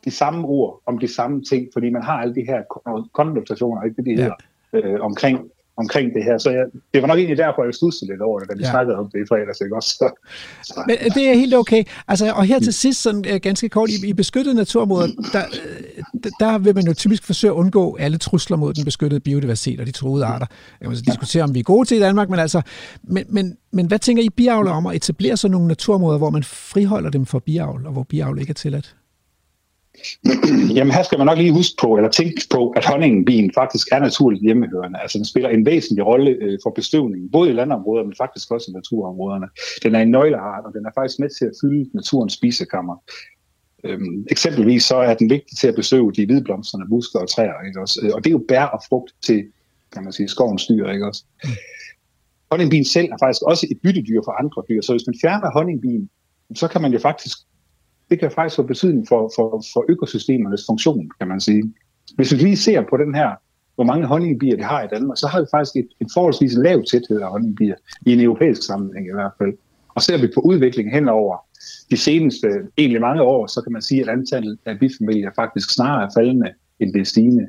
Speaker 9: de samme ord om de samme ting, fordi man har alle de her konnotationer, ikke det, de ja. øh, omkring omkring det her. Så jeg, det var nok egentlig derfor, jeg studsede lidt over det, da vi ja. snakkede om det i fredags. Ikke også? Så,
Speaker 1: så. Men det er helt okay. Altså, og her til sidst, sådan, uh, ganske kort, i, i beskyttede naturområder, der, uh, der vil man jo typisk forsøge at undgå alle trusler mod den beskyttede biodiversitet og de truede arter. Jeg må så diskutere, om vi er gode til i Danmark, men altså, men, men, men hvad tænker I biavler om at etablere sådan nogle naturområder, hvor man friholder dem for biavl, og hvor biavl ikke er tilladt?
Speaker 9: Jamen her skal man nok lige huske på, eller tænke på, at honningenbien faktisk er naturligt hjemmehørende. Altså den spiller en væsentlig rolle øh, for bestøvningen, både i landområder, men faktisk også i naturområderne. Den er en nøgleart, og den er faktisk med til at fylde naturens spisekammer. Øhm, eksempelvis så er den vigtig til at besøge de hvidblomstrende busker og træer, ikke også? Øh, og det er jo bær og frugt til, kan man sige, skovens dyr, ikke også? Honningbien selv er faktisk også et byttedyr for andre dyr, så hvis man fjerner honningbien, så kan man jo faktisk det kan faktisk få betydning for, for, for økosystemernes funktion, kan man sige. Hvis vi lige ser på den her, hvor mange honningbier vi har i Danmark, så har vi faktisk et, et forholdsvis lav tæthed af honningbier, i en europæisk sammenhæng i hvert fald. Og ser vi på udviklingen hen over de seneste egentlig mange år, så kan man sige, at antallet af bifamilier faktisk snarere er faldende, end det er stigende.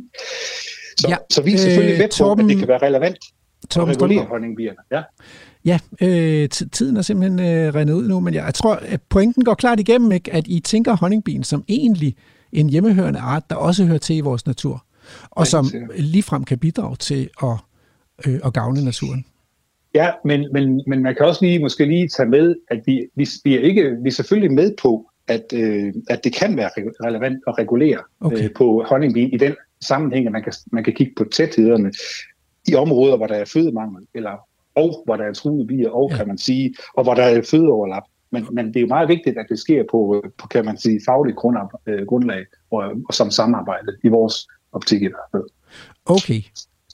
Speaker 9: Så, ja, så vi er selvfølgelig øh, med på, Torben, at det kan være relevant Regulere honningbierne. Ja.
Speaker 1: Ja, øh, tiden er simpelthen øh, rendet ud nu, men jeg, jeg tror, at pointen går klart igennem, ikke? at I tænker honningbien som egentlig en hjemmehørende art, der også hører til i vores natur, og som ligefrem kan bidrage til at, øh, at gavne naturen.
Speaker 9: Ja, men, men, men man kan også lige måske lige tage med, at vi, vi, vi, er, ikke, vi er selvfølgelig med på, at, øh, at det kan være relevant at regulere okay. øh, på honningbien i den sammenhæng, at man kan, man kan kigge på tæthederne i områder, hvor der er fødemangel, eller og hvor der er truede bier, og ja. kan man sige, og hvor der er fødeoverlap. Men, men det er jo meget vigtigt, at det sker på, på kan man sige, fagligt øh, grundlag og, og som samarbejde i vores optik i hvert fald.
Speaker 1: Okay.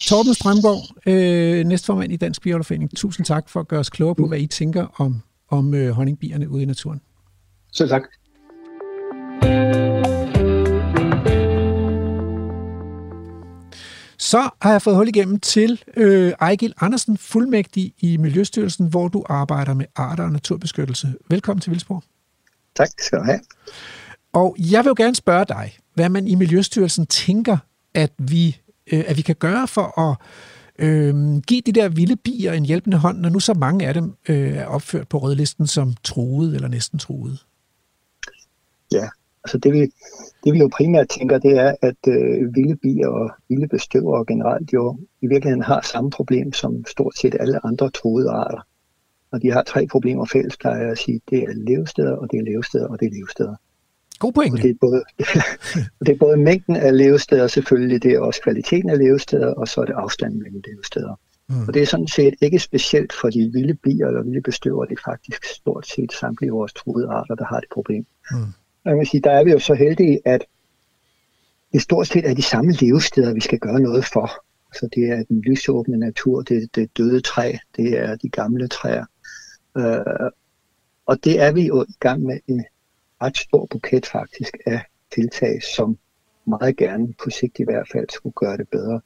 Speaker 1: Torben Strømgaard, øh, næstformand i Dansk Biologforening. Tusind tak for at gøre os klogere på, hvad I tænker om, om øh, honningbierne ude i naturen.
Speaker 9: Selv tak.
Speaker 1: Så har jeg fået hul igennem til øh, Ejgil Andersen, fuldmægtig i Miljøstyrelsen, hvor du arbejder med arter og naturbeskyttelse. Velkommen til Vildsborg.
Speaker 10: Tak skal du have.
Speaker 1: Og jeg vil jo gerne spørge dig, hvad man i Miljøstyrelsen tænker, at vi, øh, at vi kan gøre for at øh, give de der vilde bier en hjælpende hånd, når nu så mange af dem øh, er opført på rødlisten som truede eller næsten truede.
Speaker 10: Ja, Altså det vi, det vi jo primært tænker, det er, at øh, vilde bier og vilde bestøvere generelt jo i virkeligheden har samme problem som stort set alle andre troede arter. Og de har tre problemer fælles, plejer jeg at sige. Det er levesteder, og det er levesteder, og det er levesteder.
Speaker 1: God pointe.
Speaker 10: Og det, er både, det er både mængden af levesteder selvfølgelig, det er også kvaliteten af levesteder, og så er det afstanden mellem levesteder. Mm. Og det er sådan set ikke specielt for de vilde bier eller vilde bestøvere, det er faktisk stort set samtlige vores truede arter, der har det problem. Mm. Jeg kan sige, der er vi jo så heldige, at det stort set er de samme levesteder, vi skal gøre noget for. Så det er den lysåbne natur, det er det døde træ, det er de gamle træer. Øh, og det er vi jo i gang med en ret stor buket faktisk af tiltag, som meget gerne på sigt i hvert fald skulle gøre det bedre.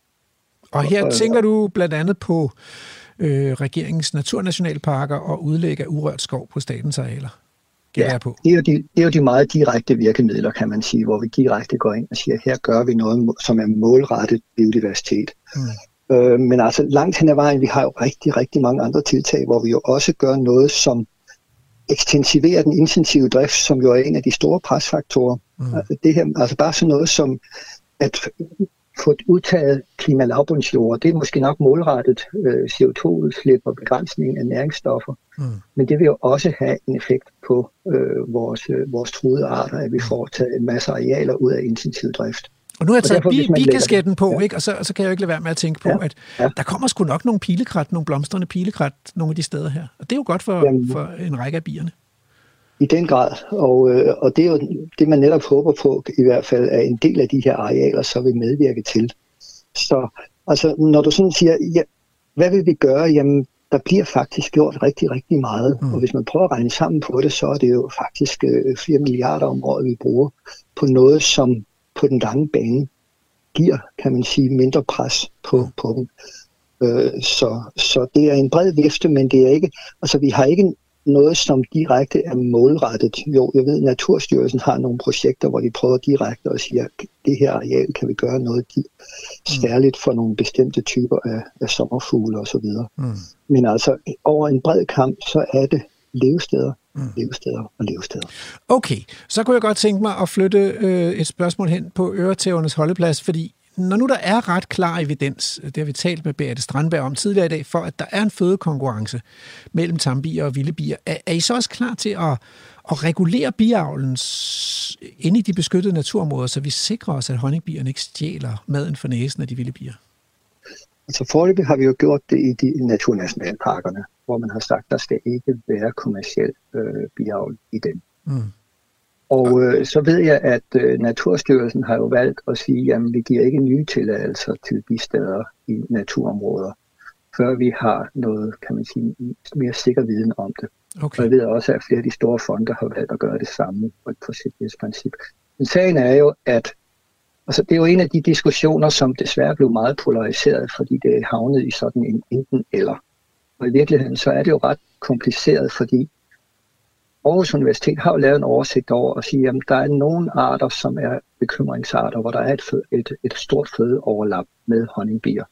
Speaker 1: Og her tænker du blandt andet på øh, regeringens naturnationalparker og udlæg af urørt skov på statens arealer
Speaker 10: ja, på? Det er, jo de, det er jo de meget direkte virkemidler, kan man sige, hvor vi direkte går ind og siger, her gør vi noget, som er målrettet biodiversitet. Mm. Øh, men altså langt hen ad vejen, vi har jo rigtig, rigtig mange andre tiltag, hvor vi jo også gør noget, som ekstensiverer den intensive drift, som jo er en af de store presfaktorer. Mm. Altså, det her, altså bare sådan noget som at få udtaget klimalavbundsjord. Det er måske nok målrettet øh, CO2-udslip og begrænsning af næringsstoffer. Mm. Men det vil jo også have en effekt på øh, vores, øh, vores truede arter, at vi mm. får taget en masse arealer ud af intensiv drift.
Speaker 1: Og nu har jeg taget bi- bikasketten på,
Speaker 10: Ja.
Speaker 1: ikke? Og, så, og så kan jeg jo ikke lade være med at tænke på,
Speaker 10: Ja.
Speaker 1: at
Speaker 10: Ja.
Speaker 1: der kommer sgu nok nogle pilekrat, nogle blomstrende pilekrat, nogle af de steder her. Og det er jo godt for,
Speaker 10: Jamen.
Speaker 1: for en række af bierne.
Speaker 10: I den grad, og, øh, og det er jo det, man netop håber på, i hvert fald, at en del af de her arealer så vil medvirke til. Så altså, når du sådan siger, ja, hvad vil vi gøre? Jamen, der bliver faktisk gjort rigtig, rigtig meget. Mm. Og hvis man prøver at regne sammen på det, så er det jo faktisk øh, 4 milliarder om året, vi bruger på noget, som på den lange bane giver, kan man sige, mindre pres på, på dem. Øh, så, så det er en bred vifte, men det er ikke, altså vi har ikke noget, som direkte er målrettet. Jo, jeg ved, Naturstyrelsen har nogle projekter, hvor de prøver direkte at sige, at det her areal kan vi gøre noget di- særligt for nogle bestemte typer af, af sommerfugle osv.
Speaker 1: Mm.
Speaker 10: Men altså, over en bred kamp, så er det levesteder, mm. levesteder og levesteder.
Speaker 1: Okay, så kunne jeg godt tænke mig at flytte øh, et spørgsmål hen på øretævernes holdeplads, fordi når nu der er ret klar evidens, det har vi talt med Beate Strandberg om tidligere i dag, for at der er en fødekonkurrence mellem tambier og vilde bier, er, er I så også klar til at, at regulere biavlen inde i de beskyttede naturområder, så vi sikrer os, at honningbierne ikke stjæler maden for næsen af de vilde bier?
Speaker 10: Altså foreløbig har vi jo gjort det i de naturnationalparkerne, hvor man har sagt, der skal ikke være kommersiel øh, biavl i den.
Speaker 1: Mm.
Speaker 10: Og øh, så ved jeg, at øh, Naturstyrelsen har jo valgt at sige, at vi giver ikke nye tilladelser til bistader i naturområder, før vi har noget, kan man sige, mere sikker viden om det.
Speaker 1: Okay.
Speaker 10: Og jeg ved også, at flere af de store fonde har valgt at gøre det samme på et forsigtighedsprincip. Men sagen er jo, at altså, det er jo en af de diskussioner, som desværre blev meget polariseret, fordi det havnet i sådan en enten eller. Og i virkeligheden så er det jo ret kompliceret, fordi Aarhus Universitet har jo lavet en oversigt over at sige, at der er nogle arter, som er bekymringsarter, hvor der er et, et, et stort fødeoverlap med honningbier.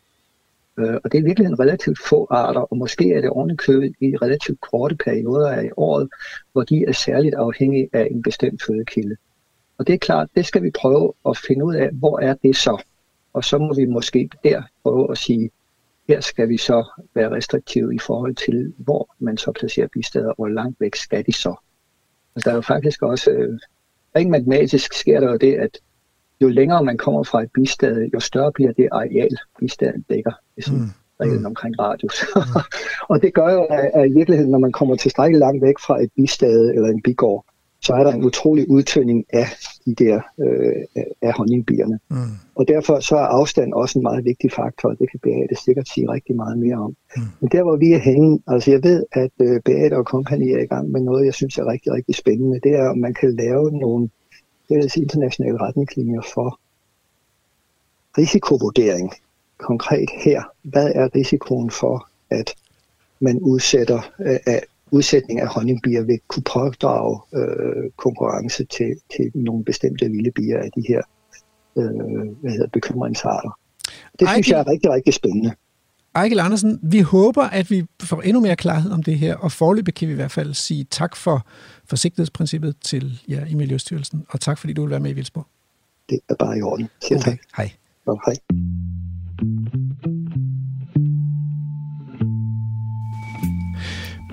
Speaker 10: Øh, Og det er virkelig en relativt få arter, og måske er det ovenikøbet i relativt korte perioder af året, hvor de er særligt afhængige af en bestemt fødekilde. Og det er klart, det skal vi prøve at finde ud af, hvor er det så? Og så må vi måske der prøve at sige, her skal vi så være restriktive i forhold til, hvor man så placerer bistader, og hvor langt væk skal de så. Altså, der er jo faktisk også, øh, rent matematisk sker der jo det, at jo længere man kommer fra et bistad, jo større bliver det areal, bistaden dækker. Det er
Speaker 1: Mm.
Speaker 10: reglen omkring radius. og det gør jo, at, i virkeligheden, når man kommer tilstrækkeligt langt væk fra et bistad eller en bigård, så er der en utrolig udtynding af de der øh, af honningbierne.
Speaker 1: Mm.
Speaker 10: Og derfor så er afstand også en meget vigtig faktor, og det kan Beate sikkert sige rigtig meget mere om.
Speaker 1: Mm.
Speaker 10: Men der hvor vi er henne, altså jeg ved, at øh, Beate og kompagni er i gang med noget, jeg synes er rigtig, rigtig spændende. Det er, om man kan lave nogle fælles internationale retningslinjer for risikovurdering. Konkret her, hvad er risikoen for, at man udsætter øh, af udsætning af honningbier vil kunne pådrage øh, konkurrence til, til nogle bestemte vilde bier af de her øh, hvad hedder, bekymringsarter. Det synes
Speaker 1: Ejgil-
Speaker 10: jeg er rigtig, rigtig spændende.
Speaker 1: Ejkel Andersen, vi håber, at vi får endnu mere klarhed om det her, og forløbig kan vi i hvert fald sige tak for forsigtighedsprincippet til jer i Miljøstyrelsen, og tak fordi du vil være med i Vildsborg.
Speaker 10: Det er bare i orden. Selv
Speaker 1: Okay,
Speaker 10: tak.
Speaker 1: hej.
Speaker 10: Og hej.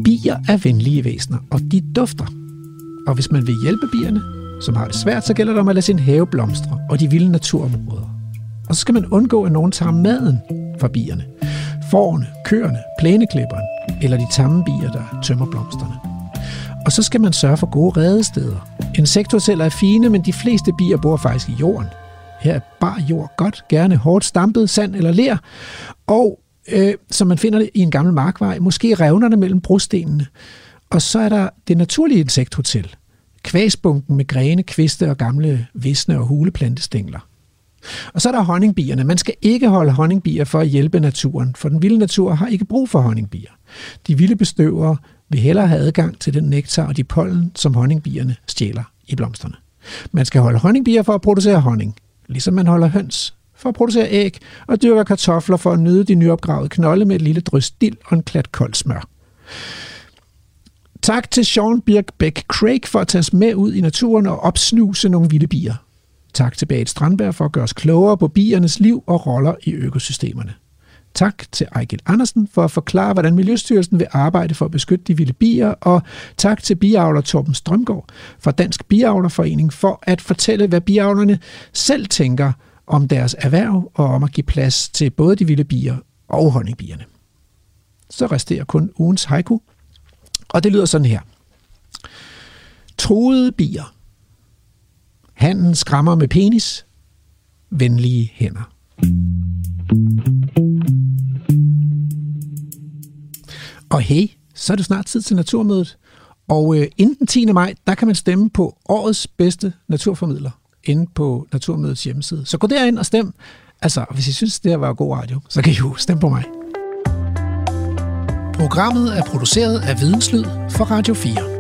Speaker 1: Bier er venlige væsener, og de dufter. Og hvis man vil hjælpe bierne, som har det svært, så gælder det om at lade sin have blomstre og de vilde naturområder. Og så skal man undgå, at nogen tager maden fra bierne. Fårene, køerne, plæneklipperen eller de tamme bier, der tømmer blomsterne. Og så skal man sørge for gode redesteder. Insekthoteller er fine, men de fleste bier bor faktisk i jorden. Her er bar jord godt, gerne hårdt stampet, sand eller ler, og øh, som man finder det i en gammel markvej, måske revnerne mellem brostenene. Og så er der det naturlige insekthotel. Kvæsbunken med grene, kviste og gamle visne og huleplantestængler. Og så er der honningbierne. Man skal ikke holde honningbier for at hjælpe naturen, for den vilde natur har ikke brug for honningbier. De vilde bestøvere vil hellere have adgang til den nektar og de pollen, som honningbierne stjæler i blomsterne. Man skal holde honningbier for at producere honning, ligesom man holder høns for at producere æg og dyrker kartofler for at nyde de nyopgravede knolde med et lille drys dild og en klat kold smør. Tak til Sean Birk Beck Craig for at tage os med ud i naturen og opsnuse nogle vilde bier. Tak til Beat Strandberg for at gøre os klogere på biernes liv og roller i økosystemerne. Tak til Ejgil Andersen for at forklare, hvordan Miljøstyrelsen vil arbejde for at beskytte de vilde bier, og tak til biavler Torben Strømgaard fra Dansk Biavlerforening for at fortælle, hvad biavlerne selv tænker om deres erhverv og om at give plads til både de vilde bier og honningbierne. Så resterer kun ugens haiku, og det lyder sådan her. Troede bier. Handen skræmmer med penis. Venlige hænder. Og hey, så er det snart tid til Naturmødet. Og øh, inden den 10. maj, der kan man stemme på årets bedste naturformidler inde på Naturmødets hjemmeside. Så gå derind og stem. Altså, hvis I synes, det her var god radio, så kan I jo stemme på mig. Programmet er produceret af Videnslyd for Radio 4.